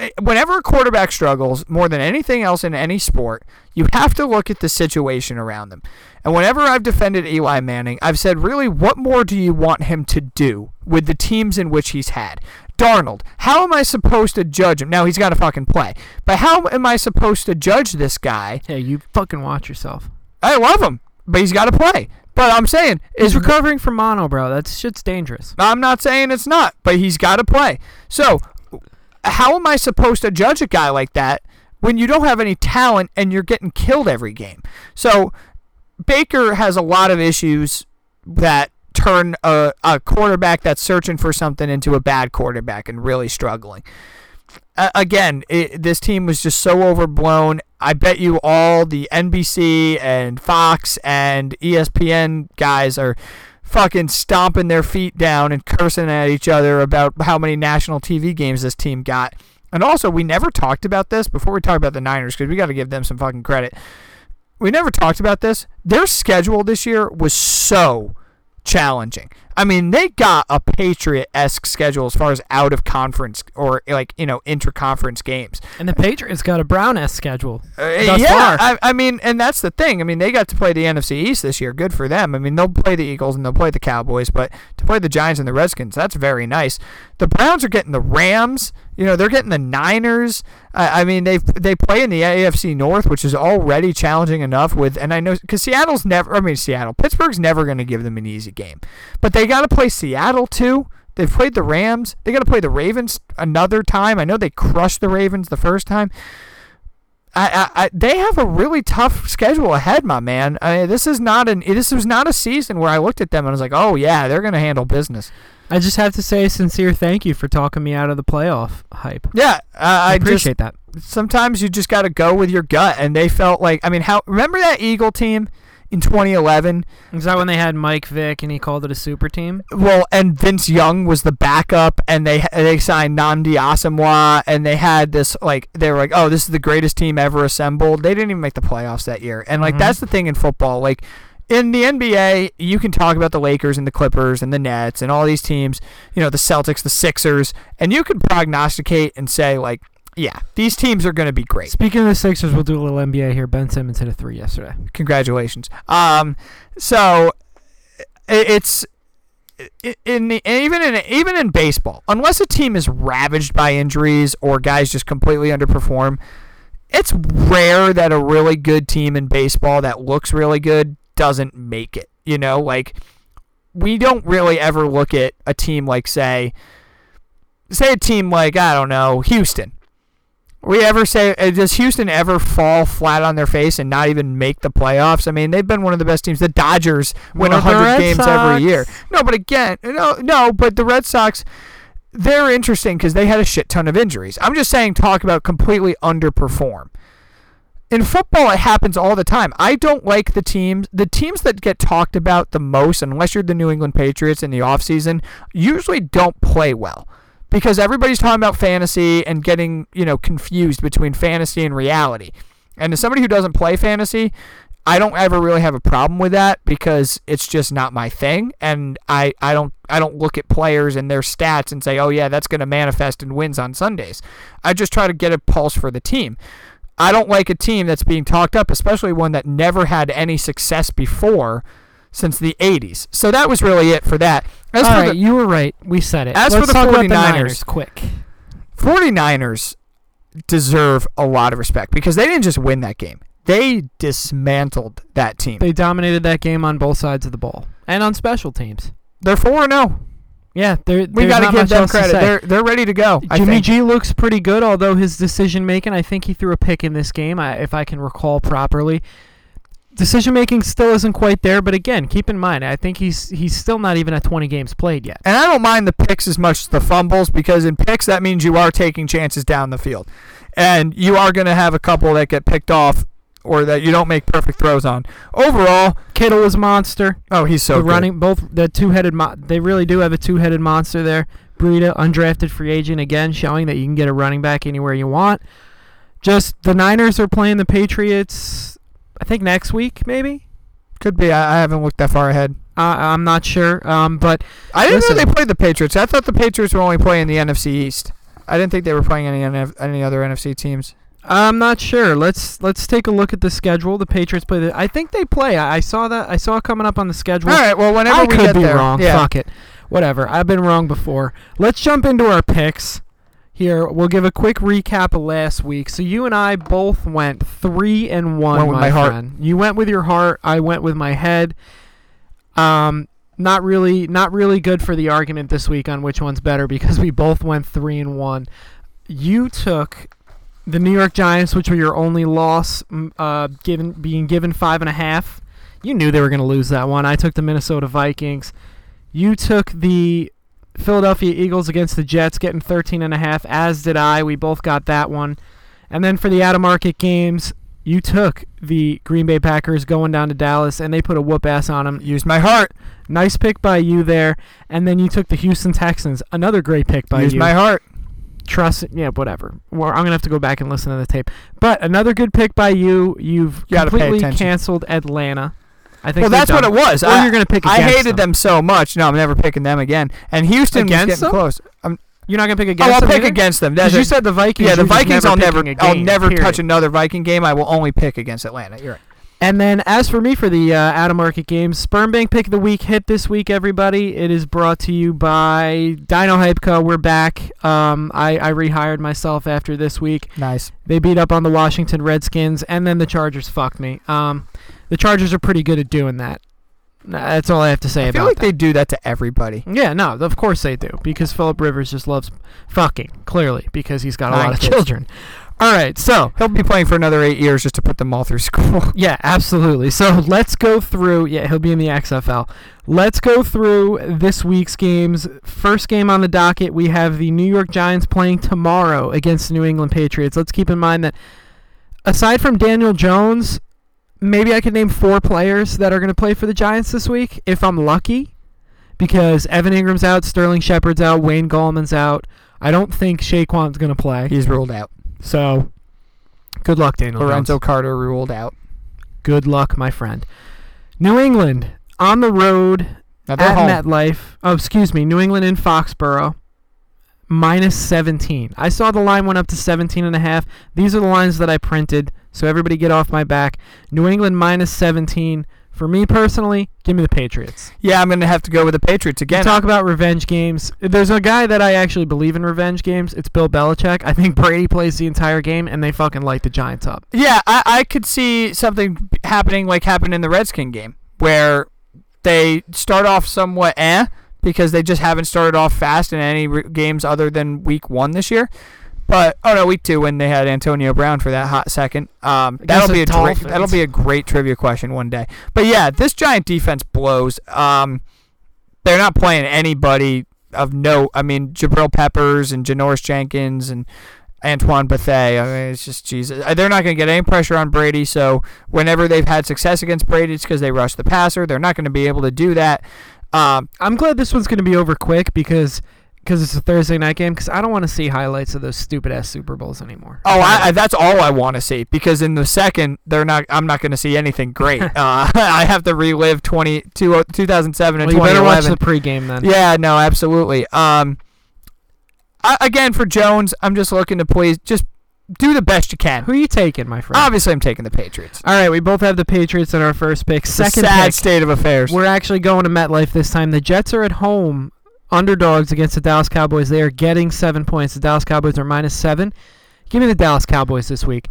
Eh, whenever a quarterback struggles more than anything else in any sport, you have to look at the situation around them. And whenever I've defended Eli Manning, I've said, really, what more do you want him to do with the teams in which he's had? Darnold, how am I supposed to judge him? Now he's got to fucking play, but how am I supposed to judge this guy? Hey, you fucking watch yourself. I love him, but he's got to play. But I'm saying He's is recovering from mono, bro. That shit's dangerous. I'm not saying it's not, but he's got to play. So, how am I supposed to judge a guy like that when you don't have any talent and you're getting killed every game? So, Baker has a lot of issues that turn a, a quarterback that's searching for something into a bad quarterback and really struggling. Uh, again, it, this team was just so overblown. I bet you all the NBC and Fox and ESPN guys are fucking stomping their feet down and cursing at each other about how many national TV games this team got. And also, we never talked about this before we talk about the Niners because we got to give them some fucking credit. We never talked about this. Their schedule this year was so challenging. I mean, they got a Patriot esque schedule as far as out of conference or like you know intra conference games. And the Patriots got a Brown S schedule. Uh, yeah. I, I mean, and that's the thing. I mean, they got to play the NFC East this year. Good for them. I mean, they'll play the Eagles and they'll play the Cowboys, but to play the Giants and the Redskins, that's very nice. The Browns are getting the Rams. You know, they're getting the Niners. I, I mean, they they play in the AFC North, which is already challenging enough. With and I know because Seattle's never. I mean, Seattle, Pittsburgh's never going to give them an easy game, but they got to play Seattle too. They've played the Rams. They got to play the Ravens another time. I know they crushed the Ravens the first time. I, I, I, they have a really tough schedule ahead, my man. I mean, this is not an this was not a season where I looked at them and I was like, oh yeah, they're gonna handle business. I just have to say a sincere thank you for talking me out of the playoff hype. Yeah, uh, I, I, just appreciate that. sometimes you just got to go with your gut, and they felt like I mean, how remember that Eagle team in 2011? Is that when they had Mike Vick and he called it a super team? Well, and Vince Young was the backup, and they they signed Nnamdi Asomugha, and they had this like they were like, oh, this is the greatest team ever assembled. They didn't even make the playoffs that year, and like Mhm. that's the thing in football, like. In the NBA, you can talk about the Lakers and the Clippers and the Nets and all these teams, you know, the Celtics, the Sixers, and you can prognosticate and say, like, yeah, these teams are going to be great. Speaking of the Sixers, we'll do a little NBA here. Ben Simmons hit a three yesterday. Congratulations. Um, so it's in the even in even in baseball, unless a team is ravaged by injuries or guys just completely underperform, it's rare that a really good team in baseball that looks really good doesn't make it. You know, like we don't really ever look at a team like say say a team like I don't know, Houston. We ever say uh, does Houston ever fall flat on their face and not even make the playoffs? I mean, they've been one of the best teams. The Dodgers win Well, 100 games Sox. every year. No, but again, no, no, but the Red Sox they're interesting because they had a shit ton of injuries. I'm just saying, talk about completely underperform. In football, it happens all the time. I don't like the teams. The teams that get talked about the most, unless you're the New England Patriots in the offseason, usually don't play well because everybody's talking about fantasy and getting you know confused between fantasy and reality. And as somebody who doesn't play fantasy, I don't ever really have a problem with that because it's just not my thing, and I, I don't I don't look at players and their stats and say, oh yeah, that's going to manifest in wins on Sundays. I just try to get a pulse for the team. I don't like a team that's being talked up, especially one that never had any success before since the 80s. So that was really it for that. As All right, the, you were right. We said it. As Let's for the 49ers, the Niners, quick. 49ers deserve a lot of respect because they didn't just win that game. They dismantled that team. They dominated that game on both sides of the ball and on special teams. They're 4 0. Yeah, they're, we got to give them credit. They're they're ready to go. Jimmy G looks pretty good, although his decision making. I think he threw a pick in this game, if I can recall properly. Decision making still isn't quite there, but again, keep in mind, I think he's he's still not even at 20 games played yet. And I don't mind the picks as much as the fumbles because in picks that means you are taking chances down the field, and you are going to have a couple that get picked off or that you don't make perfect throws on. Overall, Kittle is a monster. Oh, he's so the good. running both the two-headed. Mo- they really do have a two-headed monster there. Breida, undrafted free agent again, showing that you can get a running back anywhere you want. Just the Niners are playing the Patriots. I think next week, maybe. Could be. I, I haven't looked that far ahead. Uh, I'm not sure. Um, but I didn't listen, know they played the Patriots. I thought the Patriots were only playing the NFC East. I didn't think they were playing any any other NFC teams. I'm not sure. Let's let's take a look at the schedule. The Patriots play. The, I think they play. I, I saw that. I saw it coming up on the schedule. All right. Well, whenever I we could get be there, wrong. Yeah. Fuck it. Whatever. I've been wrong before. Let's jump into our picks. Here, we'll give a quick recap of last week. So you and I both went three and one. Went with my, my friend. You went with your heart. I went with my head. Um, not really, not really good for the argument this week on which one's better because we both went three and one. You took the New York Giants, which were your only loss, uh, given being given five and a half. You knew they were going to lose that one. I took the Minnesota Vikings. You took the Philadelphia Eagles against the Jets, getting 13 and a half. As did I. We both got that one. And then for the out of market games, you took the Green Bay Packers going down to Dallas, and they put a whoop ass on them. Used my heart. Nice pick by you there. And then you took the Houston Texans. Another great pick by Used you. Used my heart trust yeah whatever well, i'm gonna have to go back and listen to the tape but another good pick by you you've you completely canceled atlanta I think well, that's done. what it was. Or I, you're gonna pick. I hated them. them. so much. No, I'm never picking them again. And Houston against was getting them? close. I'm, you're not gonna pick oh, against. Oh, I'll them pick either? against them. Because you said the Vikings. Yeah, the Vikings. I'll never. Game, I'll never period. touch another Viking game. I will only pick against Atlanta. You're right. And then, as for me for the uh, out of market games, Sperm Bank Pick of the Week hit this week, everybody. It is brought to you by Dino Hype Co. We're back. Um, I, I rehired myself after this week. Nice. They beat up on the Washington Redskins, and then the Chargers fucked me. Um, the Chargers are pretty good at doing that. That's all I have to say about it. I about feel like that. they do that to everybody. Yeah, no, of course they do. Because Philip Rivers just loves fucking, clearly, because he's got a Nine lot of kids. children. All right, so He'll be playing for another eight years just to put them all through school. yeah, absolutely. So let's go through. Yeah, he'll be in the XFL. Let's go through this week's games. First game on the docket, we have the New York Giants playing tomorrow against the New England Patriots. Let's keep in mind that aside from Daniel Jones, maybe I could name four players that are going to play for the Giants this week if I'm lucky, because Evan Engram's out, Sterling Shepard's out, Wayne Gallman's out. I don't think Saquon's going to play. He's ruled out. So, good luck, Daniel. Lorenzo Jones. Carter ruled out. Good luck, my friend. New England on the road at home. MetLife. Oh, excuse me. New England in Foxborough. Minus 17. I saw the line went up to 17 and a half. These are the lines that I printed, so everybody get off my back. New England minus 17. For me personally, give me the Patriots. Yeah, I'm going to have to go with the Patriots You again. talk about revenge games. There's a guy that I actually believe in revenge games. It's Bill Belichick. I think Brady plays the entire game, and they fucking light the Giants up. Yeah, I, I could see something happening like happened in the Redskin game where they start off somewhat eh because they just haven't started off fast in any re- games other than week one this year. But oh no, week two when they had Antonio Brown for that hot second. Um, that'll be a dra- that'll be a great trivia question one day. But yeah, this giant defense blows. Um, they're not playing anybody of note. I mean, Jabril Peppers and Janoris Jenkins and Antoine Bethea. I mean, it's just Jesus. Uh, They're not going to get any pressure on Brady. So whenever they've had success against Brady, it's because they rush the passer. They're not going to be able to do that. Um, I'm glad this one's going to be over quick because because it's a Thursday night game. Because I don't want to see highlights of those stupid ass Super Bowls anymore. Oh, I, I, that's all I want to see because in the second they're not. I'm not going to see anything great. uh, I have to relive 20, two, 2007 and well, you better watch the pregame then. Yeah, no, absolutely. Um, I, again for Jones, I'm just looking to please just do the best you can. Who are you taking, my friend? Obviously, I'm taking the Patriots. All right, we both have the Patriots in our first pick. Second sad pick, state of affairs. we're actually going to MetLife this time. The Jets are at home, underdogs against the Dallas Cowboys. They are getting seven points. The Dallas Cowboys are minus seven. Give me the Dallas Cowboys this week.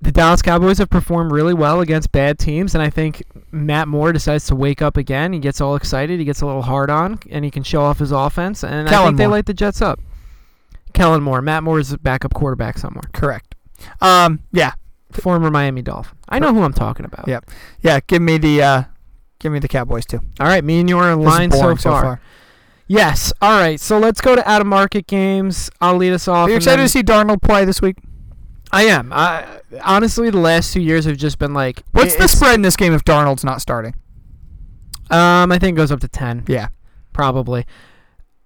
The Dallas Cowboys have performed really well against bad teams, and I think Matt Moore decides to wake up again. He gets all excited. He gets a little hard on, and he can show off his offense. And I Kellen think they light the Jets up. Kellen Moore. Matt Moore is a backup quarterback somewhere. Correct. Um, yeah, Former Miami Dolphin. I know who I'm talking about. Yeah. yeah. Give me the, uh, give me the Cowboys too. All right, me and you are in This line so boring far. Yes. All right. So let's go to out of market games. I'll lead us off. Are you excited to see Darnold play this week? I am. I honestly, the last two years have just been like. What's the spread in this game if Darnold's not starting? Um, I think it goes up to ten, Yeah. probably.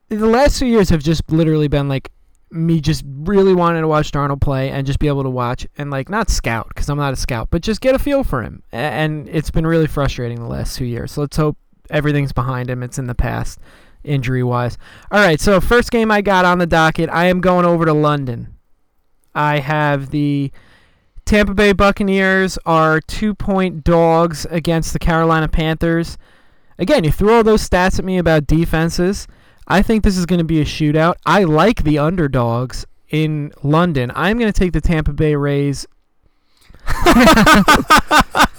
The last two years have just literally been like me just really wanting to watch Darnold play and just be able to watch and like not scout because I'm not a scout, but just get a feel for him. And it's been really frustrating the last two years. So let's hope everything's behind him. It's in the past, injury wise. All right. So first game I got on the docket, I am going over to London. I have the Tampa Bay Buccaneers are two point dogs against the Carolina Panthers. Again, you threw all those stats at me about defenses. I think this is going to be a shootout. I like the underdogs in London. I'm going to take the Tampa Bay Rays. Ugh.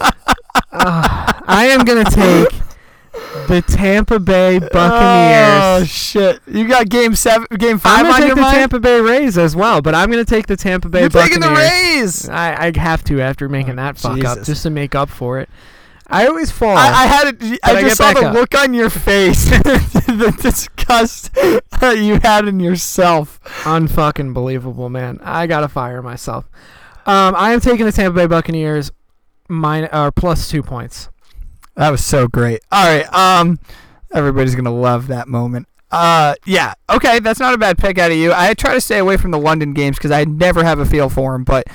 Ah, I am going to take the Tampa Bay Buccaneers. Oh shit! You got game seven, game five. I'm going on to your take the mind. Tampa Bay Rays as well, but I'm going to take the Tampa Bay You're taking Buccaneers. the Rays. I, I have to after making that fuck up just to make up for it. I always fall. I, I had it. I I just get saw the up. look on your face, the disgust that you had in yourself. Unfucking believable, man. I gotta fire myself. Um, I am taking the Tampa Bay Buccaneers mine or plus two points. That was so great. All right. Um, everybody's gonna love that moment. Uh, yeah. Okay, that's not a bad pick out of you. I try to stay away from the London games because I never have a feel for them, but.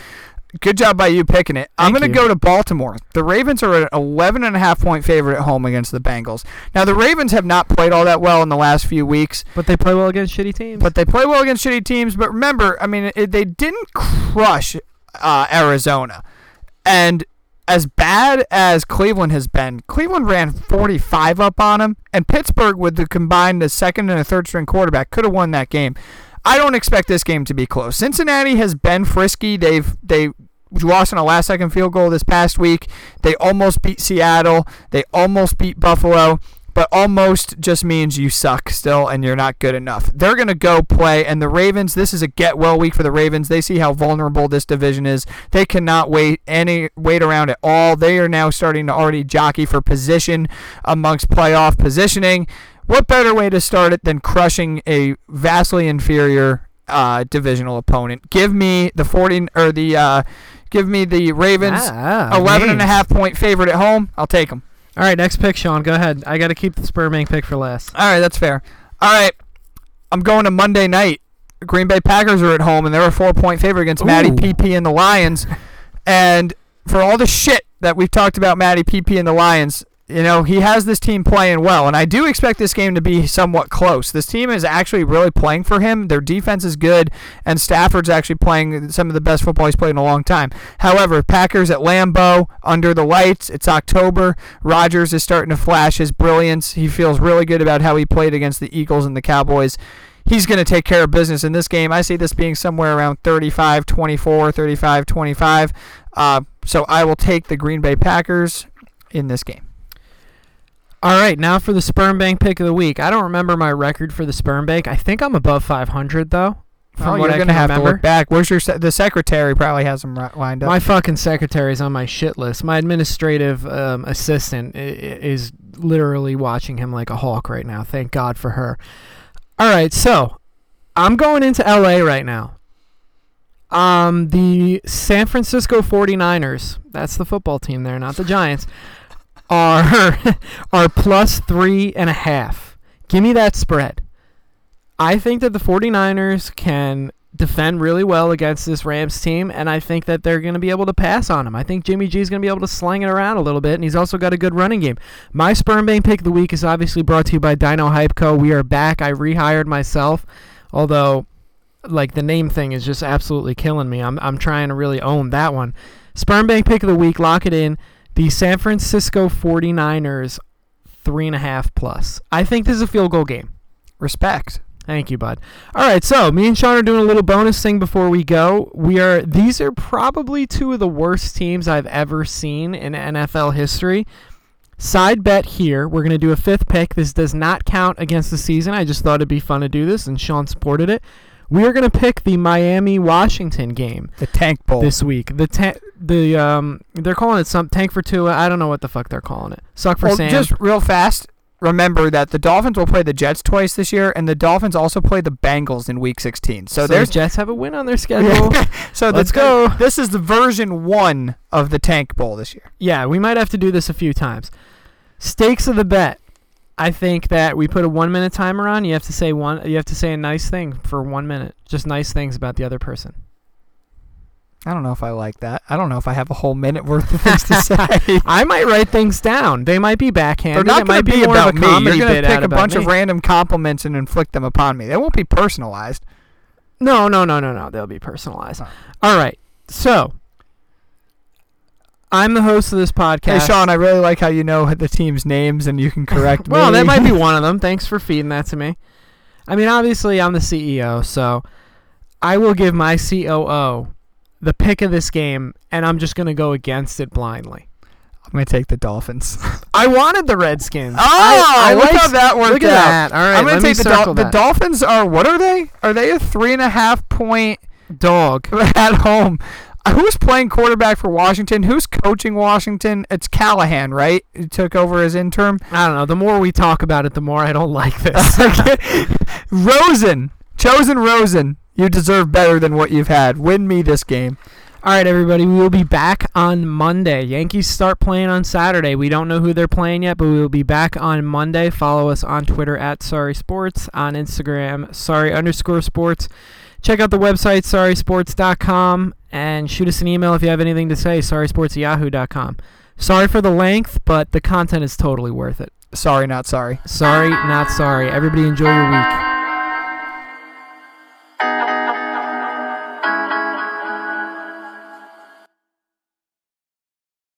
Good job by you picking it. I'm going to go to Baltimore. The Ravens are an 11 and a half point favorite at home against the Bengals. Now the Ravens have not played all that well in the last few weeks. But they play well against shitty teams. But they play well against shitty teams. But remember, I mean, it, they didn't crush uh, Arizona. And as bad as Cleveland has been, Cleveland ran 45 up on them. And Pittsburgh, with the combined the second and a third string quarterback, could have won that game. I don't expect this game to be close. Cincinnati has been frisky. They've they lost on a last second field goal this past week. They almost beat Seattle. They almost beat Buffalo. But almost just means you suck still and you're not good enough. They're going to go play. And the Ravens, this is a get well week for the Ravens. They see how vulnerable this division is. They cannot wait any wait around at all. They are now starting to already jockey for position amongst playoff positioning. What better way to start it than crushing a vastly inferior uh, divisional opponent? Give me the 40 or the uh, give me the Ravens Ah, 11 and a half point favorite at home. I'll take them. All right, next pick, Sean. Go ahead. I got to keep the Spurbank pick for last. All right, that's fair. All right, I'm going to Monday night. Green Bay Packers are at home, and they're a four-point favorite against Matty Ooh. PP and the Lions. and for all the shit that we've talked about Matty PP and the Lions, you know he has this team playing well, and I do expect this game to be somewhat close. This team is actually really playing for him. Their defense is good, and Stafford's actually playing some of the best football he's played in a long time. However, Packers at Lambeau under the lights. It's October. Rodgers is starting to flash his brilliance. He feels really good about how he played against the Eagles and the Cowboys. He's going to take care of business in this game. I see this being somewhere around 35 24, 35 25. Uh, so I will take the Green Bay Packers in this game. All right, now for the sperm bank pick of the week. I don't remember my record for the sperm bank. I think I'm above 500 though. From oh, what you're I gonna have remember. to look back. Where's your se- the secretary? Probably has them lined up. My fucking secretary's on my shit list. My administrative um, assistant i- i- is literally watching him like a hawk right now. Thank God for her. All right, so I'm going into LA right now. Um, the San Francisco 49ers, that's the football team there, not the Giants, are, are plus three and a half. Give me that spread. I think that the 49ers can defend really well against this Rams team, and I think that they're going to be able to pass on him. I think Jimmy G is going to be able to sling it around a little bit, and he's also got a good running game. My sperm bank pick of the week is obviously brought to you by Dino Hype Co. We are back. I rehired myself, although like the name thing is just absolutely killing me. I'm I'm trying to really own that one. Sperm bank pick of the week, lock it in. The San Francisco 49ers three and a half plus. I think this is a field goal game. Respect. Thank you, bud. All right, so me and Sean are doing a little bonus thing before we go. We are these are probably two of the worst teams I've ever seen in NFL history. Side bet here. We're going to do a fifth pick. This does not count against the season. I just thought it'd be fun to do this, and Sean supported it. We are going to pick the Miami Washington game The Tank Bowl. this week. The ta- the um they're calling it some tank for Tua. I don't know what the fuck they're calling it. Suck for well, Sam. just real fast. Remember that the Dolphins will play the Jets twice this year, and the Dolphins also play the Bengals in Week 16. So, so there's the Jets have a win on their schedule. so Let's go. This is the version one of the Tank Bowl this year. Yeah, we might have to do this a few times. Stakes of the bet. I think that we put a one minute timer on. You have to say one. You have to say a nice thing for one minute. Just nice things about the other person. I don't know if I like that. I don't know if I have a whole minute worth of things to say. I might write things down. They might be backhanded. They're not going to be about me. You're going to pick a bunch of random compliments and inflict them upon me. They won't be personalized. No, no, no, no, no. They'll be personalized. Oh. All right. So, I'm the host of this podcast. Hey, Sean, I really like how you know the team's names and you can correct well, me. Well, that might be one of them. Thanks for feeding that to me. I mean, obviously, I'm the CEO, so I will give my COO the pick of this game, and I'm just going to go against it blindly. I'm going to take the Dolphins. I wanted the Redskins. Oh, I, I look like- how that worked Look at out. that. All right, I'm going to take the, Dol- the. Dolphins are, what are they? Are they a three and a half point dog. at home? Who's playing quarterback for Washington? Who's coaching Washington? It's Callahan, right? Who took over as interim? I don't know. The more we talk about it, the more I don't like this. Rosen. Chosen Rosen. You deserve better than what you've had. Win me this game. All right, everybody. We will be back on Monday. Yankees start playing on Saturday. We don't know who they're playing yet, but we will be back on Monday. Follow us on Twitter at Sorry Sports, on Instagram Sorry underscore Sports. Check out the website sorrysports.com and shoot us an email if you have anything to say. Sorrysports at yahoo.com. Sorry for the length, but the content is totally worth it. Sorry, not sorry. Sorry, not sorry. Everybody enjoy your week.